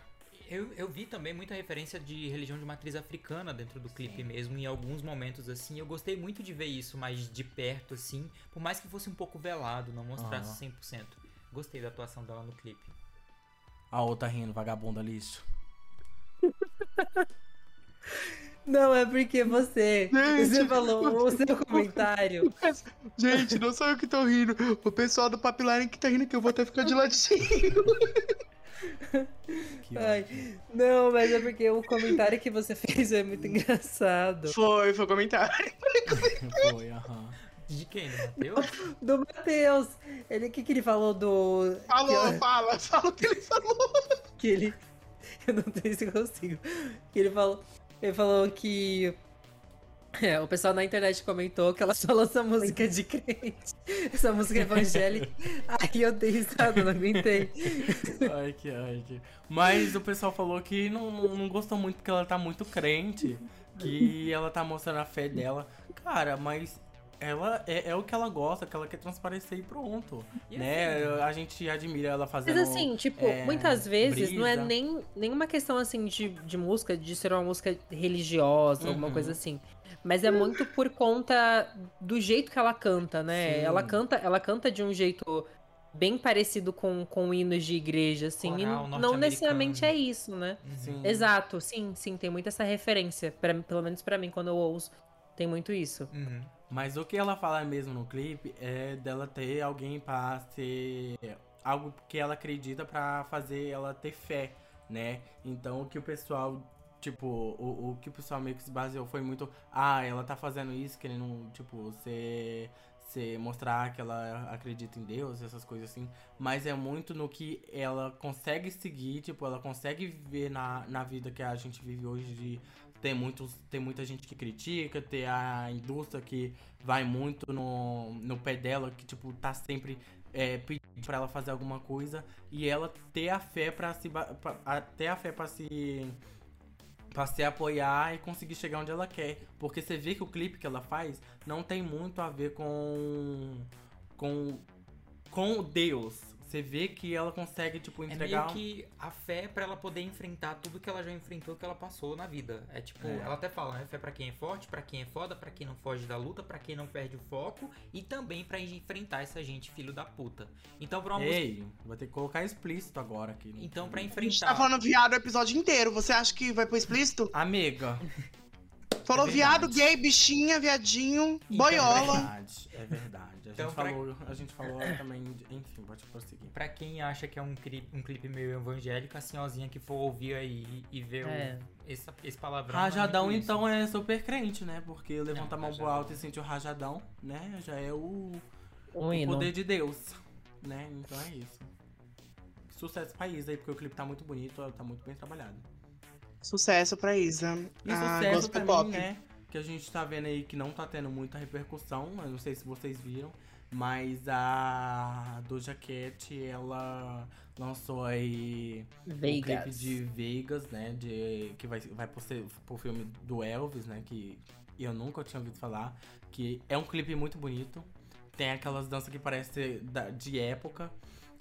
Eu, eu vi também muita referência de religião de matriz africana dentro do clipe mesmo, em alguns momentos assim. Eu gostei muito de ver isso mais de perto, assim, por mais que fosse um pouco velado, não mostrasse 100%. Gostei da atuação dela no clipe. A outra rindo, vagabunda lixo. Não, é porque você. Gente. Você falou o seu comentário. Gente, não sou eu que tô rindo. O pessoal do Papiline que tá rindo que eu vou até ficar de ladinho. Ai, não, mas é porque o comentário que você fez é muito engraçado. Foi, foi comentário. Foi, aham. De quem? Do Matheus? Do Matheus. Ele, o que, que ele falou do. Falou, que, fala, fala o que ele falou. que ele. Eu não sei se eu consigo. Que ele falou. Ele falou que. É, o pessoal na internet comentou que ela só lança música de crente. Essa música evangélica. Aí eu dei risada, não aguentei. Ai, que ódio. Mas o pessoal falou que não, não, gostou muito porque ela tá muito crente. Que ela tá mostrando a fé dela. Cara, mas ela é, é o que ela gosta, que ela quer transparecer e pronto. E né? assim, A gente admira ela fazendo. Mas assim, tipo, é, muitas vezes não é brisa. nem nenhuma questão assim de, de música, de ser uma música religiosa, alguma Uhum. coisa assim. Mas é muito por conta do jeito que ela canta, né? Sim. Ela canta, ela canta de um jeito bem parecido com, com hinos de igreja, assim. e Coral não necessariamente é isso, né? Uhum. Sim. Exato, sim, sim, tem muito essa referência. Pra, pelo menos pra mim, quando eu ouço, tem muito isso. Uhum. Mas o que ela fala mesmo no clipe é dela ter alguém pra ser algo que ela acredita pra fazer ela ter fé, né? Então o que o pessoal, tipo, o, o que o pessoal meio que se baseou foi muito, ah, ela tá fazendo isso querendo, tipo, ser, ser mostrar que ela acredita em Deus, essas coisas assim, mas é muito no que ela consegue seguir, tipo, ela consegue viver na, na vida que a gente vive hoje de tem, muitos, tem muita gente que critica, tem a indústria que vai muito no, no pé dela, que, tipo, tá sempre é, pedir pra ela fazer alguma coisa e ela ter a fé pra se. Pra, a- ter a fé pra se. Pra se apoiar e conseguir chegar onde ela quer. Porque você vê que o clipe que ela faz não tem muito a ver com. com. com Deus. Você vê que ela consegue, tipo, É entregar. meio que a fé pra ela poder enfrentar tudo que ela já enfrentou, que ela passou na vida. É tipo, É. ela até fala, né? Fé pra quem é forte, pra quem é foda, pra quem não foge da luta, pra quem não perde o foco e também pra enfrentar essa gente filho da puta. Então pra uma música, Ei, vai ter que colocar explícito agora aqui. né? então pra A gente enfrentar tá falando viado o episódio inteiro. Você acha que vai pro explícito? Amiga, Falou É viado, gay, bichinha, viadinho, Então, é boiola. verdade. É verdade. A Então, gente pra- falou, a gente falou também. de- Enfim, pode prosseguir. Pra quem acha que é um clipe, um clipe meio evangélico, a senhorzinha que for ouvir aí e ver o- É. esse, esse palavrão. é Rajadão, então, é super crente, né? Porque levanta a mão pro alto e sente o rajadão, né? Já é o, Um o hino. poder de Deus, né? Então é isso. Sucesso pra Isa aí, porque o clipe tá muito bonito, tá muito bem trabalhado. Sucesso pra Isa. E Ah, sucesso também, pop. né? Que a gente tá vendo aí que não tá tendo muita repercussão. Eu não sei se vocês viram. Mas a Doja Cat, ela lançou aí um clipe Vegas. de Vegas, né? De, que vai, vai pro, ser- pro filme do Elvis, né? Que eu nunca tinha ouvido falar. Que é um clipe muito bonito. Tem aquelas danças que parecem de época.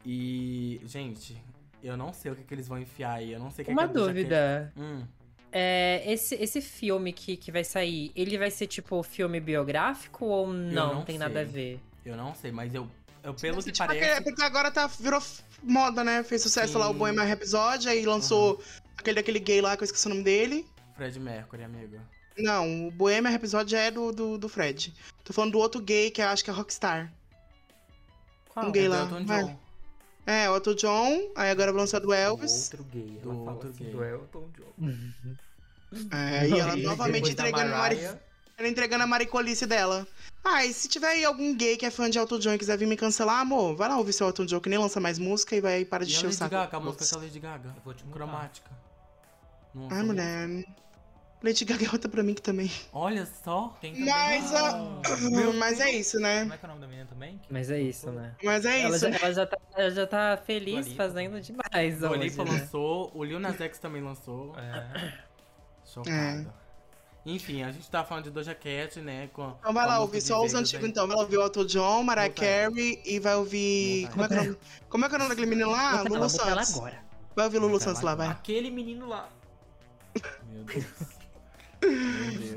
E, gente, eu não sei o que, que eles vão enfiar aí. Eu não sei o que Uma que dúvida. Hum. É, esse, esse filme que, que vai sair, ele vai ser tipo filme biográfico ou não? não tem nada a sei. ver? Eu não sei, mas eu, eu pelo que Tipo, parece. aquele- porque agora tá, virou moda, né? Fez sucesso lá o Sim. Bohemian Rhapsody, aí lançou aquele daquele gay lá, que eu esqueci o nome dele. Fred Mercury, amigo. Não, o Bohemian Rhapsody é do, do, do Fred. Tô falando do outro gay, que eu acho que é Rockstar. Qual? Um gay É lá. Elton vai. John. É, o Elton John, aí agora vai lançar do Elvis. Outro gay. Do Ela fala outro assim, gay. do Elton John. É, e ela E novamente entregando a, mari... Mariah, ela entregando a maricolice dela. Ah, e se tiver aí algum gay que é fã de Elton John e quiser vir me cancelar, amor, vai lá ouvir seu Elton John, que nem lança mais música e vai para de E a encher o Lady saco. Gaga, a música a Lady Gaga. Eu vou te mudar. Cromática. Não Ai, mulher. Lady Gaga é outra pra mim que também. Olha só. Tem também Mas, a- ah, Mas é isso, né? Como é que é o nome da menina também? Que Mas é isso, né? Mas é Ela isso. já, ela já tá, ela já tá feliz fazendo demais hoje, Lipa né? lançou, o Lil Nas X também lançou. É. Chocada. Enfim, a gente tá falando de Doja Cat, né? Com, Então vai lá ouvir só os antigos, aí. então. Vai lá ouvir o Elton John, Mariah. Carey e vai ouvir. Como é, que é o nome... Como é que é o nome daquele menino lá? Lulu Santos. agora. Vai ouvir Lulu Santos lá, vai. Aquele menino lá. Meu Deus.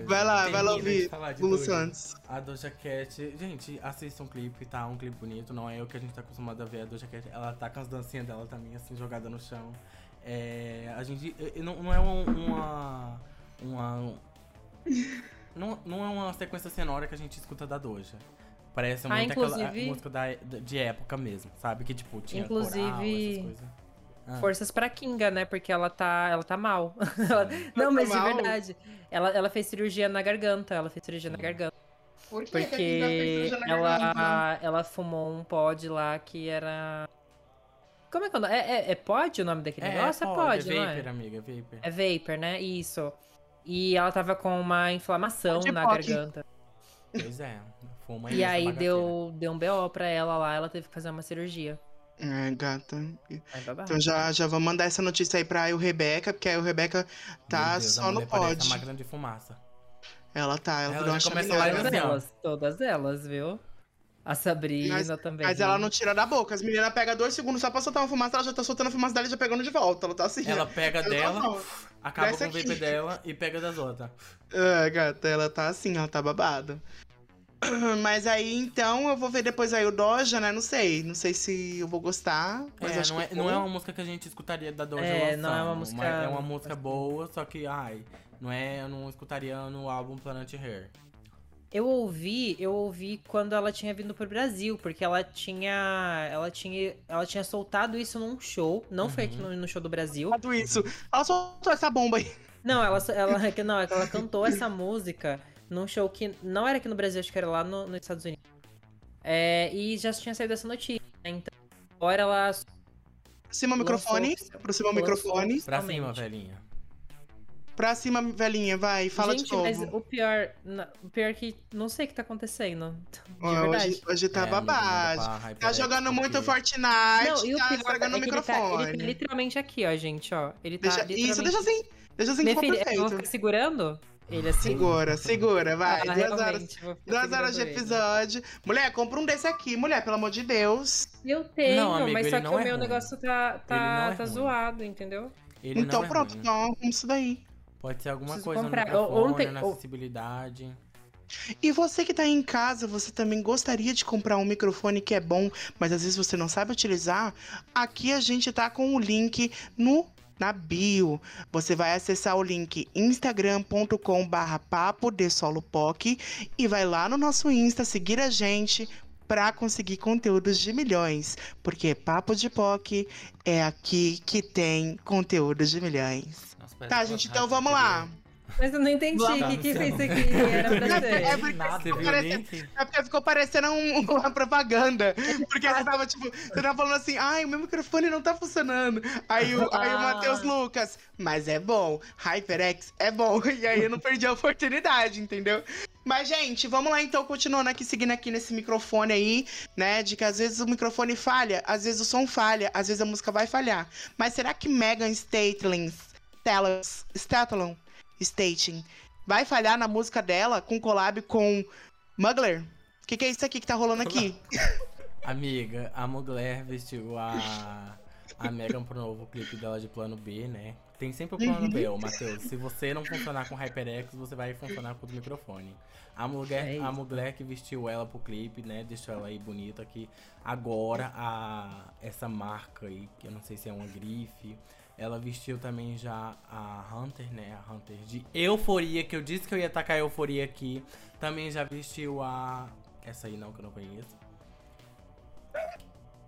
Vai lá, vai lá ouvir Doja. Santos. A Doja Cat, gente, assista um clipe, tá? Um clipe bonito, não é o que a gente tá acostumado a ver. A Doja Cat, ela tá com as dancinhas dela também, assim, jogada no chão. É, a gente, não, não é um- uma, uma, não, não é uma sequência sonora que a gente escuta da Doja. Parece Ah, muito aquela música da, de época mesmo, sabe? Que, tipo, tinha Inclusive- coral, essas coisas. Ah, Forças pra Kinga, né? Porque ela tá, ela tá mal. Ela- Não, mas de mal? verdade. Ela, ela fez cirurgia na garganta. Ela fez cirurgia na garganta. Por que Porque ela, ela fumou um pod lá que era. Como é que é o nome? É, é, é pod o nome daquele negócio? É pod, é não vapor, é? amiga, vapor. É vapor, né? Isso. E ela tava com uma inflamação Pod na garganta. Pois é, fuma E aí deu, deu um BO pra ela lá, ela teve que fazer uma cirurgia. É, gata. Então já, já vou mandar essa notícia aí pra eu, Rebeca, porque a eu, Rebeca tá Deus, a só no pod. uma máquina de fumaça. Ela tá, ela, Ela virou uma lá Todas elas, todas elas, viu? A Sabrina Mas- também. Mas ela não tira da boca. As meninas pegam dois segundos só pra soltar uma fumaça, ela já tá soltando a fumaça dela e já pegando de volta. Ela tá assim. Ela pega Ela dela, tá, acaba Desce com o vape dela e pega das outras. É, gata, ela tá assim, ela tá babada. Mas aí, então, eu vou ver depois aí o Doja, né? Não sei. Não sei se eu vou gostar. Mas É, acho não, é, que não vou. é uma música que a gente escutaria da Doja É, lançando. não é uma música- mas É uma música boa, só que, ai, não é, eu não escutaria no álbum Planet Hair. Eu ouvi, eu ouvi quando ela tinha vindo pro Brasil, porque ela tinha, ela tinha, ela tinha soltado isso num show, não foi aqui Uhum. no, no show do Brasil. Isso. Ela soltou essa bomba aí. Não, ela, ela, que não, é que ela cantou essa música num show que não era aqui no Brasil, acho que era lá no- nos Estados Unidos. É, e já tinha saído essa notícia, né? Então, agora ela Aproxima o microfone. lançou- Aproxima o microfone. Pra cima, velhinha. Pra cima, velhinha, vai, fala Gente, de novo. mas o pior, o pior é que não sei o que tá acontecendo. De Ó, verdade. hoje, hoje tá É, babado. Tá jogando muito porque- Fortnite, Não, e o tá estragando é o que ele tá, microfone. ele tá literalmente aqui, ó, gente, ó. Ele tá Deixa- literalmente... Isso, deixa assim. Deixa assim que Minha ficou filha, eu vou ficar segurando ele assim? Segura, segura, vai. Ah, duas horas, duas horas de episódio. Mulher, compra um desse aqui, mulher, pelo amor de Deus. Eu tenho, Não, amigo, mas só que o é meu ruim. negócio tá, tá, é tá zoado, entendeu? Ele então não é pronto, ruim. então arruma isso daí. Pode ser alguma Preciso coisa comprar. no Ou- microfone, ontem- na acessibilidade. E você que tá aí em casa, você também gostaria de comprar um microfone que é bom, mas às vezes você não sabe utilizar? Aqui a gente tá com o link no na bio. Você vai acessar o link instagram.com barra papo de solo POC e vai lá no nosso Insta seguir a gente para conseguir conteúdos de milhões, porque Papo de POC é aqui que tem conteúdos de milhões. Nossa, Tá, gente, então vamos lá. Mas eu não entendi o que, que fez isso aqui. Era pra É ser. porque Nada. Você viu o parece- link? É porque ficou parecendo um- uma propaganda. Porque você tava, tipo, você tava falando assim, ai, o meu microfone não tá funcionando. Aí o, aí o Ah. Matheus Lucas, mas é bom, HyperX é bom. E aí eu não perdi a oportunidade, entendeu? Mas, gente, vamos lá então, continuando aqui, seguindo aqui nesse microfone aí, né? De que às vezes o microfone falha, às vezes o som falha, às vezes a música vai falhar. Mas será que Megan Statelin, Statelon, Stating, vai falhar na música dela com collab com Mugler? O que, que é isso aqui que tá rolando aqui? Amiga, a Mugler vestiu a, a Megan pro novo clipe dela de plano B, né? Tem sempre o plano Uhum. B, ô Matheus. Se você não funcionar com HyperX, você vai funcionar com o microfone. A mulher, É a mulher que vestiu ela pro clipe, né? Deixou ela aí bonita aqui. Agora, a, essa marca aí, que eu não sei se é uma grife, ela vestiu também já a Hunter, né? A Hunter de Euforia, que eu disse que eu ia tacar Euforia aqui. Também já vestiu a. Essa aí não, que eu não conheço.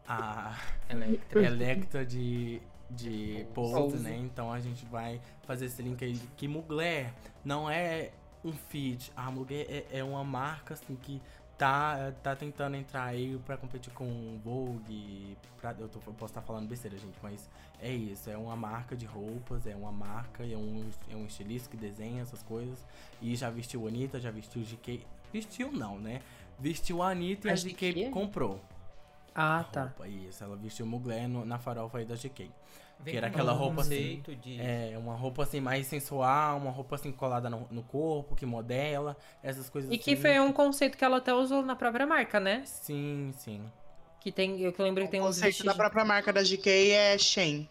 A Electra. Electra de, de Pose, né? Então a gente vai fazer esse link aí. Que Mugler não é um feed. A Mugler é, é uma marca, assim, que tá, tá tentando entrar aí pra competir com Vogue. Pra, eu, tô- eu posso estar falando besteira, gente, mas é isso. É uma marca de roupas, é uma marca, é um, é um estilista que desenha essas coisas. E já vestiu a Anitta, já vestiu GK. Vestiu não, né? Vestiu a Anitta e A a GK comprou. Ah, tá. roupa, isso. Ela vestiu Mugler no- na farofa aí da GK. Vem Que era aquela um roupa assim, de... É, uma roupa assim mais sensual, uma roupa assim colada no, no corpo, que modela, essas coisas E que assim. foi um conceito que ela até usou na própria marca, né? Sim, sim. Que tem, eu que lembro que tem o uns conceito vestidos. da própria marca da GK é Shein.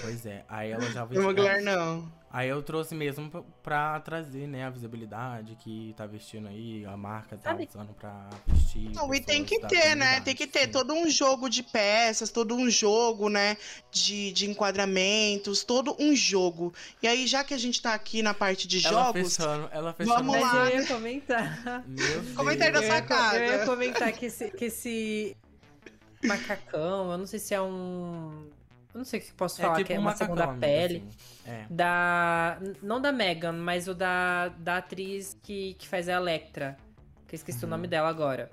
Pois é. Aí ela já. Mugler não. Aí eu trouxe mesmo pra, pra trazer, né, a visibilidade que tá vestindo aí, a marca tá Sabe- usando pra vestir. Não, e tem que ter, né? Tem que ter sim. todo um jogo de peças, todo um jogo, né? De, de enquadramentos, todo um jogo. E aí, já que a gente tá aqui na parte de Ela jogos, fechando, ela fechando. Vamos Mas lá. eu ia comentar. Meu Deus. Comenta aí da sacada. eu ia comentar que esse, que esse macacão, eu não sei se é um. Eu não sei o que posso falar, que é um uma macacão, segunda pele. assim. É. Da. Não da Megan, mas o da, da atriz que, que faz a Electra. Que eu esqueci o Uhum. nome dela agora.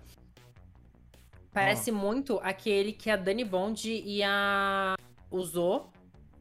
Parece muito aquele que a Dani Bond e a. usou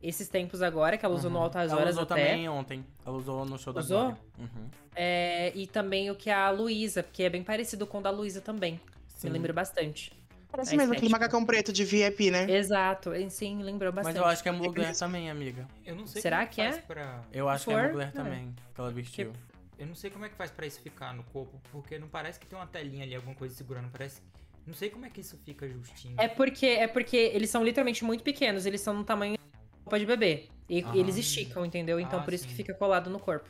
esses tempos agora, que ela usou no Uhum. Altas Ela Horas usou até. também ontem. Ela usou no show da Usou? Uhum. É, e também o que a Luísa, porque é bem parecido com o da Luísa também. Sim. Me lembra bastante. Parece mesmo aquele estética. macacão preto de VIP, né? Exato, sim, lembrou Mas bastante. eu acho que é Mugler também, amiga. Eu não sei Será como que faz é? Pra... Eu acho que for, é Mugler é. também, que ela vestiu. Eu não sei como é que faz pra isso ficar no corpo, porque não parece que tem uma telinha ali, alguma coisa segurando, parece... Não sei como é que isso fica justinho. É porque é porque eles são literalmente muito pequenos, eles são no tamanho de roupa de bebê. E Ah. eles esticam, entendeu? Então Ah, por isso que sim. fica colado no corpo.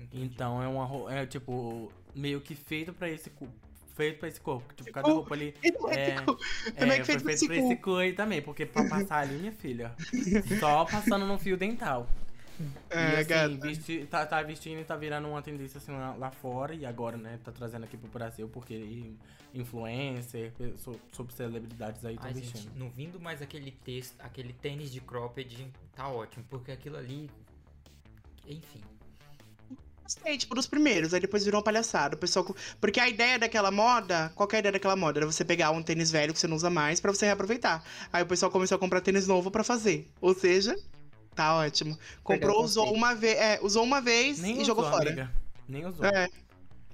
Entendi. Então é uma é tipo, meio que feito pra esse feito pra esse corpo. Tipo, cada Oh, roupa ali E não é é, tipo- é, Também que foi feito pra feito esse pra esse cu aí também, porque pra passar ali, minha filha, só passando no fio dental. e É, assim, gata. vesti- tá, tá vestindo e tá virando uma tendência assim lá, lá fora e agora, né, tá trazendo aqui pro Brasil, porque in- influencer, sobre celebridades aí estão vestindo. gente, não vindo mais aquele texto, aquele tênis de cropped, tá ótimo, porque aquilo ali... Enfim. Gostei, tipo, dos primeiros, aí depois virou uma palhaçada. O pessoal. Porque a ideia daquela moda, qual que é a ideia daquela moda? Era você pegar um tênis velho que você não usa mais pra você reaproveitar. Aí o pessoal começou a comprar tênis novo pra fazer. Ou seja, Tá ótimo. Comprou, usou uma vez. É, usou uma vez Nem e usou, jogou fora. amiga. Nem usou. É.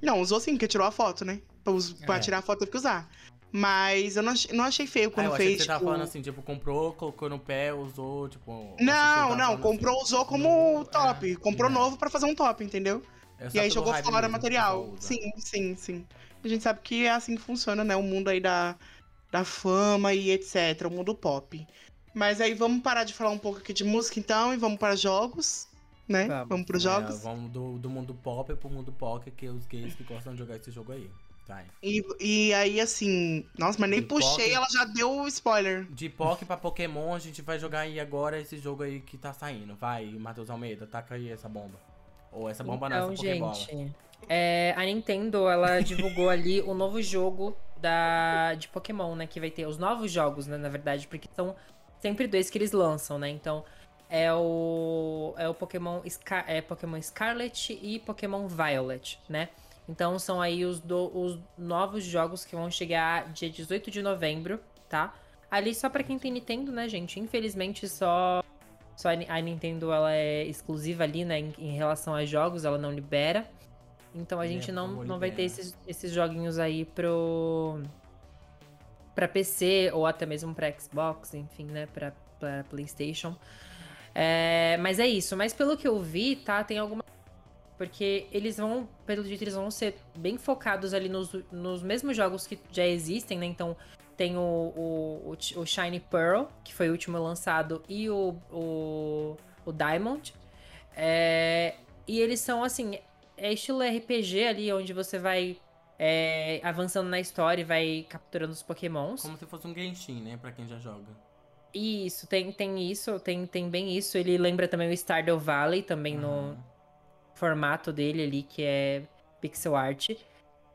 Não, usou sim, porque tirou a foto, né? Pra, us- pra É. tirar a foto teve que usar. Mas eu não, ach- não achei feio Ah, quando eu achei fez. que você tava tipo... falando assim, tipo, comprou, colocou no pé, usou, tipo... achei Não, não, comprou, assim. usou como No- top. é, comprou é. novo pra fazer um top, entendeu? É E aí jogou fora o material. o pessoal usa. Sim, sim, sim. A gente sabe que é assim que funciona, né? O mundo aí da, da fama e etc. O mundo pop. Mas aí vamos parar de falar um pouco aqui de música então e vamos para jogos, né? Vamos. Vamos pros É, jogos. vamos do, do mundo pop pro mundo poker, que é os gays que gostam de jogar esse jogo aí. Vai. E, e aí, assim. Nossa, mas nem De puxei, poker. ela já deu o spoiler. De poker pra Pokémon, a gente vai jogar aí agora esse jogo aí que tá saindo. Vai, Matheus Almeida, taca aí essa bomba. Ou essa bomba não, Então, essa Pokébola. gente, é, a Nintendo, ela divulgou ali o novo jogo da, de Pokémon, né? Que vai ter os novos jogos, né? Na verdade, porque são sempre dois que eles lançam, né? Então, é o, é o Pokémon, Scar, é Pokémon Scarlet e Pokémon Violet, né? Então, são aí os, do- os novos jogos que vão chegar dia 18 de novembro, tá? Ali só pra quem tem Nintendo, né, gente? Infelizmente, só só a Ni- a Nintendo ela é exclusiva ali, né, em, em relação a jogos, ela não libera. Então a É, gente por não, não vai ter esses, esses joguinhos aí pro para PC ou até mesmo pra Xbox, enfim, né, pra, pra PlayStation. É, mas é isso. Mas pelo que eu vi, tá, tem alguma porque eles vão, pelo jeito, eles vão ser bem focados ali nos, nos mesmos jogos que já existem, né? Então, tem o, o, o, Shiny Pearl, que foi o último lançado, e o, o, o Diamond. É, e eles são, assim, é estilo RPG ali, onde você vai é, avançando na história e vai capturando os pokémons. Como se fosse um Genshin, né? Pra quem já joga. Isso, tem, tem isso, tem, tem bem isso. Ele lembra também o Stardew Valley, também no, Aham. Formato dele ali, que é pixel art.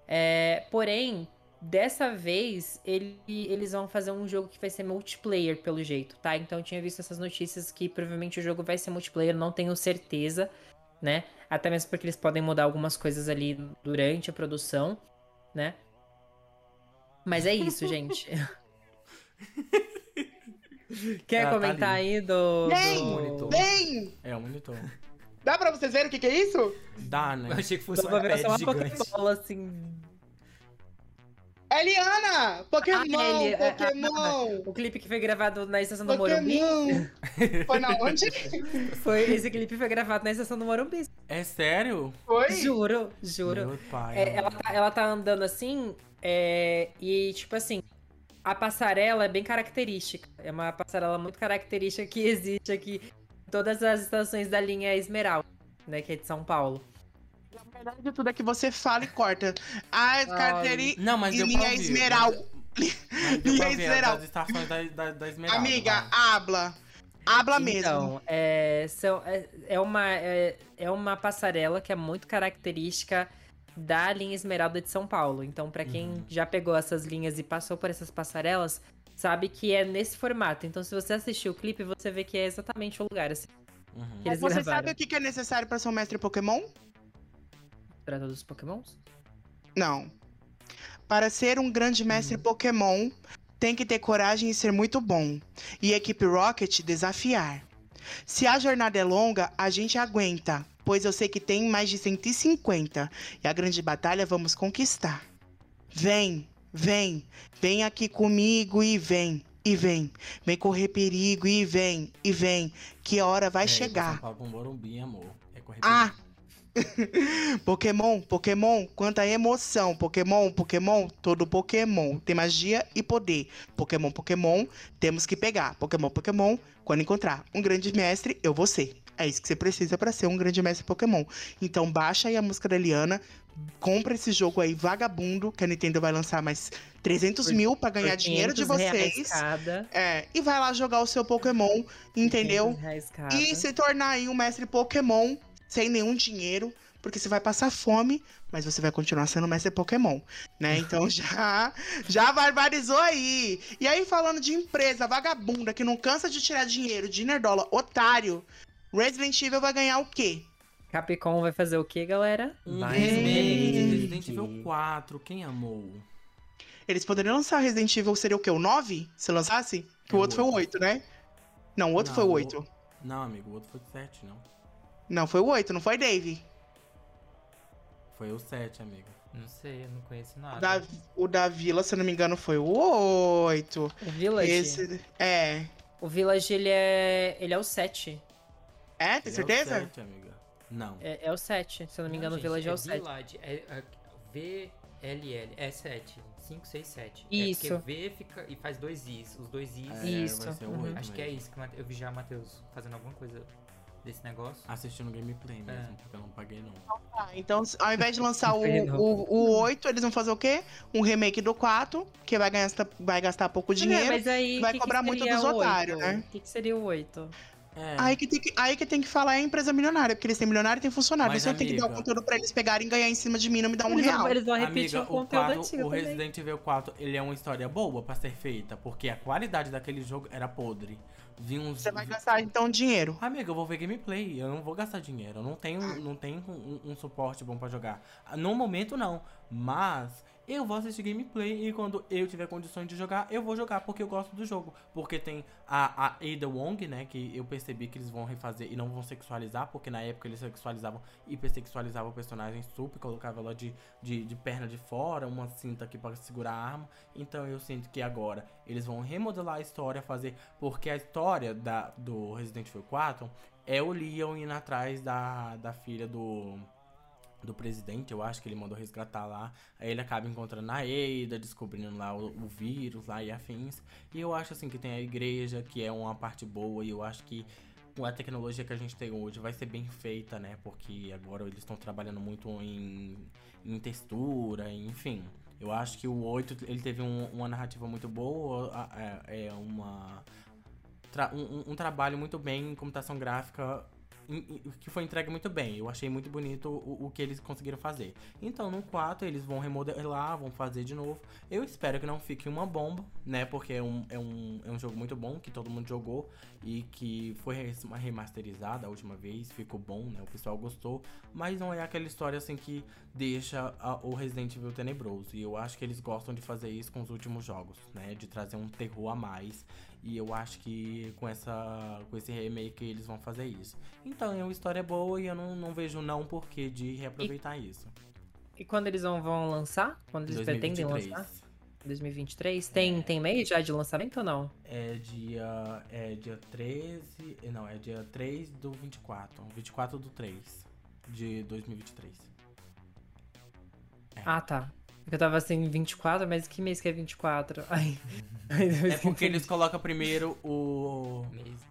É, porém, dessa vez, ele- eles vão fazer um jogo que vai ser multiplayer, pelo jeito, tá? Então eu tinha visto essas notícias que provavelmente o jogo vai ser multiplayer, não tenho certeza, né? Até mesmo porque eles podem mudar algumas coisas ali durante a produção, né? Mas é isso, gente. Quer Ah, tá comentar ali. aí do. Vem! do... Monitor. Vem! É, um monitor. Dá pra vocês verem o que, que é isso? Dá, né? Eu achei que fosse um iPad só uma. Pokébola assim. Eliana! Pokémon! Ah, ele- ah, Pokémon! O clipe que foi gravado na estação do Morumbi. Pokémon! Foi na onde? Foi, esse clipe foi gravado na estação do Morumbi. É sério? Foi? Juro, juro. Meu pai. É, ela, tá, ela tá andando assim, é, e tipo assim, a passarela é bem característica. É uma passarela muito característica que existe aqui todas as estações da linha Esmeralda, né, que é de São Paulo. Na verdade, de tudo é que você fala e corta. A carteirinha. Não, mas E linha. Esmeralda. Linha ouvir Esmeralda. estações da, da, da Esmeralda. Amiga, vai. habla. Habla mesmo. Então, é, são- é, é uma, é, é uma passarela que é muito característica da linha Esmeralda de São Paulo. Então, pra quem Uhum. já pegou essas linhas e passou por essas passarelas, sabe que é nesse formato. Então, se você assistir o clipe, você vê que é exatamente o lugar assim, Uhum. que eles Você gravaram. sabe o que é necessário pra ser um mestre Pokémon? Pra todos os pokémons? Não. Para ser um grande mestre Pokémon, tem que ter coragem e ser muito bom. E a equipe Rocket desafiar. Se a jornada é longa, a gente aguenta, pois eu sei que tem mais de 150 e a grande batalha vamos conquistar. Vem, vem, vem aqui comigo e vem, e vem. Vem correr perigo e vem, e vem, que a hora vai É, chegar. São Paulo Morumbi, amor. É correr Ah! Pokémon, Pokémon, quanta emoção. Pokémon, Pokémon, todo Pokémon tem magia e poder. Pokémon, Pokémon, temos que pegar. Pokémon, Pokémon, quando encontrar um grande mestre, eu vou ser. É isso que você precisa pra ser um grande mestre Pokémon. Então baixa aí a música da Eliana, compra esse jogo aí vagabundo, que a Nintendo vai lançar mais 300 Por- mil pra ganhar dinheiro de 500 reais vocês. É, e vai lá jogar o seu Pokémon, entendeu? 500 reais cada. E se tornar aí um mestre Pokémon sem nenhum dinheiro, porque você vai passar fome, mas você vai continuar sendo mestre Pokémon, né? Então já já barbarizou aí. E aí falando de empresa vagabunda que não cansa de tirar dinheiro de nerdola, otário, Resident Evil vai ganhar o quê? Capcom vai fazer o que, galera? Um remake. Resident Evil 4. Quem amou? Eles poderiam lançar Resident Evil seria o quê? O 9? Se lançasse? Que É o outro o foi o 8, né? Não, o outro Não, foi o o- 8. Não, amigo, o outro foi o 7, não. Não, foi o 8, não foi, Dave? Foi o 7, amiga. Não sei, eu não conheço O nada. da, o da Vila, se eu não me engano, foi o 8. O Village. Esse. É. O Village, ele é. Ele é o 7. É, tem certeza? É o 7, amiga. Não. É, é o 7. Se eu não me engano, gente, o Village é, o é 7. Village, é, é VLL, é 7. 5, 6, 7. Isso. É porque V fica e faz dois Is. Os dois Is. É, Isso, vai ser o uhum. 8 Acho que é isso que o eu vi já o Matheus fazendo alguma coisa desse negócio. Assistindo gameplay mesmo, É. porque eu não paguei não. Tá, então, ao invés de lançar o, Não. o, o 8, eles vão fazer o quê? Um remake do 4, que vai, ganhar, vai gastar pouco dinheiro. mas aí, vai que cobrar que muito seria dos o otários, né? O que, que seria o 8? É. Aí que, tem que, aí que tem que falar é a empresa milionária, porque eles têm milionário e tem funcionário. Mas, Você tem que dar o amiga- conteúdo pra eles pegarem e ganhar em cima de mim, não me dá um eles, real. vão, eles vão repetir Amiga, o o, conteúdo 4, antigo o também. Resident Evil 4, ele é uma história boa pra ser feita, porque a qualidade daquele jogo era podre. Vi uns... Você vai gastar, então, dinheiro. Amiga, eu vou ver gameplay, eu não vou gastar dinheiro, eu não tenho, não tenho um, um suporte bom pra jogar. No momento não, mas eu vou assistir gameplay e quando eu tiver condições de jogar, eu vou jogar porque eu gosto do jogo. Porque tem a, a Ada Wong, né, que eu percebi que eles vão refazer e não vão sexualizar, porque na época eles sexualizavam, hipersexualizavam o personagem super, colocava ela de, de, de perna de fora, uma cinta aqui para segurar a arma. Então eu sinto que agora eles vão remodelar a história, fazer. Porque a história da, do Resident Evil 4 é o Leon indo atrás da, da filha do. Do presidente, eu acho que ele mandou resgatar lá. Aí ele acaba encontrando a Ada, descobrindo lá o, o vírus lá e afins. E eu acho assim que tem a igreja, que é uma parte boa, e eu acho que a tecnologia que a gente tem hoje vai ser bem feita, né? Porque agora eles estão trabalhando muito em, em textura, enfim. Eu acho que o 8 ele teve um- uma narrativa muito boa, é, é uma tra- um, um- trabalho muito bem em computação gráfica que foi entregue muito bem. Eu achei muito bonito o, o que eles conseguiram fazer. Então, no 4, eles vão remodelar, vão fazer de novo. Eu espero que não fique uma bomba, né? Porque é um, é um, é um jogo muito bom, que todo mundo jogou e que foi remasterizado a última vez, ficou bom, né? O pessoal gostou. Mas não é aquela história assim que deixa a- o Resident Evil tenebroso. E eu acho que eles gostam de fazer isso com os últimos jogos, né? De trazer um terror a mais. E eu acho que com, essa, com esse remake eles vão fazer isso. Então, é uma história boa e eu não, não vejo não porquê de reaproveitar isso. E quando eles vão, vão lançar? Quando eles pretendem 2023. lançar? 2023? Tem, tem mês já de lançamento ou não? É dia, é dia 13. Não, é dia 3 do 24. 24 do 3 de 2023. É. Ah, tá. Eu tava assim, 24, mas que mês que é 24? Ai. É porque eles colocam primeiro o,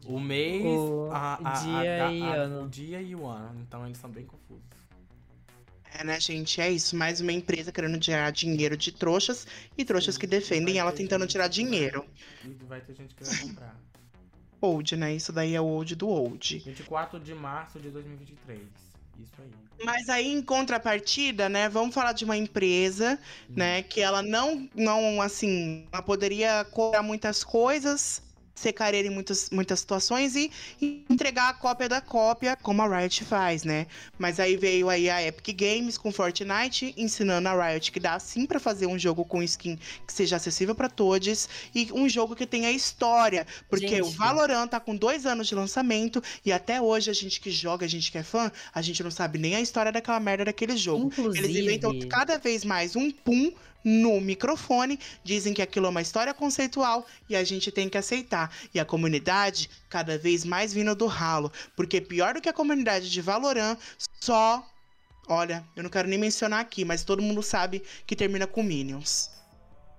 o mês, O a, a- dia a- e a- ano. o dia e o ano. Então eles são bem confusos. É, né, gente? É isso. Mais uma empresa querendo tirar dinheiro de trouxas e trouxas que defendem ela tentando tirar dinheiro. E vai ter gente que vai comprar. Old, né? Isso daí é o old do old. 24 de março de 2023. Isso aí. Mas aí, em contrapartida, né? Vamos falar de uma empresa, né? Que ela não, não assim, ela poderia cobrar muitas coisas, ser careira em muitas, muitas situações e, e entregar a cópia da cópia, como a Riot faz, né? Mas aí veio aí a Epic Games com Fortnite, ensinando a Riot que dá sim pra fazer um jogo com skin que seja acessível pra todos e um jogo que tenha história, porque o Gente. Valorant tá com dois anos de lançamento e até hoje a gente que joga, a gente que é fã, a gente não sabe nem a história daquela merda daquele jogo. Inclusive, Eles inventam cada vez mais um pum no microfone, dizem que aquilo é uma história conceitual e a gente tem que aceitar. E a comunidade cada vez mais vindo do ralo, porque pior do que a comunidade de Valorant, só Olha, eu não quero nem mencionar aqui, mas todo mundo sabe que termina com Minions.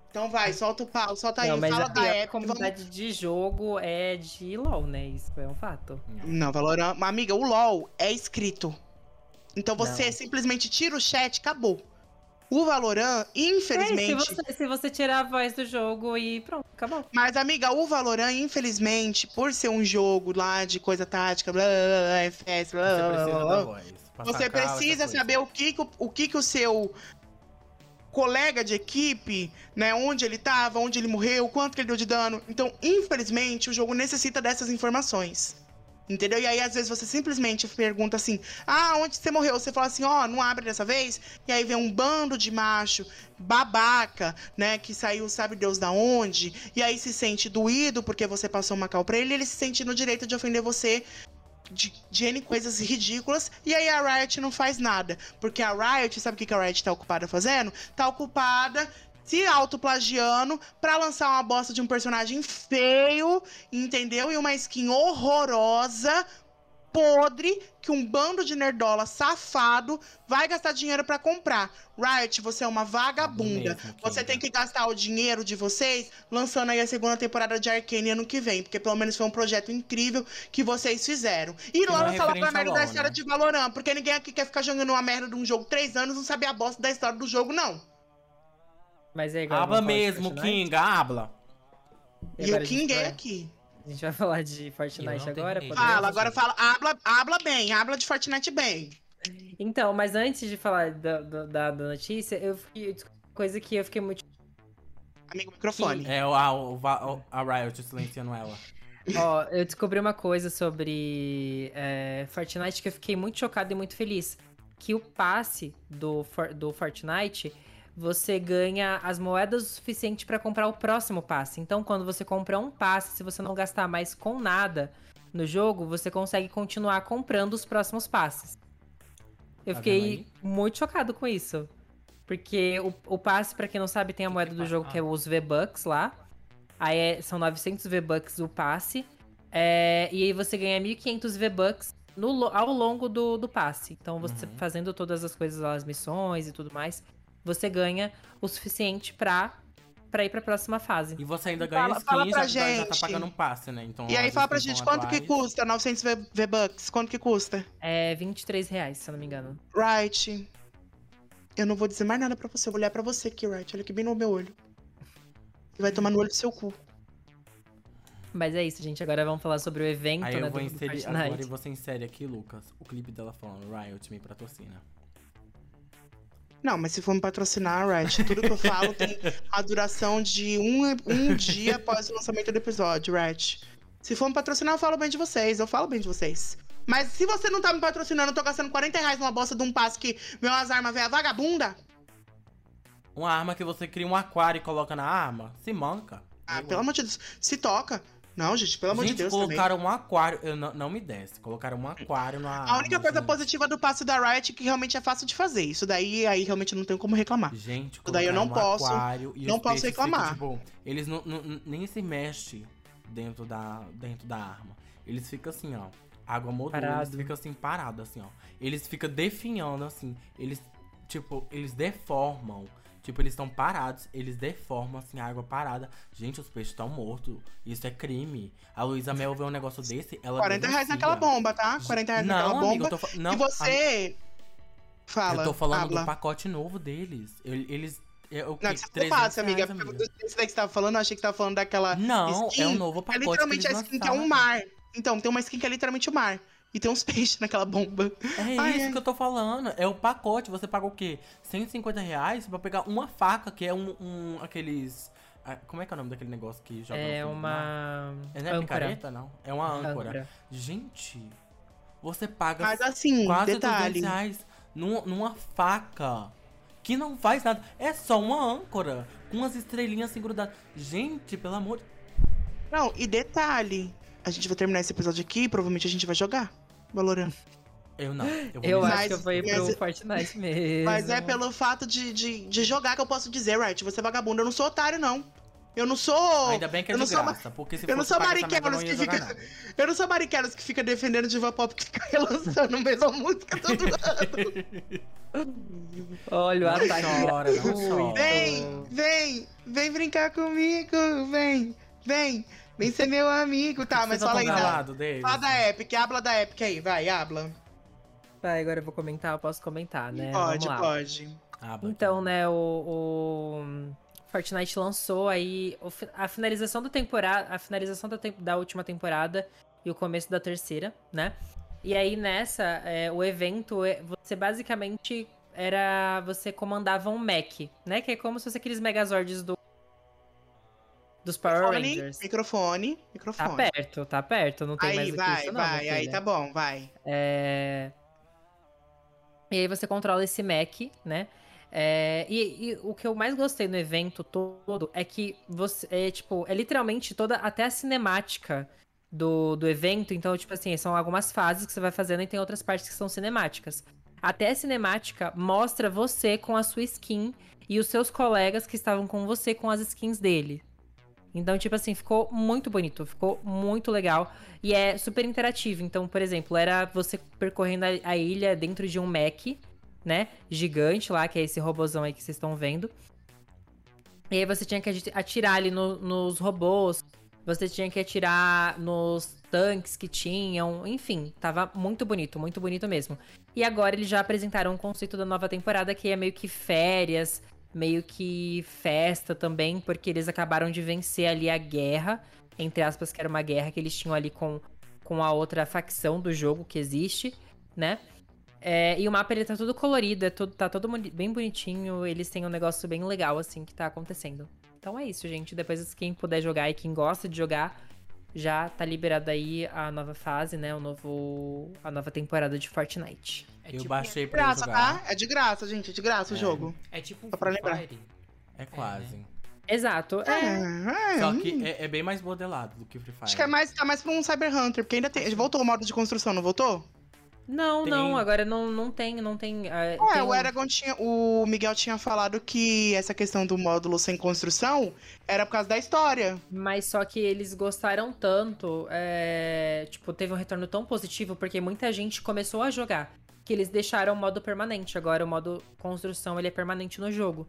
Então vai, solta o pau, solta aí, não, mas fala a, da a Epic. vamos- comunidade de jogo é de LOL, né? Isso é um fato. Não, Valorant. Amiga, o LOL é escrito. Então você Não. simplesmente tira o chat, acabou. O Valorant, É, se, infelizmente. você, se você tirar a voz do jogo e pronto, acabou. Mas, amiga, o Valorant, infelizmente, por ser um jogo lá de coisa tática, blá, blá, blá, FPS, blá, Você precisa blá, da voz. você precisa saber o que, o, o que, que o seu colega de equipe, né, onde ele tava, onde ele morreu, quanto que ele deu de dano. Então, infelizmente, o jogo necessita dessas informações. Entendeu? E aí, às vezes, você simplesmente pergunta assim: Ah, onde você morreu? Você fala assim: Ó, oh, não abre dessa vez. E aí vem um bando de macho babaca, né? Que saiu, sabe Deus da onde. E aí se sente doído porque você passou uma cal pra ele. Ele se sente no direito de ofender você de, de N coisas ridículas, e aí a Riot não faz nada. Porque a Riot, sabe o que a Riot tá ocupada fazendo? Tá ocupada se autoplagiando pra lançar uma bosta de um personagem feio, entendeu? E uma skin horrorosa, podre, que um bando de nerdola safado vai gastar dinheiro para comprar. Riot, você é uma vagabunda. Mesmo, você tem que gastar o dinheiro de vocês lançando aí a segunda temporada de Arcane ano que vem, porque pelo menos foi um projeto incrível que vocês fizeram. E lança logo a merda da história né? de Valorant, porque ninguém aqui quer ficar jogando uma merda de um jogo três anos e não saber a bosta da história do jogo, não. Mas é igual. Habla mesmo, King, habla. E, e o King é aqui. A gente vai falar de Fortnite agora? Fala, agora fala. Habla, habla bem, habla de Fortnite bem. Então, mas antes de falar da, da, da notícia, eu fiquei. Coisa que eu fiquei muito. Amigo, microfone. É, a, a, a Riot silenciando ela. Ó, eu descobri uma coisa sobre é, Fortnite que eu fiquei muito chocado e muito feliz. Que o passe do, do Fortnite você ganha as moedas o suficiente para comprar o próximo passe. Então, quando você comprar um passe, se você não gastar mais com nada no jogo, você consegue continuar comprando os próximos passes. Eu tá fiquei muito chocado com isso. Porque o, o passe, para quem não sabe, tem a moeda do jogo que é os V-Bucks lá. Aí é, são 900 V-Bucks o passe. É, e aí você ganha 1500 V-Bucks ao longo do, do passe. Então, você uhum. fazendo todas as coisas, as missões e tudo mais, você ganha o suficiente pra, pra ir pra próxima fase. E você ainda ganha fala, skin, fala pra já, gente. já tá pagando um passe, né? Então, e aí fala pra gente quanto atuais... que custa 900 V-Bucks? Quanto que custa? É 23 reais, se eu não me engano. Right. Eu não vou dizer mais nada pra você, eu vou olhar pra você aqui, Right. Olha aqui bem no meu olho. E vai tomar no olho do seu cu. Mas é isso, gente. Agora vamos falar sobre o evento, Aí né? Eu vou inserir, agora você insere aqui, Lucas, o clipe dela falando Riot me patrocina. Não, mas se for me patrocinar, Right, tudo que eu falo tem a duração de um, um dia após o lançamento do episódio, Right. Se for me patrocinar, eu falo bem de vocês, eu falo bem de vocês. Mas se você não tá me patrocinando, eu tô gastando 40 reais numa bosta de um passe que meu as armas vem a vagabunda. Uma arma que você cria um aquário e coloca na arma? Se manca. Ah, pelo amor de Deus. Se toca. Não, gente, pelo amor gente, de Deus. Colocaram também. um aquário. Eu não, não me desce. Colocaram um aquário na. A única coisa assim. positiva do passe da Riot é que realmente é fácil de fazer. Isso daí aí realmente não tenho como reclamar. Gente, Isso daí eu não um posso. não posso reclamar. Ficam, tipo, eles não, não, nem se mexem dentro da, dentro da arma. Eles ficam assim, ó. Água modula, eles ficam assim, parados, assim, ó. Eles ficam definhando, assim. Eles, tipo, eles deformam Tipo, eles estão parados, eles deformam assim a água parada. Gente, os peixes estão mortos. Isso é crime. A Luísa Mel vê um negócio desse, ela 40 reais naquela bomba, tá? 40 reais não, naquela amigo, bomba. Tô... Não, e você. Fala. Eu tô falando habla. do pacote novo deles. Eles. É, que? Não, você passe, amiga. amiga. Esse daí que você tava falando, eu achei que tava falando daquela. Não, skin, é um novo pacote. É literalmente a skin que é um mar. Então, tem uma skin que é literalmente o um mar. E tem uns peixes naquela bomba. É Ai, isso é. que eu tô falando. É o pacote. Você paga o quê? 150 reais pra pegar uma faca, que é um. um aqueles. Ah, como é que é o nome daquele negócio que joga É uma. É, não é picareta, não? É uma âncora. âncora. Gente, você paga Mas assim, quase detalhe. 200 reais numa, numa faca que não faz nada. É só uma âncora com umas estrelinhas assim grudadas. Gente, pelo amor de Não, e detalhe. A gente vai terminar esse episódio aqui e provavelmente a gente vai jogar. Valorant. Eu não. Eu, eu acho que eu vou ir pro mas, Fortnite mesmo. Mas é pelo fato de, de, de jogar que eu posso dizer, right? Você é vagabundo. Eu não sou otário, não. Eu não sou. Ainda bem que é eu graça, sou, porque se Eu não sou Mariquelos que fica. Nada. Eu não sou Mariquelos que fica defendendo diva pop que fica relançando a mesma música todo ano. Olha o ataque. Chora, não chora. Vem, vem, vem brincar comigo, vem, vem. Vem ser meu amigo, tá, mas fala aí da. Fala da Epic, habla da Epic aí, vai, habla. Vai, agora eu vou comentar, eu posso comentar, né? Pode, pode. então, né, o, o, Fortnite lançou aí a finalização da temporada, a finalização da, da última temporada e o começo da terceira, né? E aí nessa, é, o evento, é, você basicamente era. Você comandava um mech, né? Que é como se fosse aqueles Megazords do Dos Power Microfone, Rangers. microfone, Tá microfone. perto, tá perto. Não tem mais Aí, que vai, isso, não. vai, aí tá bom, vai. É... E aí você controla esse Mac, né? É, E, e o que eu mais gostei no evento todo é que você é tipo, é literalmente toda até a cinemática do, do evento. Então, tipo assim, são algumas fases que você vai fazendo e tem outras partes que são cinemáticas. Até a cinemática mostra você com a sua skin e os seus colegas que estavam com você com as skins dele. Então, tipo assim, ficou muito bonito, ficou muito legal. E é super interativo. Então, por exemplo, era você percorrendo a, ilha dentro de um mech, né? Gigante lá, que é esse robozão aí que vocês estão vendo. E aí você tinha que ati- atirar ali no- nos robôs. Você tinha que atirar nos tanques que tinham. Enfim, tava muito bonito, muito bonito mesmo. E agora eles já apresentaram o conceito da nova temporada, que é meio que férias, meio que festa também, porque eles acabaram de vencer ali a guerra, entre aspas, que era uma guerra que eles tinham ali com, com a outra facção do jogo que existe, né? É, e o mapa ele tá todo colorido, é todo, tá todo bem bonitinho, eles têm um negócio bem legal, assim, que tá acontecendo. Então é isso, gente. Depois, quem puder jogar e quem gosta de jogar, já tá liberada aí a nova fase, né? O novo, a nova temporada de Fortnite. É Eu tipo, baixei De pra graça, jogar. tá? É de graça, gente, é de graça o É. jogo. É tipo um Só pra Free lembrar. Fire. É quase. Exato. É, É, é, Só que é, é bem mais modelado do que Free Fire. Acho que é mais, tá mais pra um Cyber Hunter, porque ainda tem. Voltou o modo de construção, não voltou? Não, Tem- não, agora não, não tem, não tem. é, É, tem o Eragon tinha. O Miguel tinha falado que essa questão do módulo sem construção era por causa da história. Mas só que eles gostaram tanto, é, tipo, teve um retorno tão positivo, porque muita gente começou a jogar, que eles deixaram o modo permanente. Agora o modo construção, ele é permanente no jogo.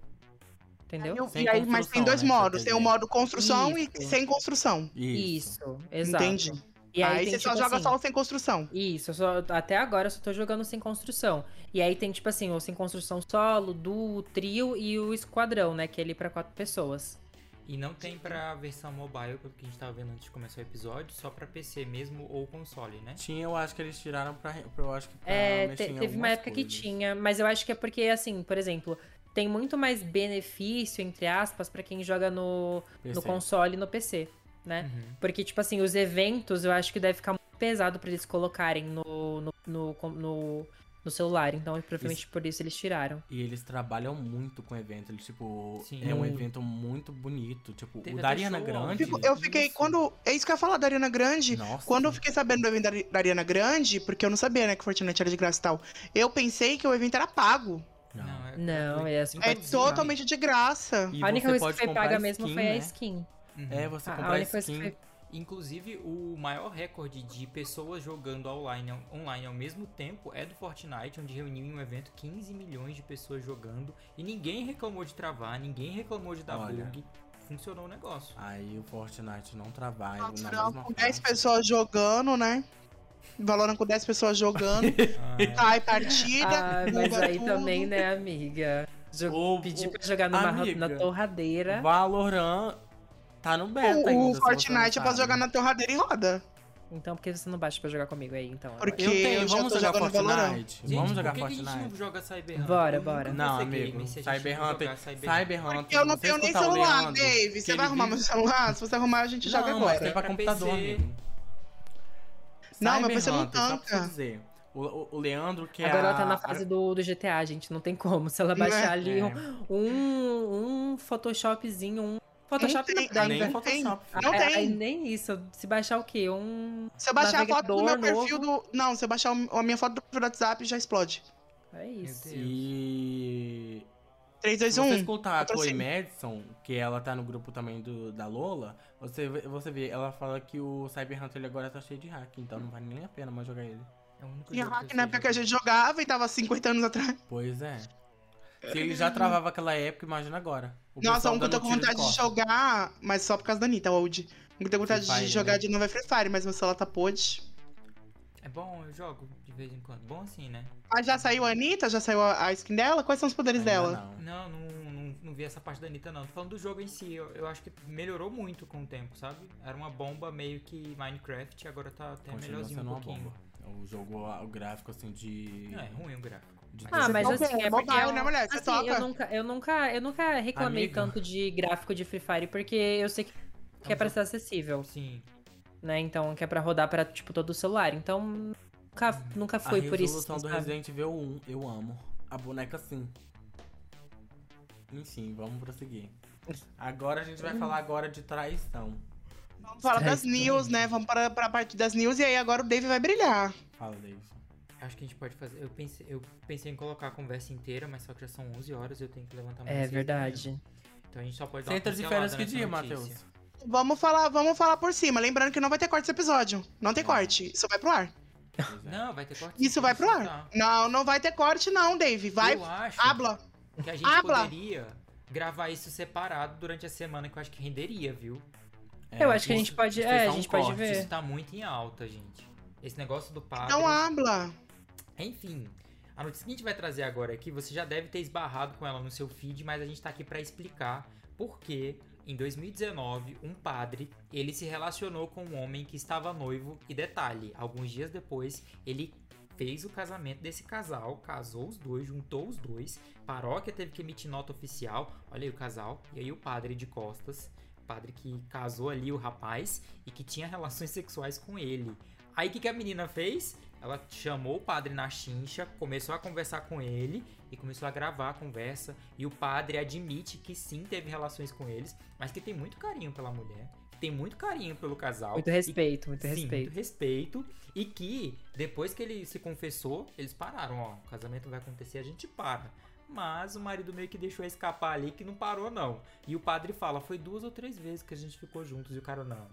Entendeu? E aí, mas tem dois né, modos. Tem o modo construção Isso. e sem construção. Isso. Isso, exato. Entendi. E aí aí, tem, você só tipo joga assim, só o sem construção. Isso, eu só, até agora eu só tô jogando sem construção. E aí tem, tipo assim, o sem construção solo, duo, trio e o esquadrão, né? Que é ali pra quatro pessoas. E não tem pra versão mobile, pelo que a gente tava vendo antes de começar o episódio, só pra PC mesmo ou console, né? Tinha, eu acho que eles tiraram pra. pra- Eu acho que pra É, mexer te- em teve uma época que coisas. tinha, mas eu acho que é porque, assim, por exemplo, tem muito mais benefício, entre aspas, pra quem joga no, no console e no PC, né? Uhum. Porque, tipo assim, os eventos eu acho que deve ficar muito pesado pra eles colocarem no, no, no, no, no celular. Então, provavelmente por isso eles tiraram. E eles trabalham muito com evento. Eles, tipo, Sim. é um evento muito bonito. Tipo, Teve o da Ariana show Grande. Fico- eu fiquei. Isso. Quando. É isso que eu ia falar da Ariana Grande. Nossa. Quando eu fiquei sabendo do evento da, Ariana Grande, porque eu não sabia, né, que Fortnite era de graça e tal, eu pensei que o evento era pago. Não. é, Não, é assim. É totalmente de graça. E A única coisa que foi paga mesmo skin, foi a skin. Uhum. É, você A- a comprar única coisa que skin. Inclusive, o maior recorde de pessoas jogando online, online ao mesmo tempo é do Fortnite, onde reuniu em um evento 15 milhões de pessoas jogando e ninguém reclamou de travar, ninguém reclamou de dar Olha. bug. Funcionou o negócio. Aí o Fortnite não trabalha Nossa, na não, mesma com 10 faixa. pessoas jogando, né? Valorando com 10 pessoas jogando. Ah, Cai partida. Ah, mas aí tudo. também, né, amiga? Jo- O- Pedir o- pra jogar numa, amiga, na torradeira. Valorant tá no beta ainda. O, o se você Fortnite é pra jogar na torradeira e roda. Então, por que você não baixa pra jogar comigo aí, então? Porque Eu tenho, eu vamos jogar. Fortnite. gente, vamos jogar por que que a gente Fortnite. não joga Cyber Hunter? Bora, bora. Não, amigo. gamer se a gente Cyber não Hunter. jogar Cyber Cyber Hunter. Porque eu não você tenho nem o celular, Leandro, Dave. Você vai arrumar meu celular? Se você arrumar, a gente joga não, mas agora. tem pra Pra computador, amigo. Não, meu Cyber PC não tanca. O, o- o Leandro que é Agora ela a- tá na fase do, do GTA, gente. Não tem como. Se ela Não é? baixar ali É. um, um, um Photoshopzinho, um. Photoshop tem, dá Nem tem. Photoshop. Não Ah, tem. aí nem isso. Se baixar o quê? Um. Se eu baixar a foto do meu perfil novo. do. Não, se eu baixar o- a minha foto do perfil do WhatsApp, já explode. É isso. E 3, 2, se você 1. escutar a Chloe. Madison, que ela tá no grupo também do, da Lola, você, vê- você vê, ela fala que o Cyber Hunter ele agora tá cheio de hack, então não vale nem a pena mais jogar ele. É o único E a hack na época que a jogar. gente jogava e tava 50 anos atrás. Pois é. Se ele já travava aquela época, imagina agora. O Nossa, um que eu tô com vontade de costa. jogar, mas só por causa da Anitta, Old. Um que eu tenho vontade Free de Fire, jogar né? de novo é Free Fire, mas meu celular tá podre. É bom, eu jogo de vez em quando. Bom assim, né? Mas já saiu a Anitta? Já saiu a, skin dela? Quais são os poderes Ainda dela? não. Não, não, não, não vi essa parte da Anitta, não. Tô falando do jogo em si. Eu, eu acho que melhorou muito com o tempo, sabe? Era uma bomba meio que Minecraft e agora tá até Continua melhorzinho um pouquinho. bomba. O jogo, o gráfico assim de. Não, é ruim o gráfico. Ah, mas assim, é porque. mobile, eu- né, mulher? Você assim, toca. eu nunca, eu nunca, eu nunca reclamei Amiga. tanto de gráfico de Free Fire, porque eu sei que que É é pra ser acessível, Sim. né? Então, que é pra rodar pra, tipo, todo o celular. Então, nunca, nunca A foi por isso. resolução do sabe? Resident Evil 1, eu amo. A boneca sim. Enfim, vamos prosseguir. Agora a gente vai falar agora de traição. Vamos falar das news, né? Vamos para, para a parte das news e aí agora o Dave vai brilhar. Fala, Davidson. Acho que a gente pode fazer. Eu pensei, eu pensei em colocar a conversa inteira, mas só que já são 11 horas e eu tenho que levantar mais É manhã. verdade. Então a gente só pode dar Você uma entra de pincelada férias que dia. Matheus? Vamos falar, vamos falar por cima. Lembrando que não vai ter corte esse episódio. Não tem É. corte. Isso vai pro ar. Não, vai ter corte. Isso vai pro ar. tá. Não, não vai ter corte, não, Dave. Vai. Eu acho Habla. que a gente Habla. poderia gravar isso separado durante a semana, que eu acho que renderia, viu? É, Eu acho que a gente pode- é, a só um gente pode corte. ver. Isso tá muito em alta, gente. Esse negócio do padre. Não habla. Enfim, a notícia que a gente vai trazer agora aqui, você já deve ter esbarrado com ela no seu feed, mas a gente tá aqui pra explicar por que em 2019 um padre, ele se relacionou com um homem que estava noivo e detalhe, alguns dias depois ele fez o casamento desse casal, casou os dois, juntou os dois, paróquia teve que emitir nota oficial, olha aí o casal, e aí o padre de costas, padre que casou ali o rapaz e que tinha relações sexuais com ele. Aí o que, que a menina fez? Ela chamou o padre na chincha, começou a conversar com ele e começou a gravar a conversa. E o padre admite que sim teve relações com eles, mas que tem muito carinho pela mulher, que tem muito carinho pelo casal. Muito e respeito, muito Sim, respeito. muito respeito. E que depois que ele se confessou, eles pararam, ó. O casamento vai acontecer, a gente para. Mas o marido meio que deixou escapar ali que não parou, não. E o padre fala, foi duas ou três vezes que a gente ficou juntos. E o cara, não.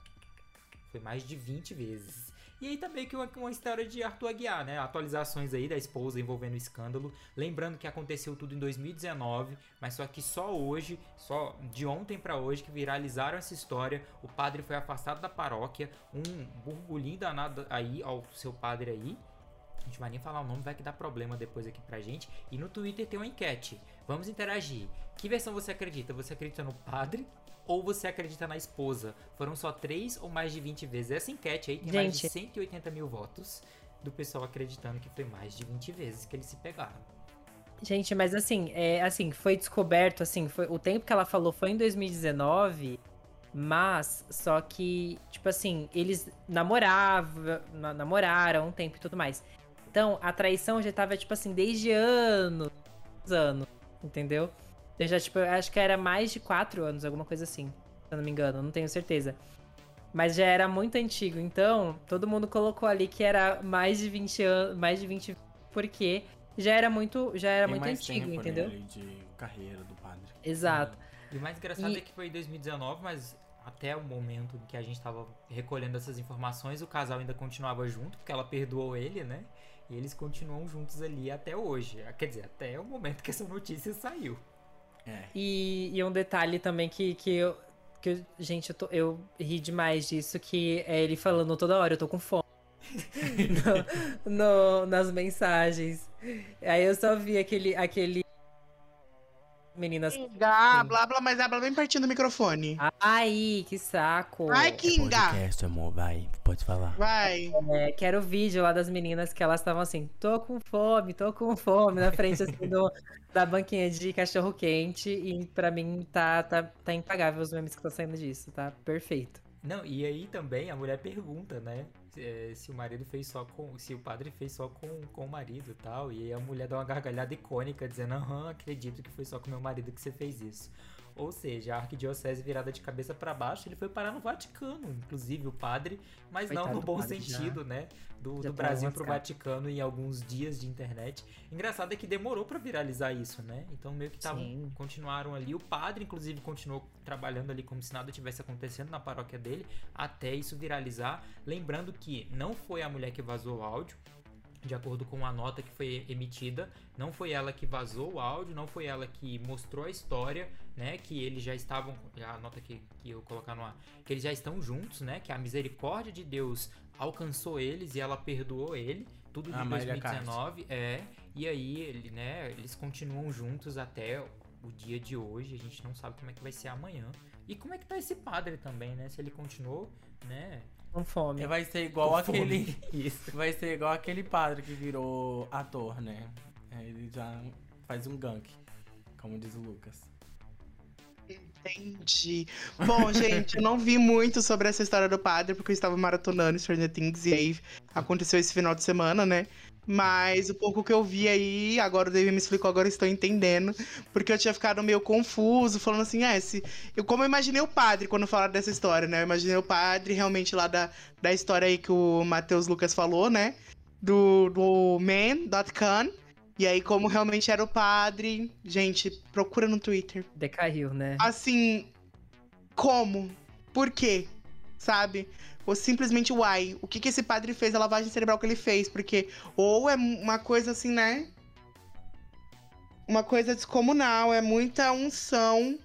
Foi mais de 20 vezes. E aí também que uma, uma história de Arthur Aguiar, né? Atualizações aí da esposa envolvendo o escândalo. Lembrando que aconteceu tudo em 2019, mas só que só hoje, só de ontem pra hoje que viralizaram essa história. O padre foi afastado da paróquia, um burburinho danado aí ao seu padre aí. A gente vai nem falar o nome, vai que dá problema depois aqui pra gente. E no Twitter tem uma enquete. Vamos interagir. Que versão você acredita? Você acredita no padre ou você acredita na esposa? Foram só 3 ou mais de 20 vezes? Essa enquete aí tem mais de Gente. 180 mil votos do pessoal acreditando que foi mais de 20 vezes que eles se pegaram. Gente, mas assim, é, assim, foi descoberto, assim, foi, o tempo que ela falou foi em 2019, mas só que, tipo assim, eles namoravam, na- namoraram um tempo e tudo mais. Então, a traição já tava, tipo assim, desde anos, anos, entendeu? Eu já, tipo, eu acho que era mais de quatro anos, alguma coisa assim, se eu não me engano, não tenho certeza. Mas já era muito antigo, então, todo mundo colocou ali que era mais de 20 anos, mais de 20, porque já era muito, já era Tem muito mais antigo, tempo, né, entendeu? ali de carreira do padre. Exato. E o mais engraçado E- é que foi em 2019, mas até o momento em que a gente tava recolhendo essas informações, o casal ainda continuava junto, porque ela perdoou ele, né? E eles continuam juntos ali até hoje. Quer dizer, até o momento que essa notícia saiu. É. E, e um detalhe também que, que eu. Que, gente, eu, tô- eu ri demais disso, que é ele falando toda hora, eu tô com fome. No- no- nas mensagens. Aí eu só vi aquele. aquele meninas. Kinga, blá, blá, mas habla bem pertinho do microfone. Ai, que saco. Vai, Kinga. Podcast, amor, vai. Pode falar. Vai. É, que era o vídeo lá das meninas que elas estavam assim, tô com fome, tô com fome, na frente assim do, da banquinha de cachorro quente. E pra mim tá, tá, tá impagável os memes que estão saindo disso, tá perfeito. Não, e aí também a mulher pergunta, né? Se, eh, se o marido fez só com. Se o padre fez só com, com o marido e tal. E a mulher dá uma gargalhada icônica, dizendo, aham, acredito que foi só com meu marido que você fez isso. Ou seja, a arquidiocese virada de cabeça pra baixo, ele foi parar no Vaticano, inclusive o padre, mas Coitado não no bom padre, já- sentido, né? Do, do tá Brasil pro. Vaticano em alguns dias de internet. Engraçado é que demorou pra viralizar isso, né? Então meio que tavam, Sim. continuaram ali. O padre, inclusive, continuou trabalhando ali como se nada tivesse acontecendo na paróquia dele, até isso viralizar. Lembrando que não foi a mulher que vazou o áudio. De acordo com a nota que foi emitida, não foi ela que vazou o áudio, não foi ela que mostrou a história, né? Que eles já estavam. A nota que, que eu colocar no ar, que eles já estão juntos, né? Que a misericórdia de Deus alcançou eles e ela perdoou ele. Tudo de A Marília 2019. É. E aí, ele, né, eles continuam juntos até o dia de hoje. A gente não sabe como é que vai ser amanhã. E como é que tá esse padre também, né? Se ele continuou, né? Com fome. Vai ser igual com aquele. fome. Isso. Vai ser igual aquele padre que virou ator, né? É, Ele já faz um gank, como diz o Lucas. Entendi. Bom, gente, eu não vi muito sobre essa história do padre, porque eu estava maratonando Stranger Things e aí aconteceu esse final de semana, né? Mas o pouco que eu vi aí, agora o David me explicou, agora eu estou entendendo. Porque eu tinha ficado meio confuso, falando assim, é, se... eu, como eu imaginei o padre quando falaram dessa história, né? Eu imaginei o padre realmente lá da, da história aí que o Matheus Lucas falou, né? Do, do Man.com. E aí, como realmente era o padre, gente, procura no Twitter. Decaiu, né? Assim, como? Por quê? Sabe? Ou simplesmente why? O que, que esse padre fez, a lavagem cerebral que ele fez? Porque, ou é uma coisa assim, né? Uma coisa descomunal, é muita unção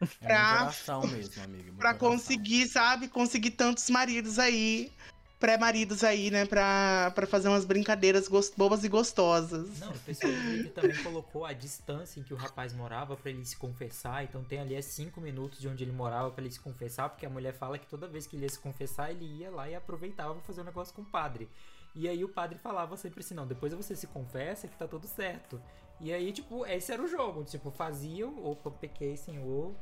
É Pra- coração mesmo, amiga. pra conseguir, sabe? Conseguir tantos maridos aí. Pré-maridos aí, né? Pra, pra fazer umas brincadeiras bobas e gostosas. Não, o pessoal do também colocou a distância em que o rapaz morava pra ele se confessar. Então tem ali é 5 minutos de onde ele morava pra ele se confessar, porque a mulher fala que toda vez que ele ia se confessar, ele ia lá e aproveitava pra fazer um negócio com o padre. E aí o padre falava sempre assim: não, depois você se confessa que tá tudo certo. E aí, tipo, esse era o jogo. Tipo, faziam, ou pequei, senhor,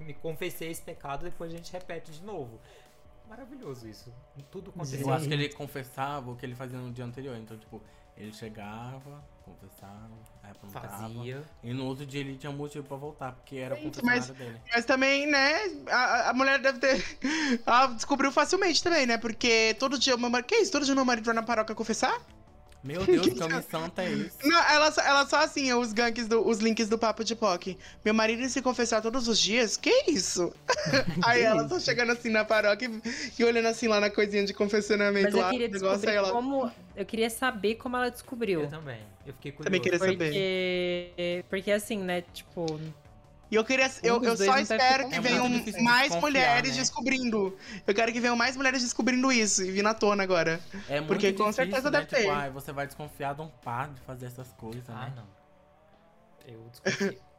me confessei esse pecado, depois a gente repete de novo. Maravilhoso isso. Tudo aconteceu. Eu acho que ele confessava o que ele fazia no dia anterior. Então, tipo, ele chegava, confessava, aí apontava. fazia. E no outro dia ele tinha motivo pra voltar, porque era o Gente, confessionário dele. Mas também, né, a, a mulher deve ter. Ela descobriu facilmente também, né? Porque todo dia o meu marido. Que isso? Todo dia meu marido vai na paróquia confessar? Meu Deus, Que que santa é isso? Não, ela, só- ela só assim, os ganks, do, os links do Papo de POC. Meu marido se confessar todos os dias? Que isso? Aí ela só chegando assim na paróquia e, e olhando assim lá na coisinha de confessionamento Mas eu lá. queria descobrir ela. como. Eu queria saber como ela descobriu. Eu também. Eu fiquei curioso. Também queria saber. Porque. Porque assim, né? Tipo. E eu queria. eu dos eu dois só espero que venham mais desconfiar, mulheres né? descobrindo. Eu quero que venham mais mulheres descobrindo isso e vir na tona agora. É muito Porque com difícil, certeza né? deve tipo, ter. ai, você vai desconfiar de um padre fazer essas coisas, Ah, né? não. Eu desconfio.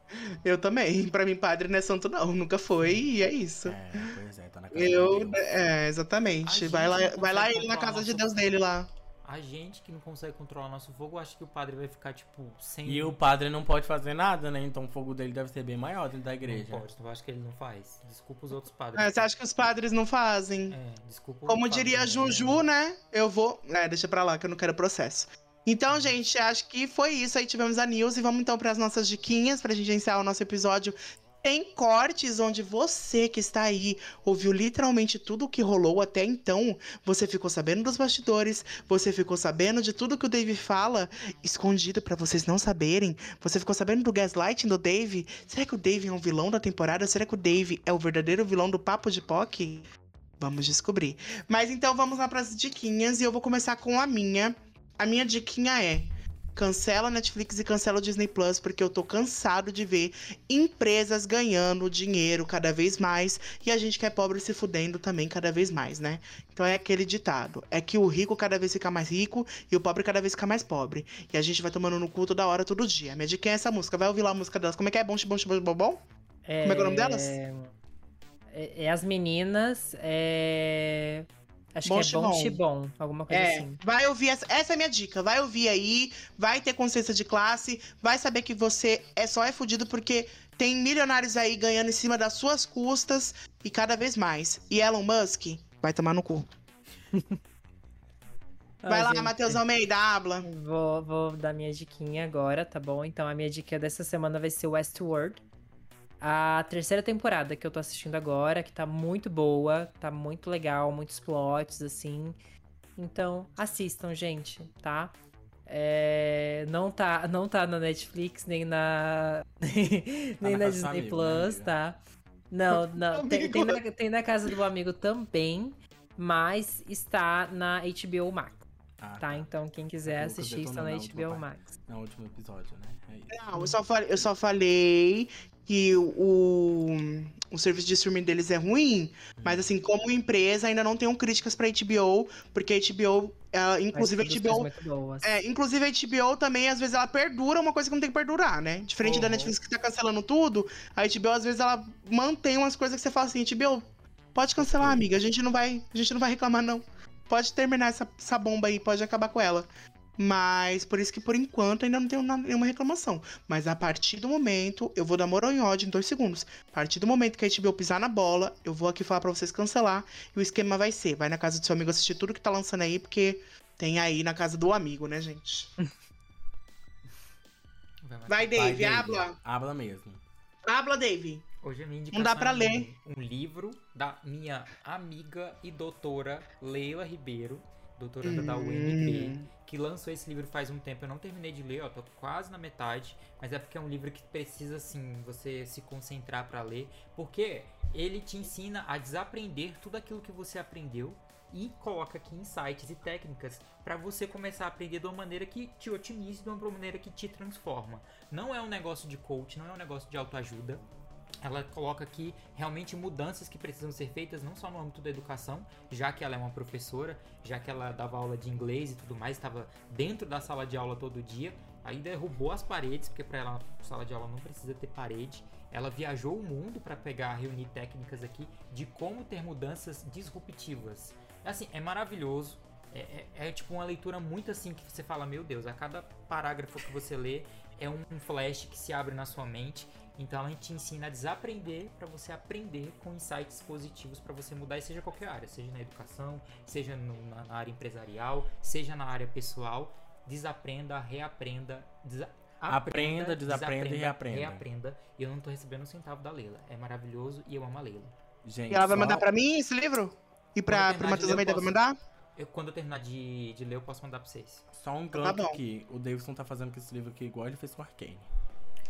Eu também. Pra mim, padre não é santo, não. Nunca foi e é isso. É, pois é, tá na casa Eu. de Deus. É, exatamente. Vai lá, gente vai lá ele na casa de Deus dele lá. A gente que não consegue controlar nosso fogo, acha que o padre vai ficar, tipo, sem. E o padre não pode fazer nada, né? Então o fogo dele deve ser bem maior dentro da Não igreja. pode, eu acho que ele não faz. Desculpa os outros padres. É, você acha que os padres não fazem? É, desculpa. Como padre, diria né? Juju, né? Eu vou. É, deixa pra lá que eu não quero processo. Então, gente, acho que foi isso. Aí tivemos a news e vamos então para as nossas diquinhas pra gente encerrar o nosso episódio. Tem cortes onde você que está aí ouviu literalmente tudo o que rolou até então. Você ficou sabendo dos bastidores, você ficou sabendo de tudo que o Dave fala, escondido pra vocês não saberem. Você ficou sabendo do gaslighting do Dave? Será que o Dave é um vilão da temporada? Será que o Dave é o verdadeiro vilão do Papo de POC? Vamos descobrir. Mas então vamos lá pras diquinhas e eu vou começar com a minha. A minha diquinha é: cancela a Netflix e cancela o Disney Plus, porque eu tô cansado de ver empresas ganhando dinheiro cada vez mais e a gente que é pobre se fudendo também cada vez mais, né? Então é aquele ditado: é que o rico cada vez fica mais rico e o pobre cada vez fica mais pobre. E a gente vai tomando no cu toda hora, todo dia. Minha dica é essa música. Vai ouvir lá a música delas. Como é que é? Bom, bom, bom, bom, bom? É... Como é que é o nome delas? É, é as meninas. É... Acho Bom que é bom alguma coisa É, assim. vai ouvir essa, essa é a minha dica. Vai ouvir aí, vai ter consciência de classe, vai saber que você é só é fudido porque tem milionários aí ganhando em cima das suas custas e cada vez mais. E Elon Musk vai tomar no cu. Vai Ah, lá, gente, Matheus Almeida, habla. Vou, vou dar minha diquinha agora, tá bom? Então a minha dica dessa semana vai ser Westworld. A terceira temporada que eu tô assistindo agora, que tá muito boa, tá muito legal, muitos plots, assim. Então, assistam, gente, tá? É, não, tá não tá na Netflix, nem na. nem na na do Disney amigo, né, Plus, tá? Não, não. tem, tem na, tem na casa do amigo também, mas está na HBO Max. Ah, Tá, então quem quiser Lucas assistir está na detonando a última HBO parte. Max. No último episódio, né? É isso. Não, eu só falei, eu só falei que o, o serviço de streaming deles é ruim, mas assim, como empresa, ainda não tenho críticas pra HBO, porque a HBO, ela, inclusive a HBO. É, inclusive a HBO também, às vezes, ela perdura uma coisa que não tem que perdurar, né? Diferente da Uhum. Netflix que tá cancelando tudo, a HBO, às vezes, ela mantém umas coisas que você fala assim, HBO, pode cancelar, amiga, a gente não vai, a gente não vai reclamar, não. Pode terminar essa, essa bomba aí, pode acabar com ela. Mas por isso que por enquanto ainda não tenho nenhuma reclamação. Mas a partir do momento, eu vou dar moral em ódio em dois segundos. A partir do momento que a HBO pisar na bola, eu vou aqui falar pra vocês cancelar. E o esquema vai ser: vai na casa do seu amigo assistir tudo que tá lançando aí, porque tem aí na casa do amigo, né, gente? Vai, Dave, Vai, habla. Habla mesmo. Habla, Dave. Hoje a minha Não indicação dá pra é ler. Um livro da minha amiga e doutora Leila Ribeiro, doutora da UNB, Hum. Que lançou esse livro faz um tempo. Eu não terminei de ler, ó, tô quase na metade, mas é porque é um livro que precisa, assim, você se concentrar pra ler, porque ele te ensina a desaprender tudo aquilo que você aprendeu e coloca aqui insights e técnicas pra você começar a aprender de uma maneira que te otimize, de uma maneira que te transforma. Não é um negócio de coach, não é um negócio de autoajuda. Ela coloca aqui realmente mudanças que precisam ser feitas não só no âmbito da educação, já que ela é uma professora, já que ela dava aula de inglês e tudo mais, estava dentro da sala de aula todo dia, aí derrubou as paredes, porque para ela sala de aula não precisa ter parede. Ela viajou o mundo para pegar, reunir técnicas aqui de como ter mudanças disruptivas. Assim, é maravilhoso. É, é- é tipo uma leitura muito assim que você fala, meu Deus, a cada parágrafo que você lê é um flash que se abre na sua mente. Então ela te ensina a desaprender para você aprender com insights positivos para você mudar, e seja qualquer área, seja na educação, seja no- na, na área empresarial, seja na área pessoal. Desaprenda, reaprenda, desa- Aprenda, desaprenda e reaprenda. Reaprenda. E eu não tô recebendo um centavo da Leila. É maravilhoso e eu amo a Leila. Gente, E ela vai só- mandar pra mim esse livro? E pro terminar Matheus Almeida vai mandar? Eu, quando eu terminar de, de ler, eu posso mandar pra vocês. Só um Tá gancho bom. aqui. O Davidson tá fazendo com esse livro aqui igual ele fez com o Arcane.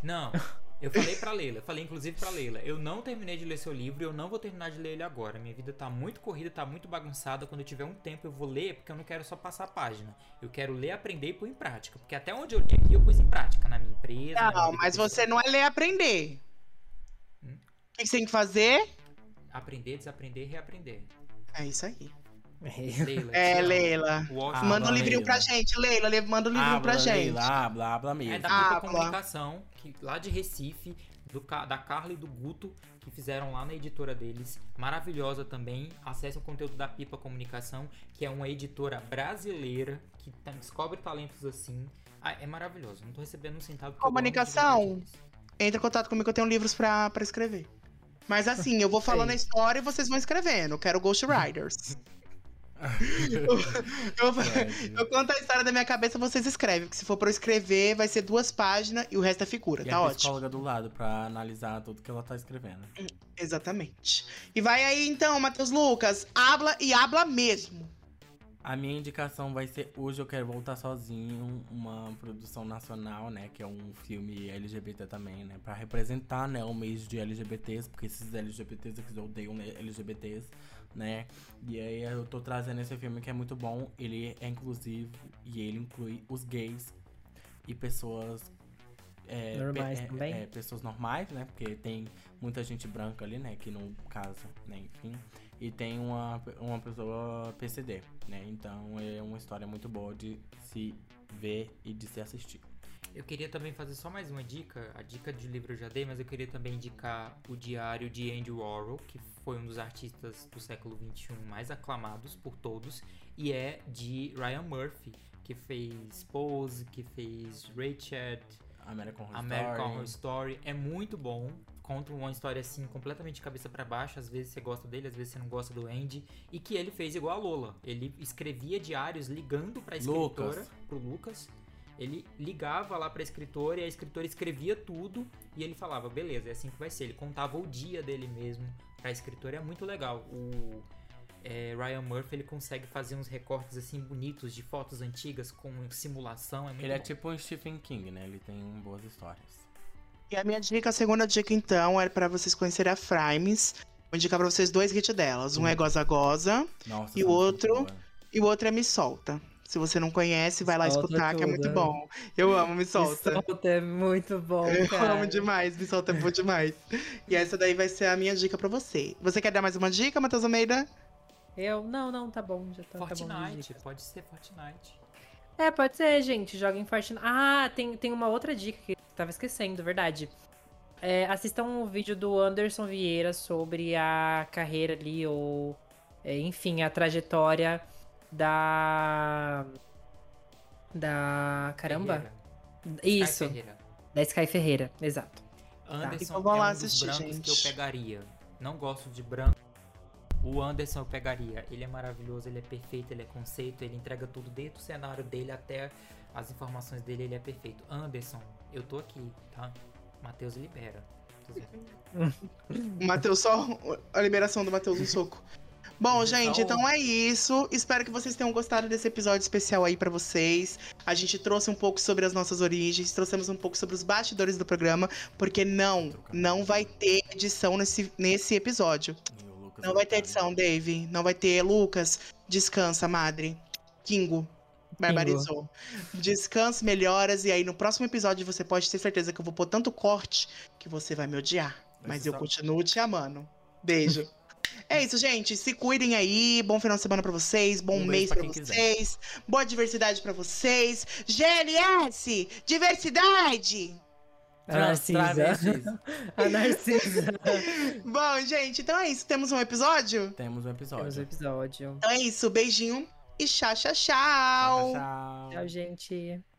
Não, eu falei pra Leila, eu falei inclusive pra Leila, eu não terminei de ler seu livro e eu não vou terminar de ler ele agora. Minha vida tá muito corrida, tá muito bagunçada. Quando eu tiver um tempo eu vou ler, porque eu não quero só passar a página. Eu quero ler, aprender e pôr em prática. Porque até onde eu li aqui, eu pus em prática, na minha empresa. minha Não, vida mas você não é ler aprender. Hum? O que que você tem que fazer? Aprender, desaprender e reaprender. É isso aí. Leila. É. Leila. O Washington- Ah, Manda um Leila. livrinho pra gente, Leila. Le- Manda um livrinho pra Habla, gente. Leila, habla, habla mesmo. É da Ah. Comunicação, que, lá de Recife, do, da Carla e do Guto, que fizeram lá na editora deles. Maravilhosa também. Acesse o conteúdo da Pipa Comunicação, que é uma editora brasileira que tá- descobre talentos assim. Ah, é maravilhoso. Não tô recebendo um centavo. Comunicação? Entra em contato comigo eu tenho livros pra, pra escrever. Mas assim, eu vou falando a história e vocês vão escrevendo. Eu quero Ghost Riders. eu, Fred. eu conto a história da minha cabeça, vocês escrevem. Porque se for pra eu escrever, vai ser duas páginas e o resto é figura. E tá a ótimo. psicóloga do lado pra analisar tudo que ela tá escrevendo. Exatamente. E vai aí então, Matheus Lucas. Habla e habla mesmo. A minha indicação vai ser Hoje Eu Quero Voltar Sozinho, uma produção nacional, né? Que é um filme LGBT também, né? Pra representar, né, o mês de LGBTs, porque esses LGBTs aqui odeiam né, LGBTs, né? E aí eu tô trazendo esse filme que é muito bom. Ele é inclusivo e ele inclui os gays e pessoas. é, Normais pe- é, também? é, pessoas normais, né? Porque tem muita gente branca ali, né? Que não casa, né? Enfim. E tem uma, uma pessoa PCD, né? Então é uma história muito boa de se ver e de se assistir. Eu queria também fazer só mais uma dica. A dica de livro eu já dei, mas eu queria também indicar o diário de Andy Warhol, que foi um dos artistas do século XXI mais aclamados por todos. E é de Ryan Murphy, que fez Pose, que fez Rachel, American Horror American Story. Horror Story. É muito bom. Conta uma história assim, completamente de cabeça pra baixo. Às vezes você gosta dele, às vezes você não gosta do Andy. E que ele fez igual a Lola. Ele escrevia diários ligando pra escritora, Lucas. pro Lucas. Ele ligava lá pra escritora e a escritora escrevia tudo. E ele falava, beleza, é assim que vai ser. Ele contava o dia dele mesmo pra escritora. É muito legal. O é, Ryan Murphy ele consegue fazer uns recortes assim bonitos de fotos antigas com simulação. É muito Ele é bom. tipo um Stephen King, né? Ele tem boas histórias. E a minha dica, a segunda dica, então, é pra vocês conhecerem a Frames. Vou indicar pra vocês dois hits delas. Um é Goza Goza Nossa, E o é outro? muito boa. e o outro é Me Solta. Se você não conhece, vai lá Solta escutar, que é muito tudo. bom. Eu amo Me Solta. Solta é muito bom, Eu cara. amo demais, Me Solta é bom demais. E essa daí vai ser a minha dica pra você. Você quer dar mais uma dica, Matheus Almeida? Eu, não, não, tá bom, já tá, tá bom. Fortnite, pode ser Fortnite. É, pode ser, gente. Joga em Fortnite. Ah, tem, tem uma outra dica que eu tava esquecendo, verdade. É, assistam o vídeo do Anderson Vieira sobre a carreira ali, ou. é, enfim, a trajetória da. Da. Caramba! Ferreira. Isso, Sky Ferreira. da Sky Ferreira, exato. Anderson Então vamos é lá um dos assistir, brancos que eu gente. pegaria. Não gosto de branco. O Anderson eu pegaria. Ele é maravilhoso, ele é perfeito, ele é conceito, ele entrega tudo desde o cenário dele até as informações dele, ele é perfeito. Anderson, eu tô aqui, tá? Matheus libera. O Matheus, só a liberação do Matheus um soco. Bom, é gente, então é isso. Espero que vocês tenham gostado desse episódio especial aí pra vocês. A gente trouxe um pouco sobre as nossas origens, trouxemos um pouco sobre os bastidores do programa, porque não, não vai ter edição nesse, nesse episódio. Não vai ter edição, Dave. Não vai ter. Lucas, descansa, madre. Kingo. Barbarizou. Descanse, melhoras. E aí, no próximo episódio, você pode ter certeza que eu vou pôr tanto corte que você vai me odiar. Mas eu continuo te amando. Beijo. É isso, gente. Se cuidem aí. Bom final de semana pra vocês. Bom Um mês pra pra quem quiser. vocês. Boa diversidade pra vocês. GLS! Diversidade! A Trans- Narcisa. A Narcisa. Bom, gente, então é isso. Temos um episódio? Temos um Temos o episódio. episódio. Então é isso. Beijinho e tchau, tchau, tchau. Tchau, tchau. Tchau, gente.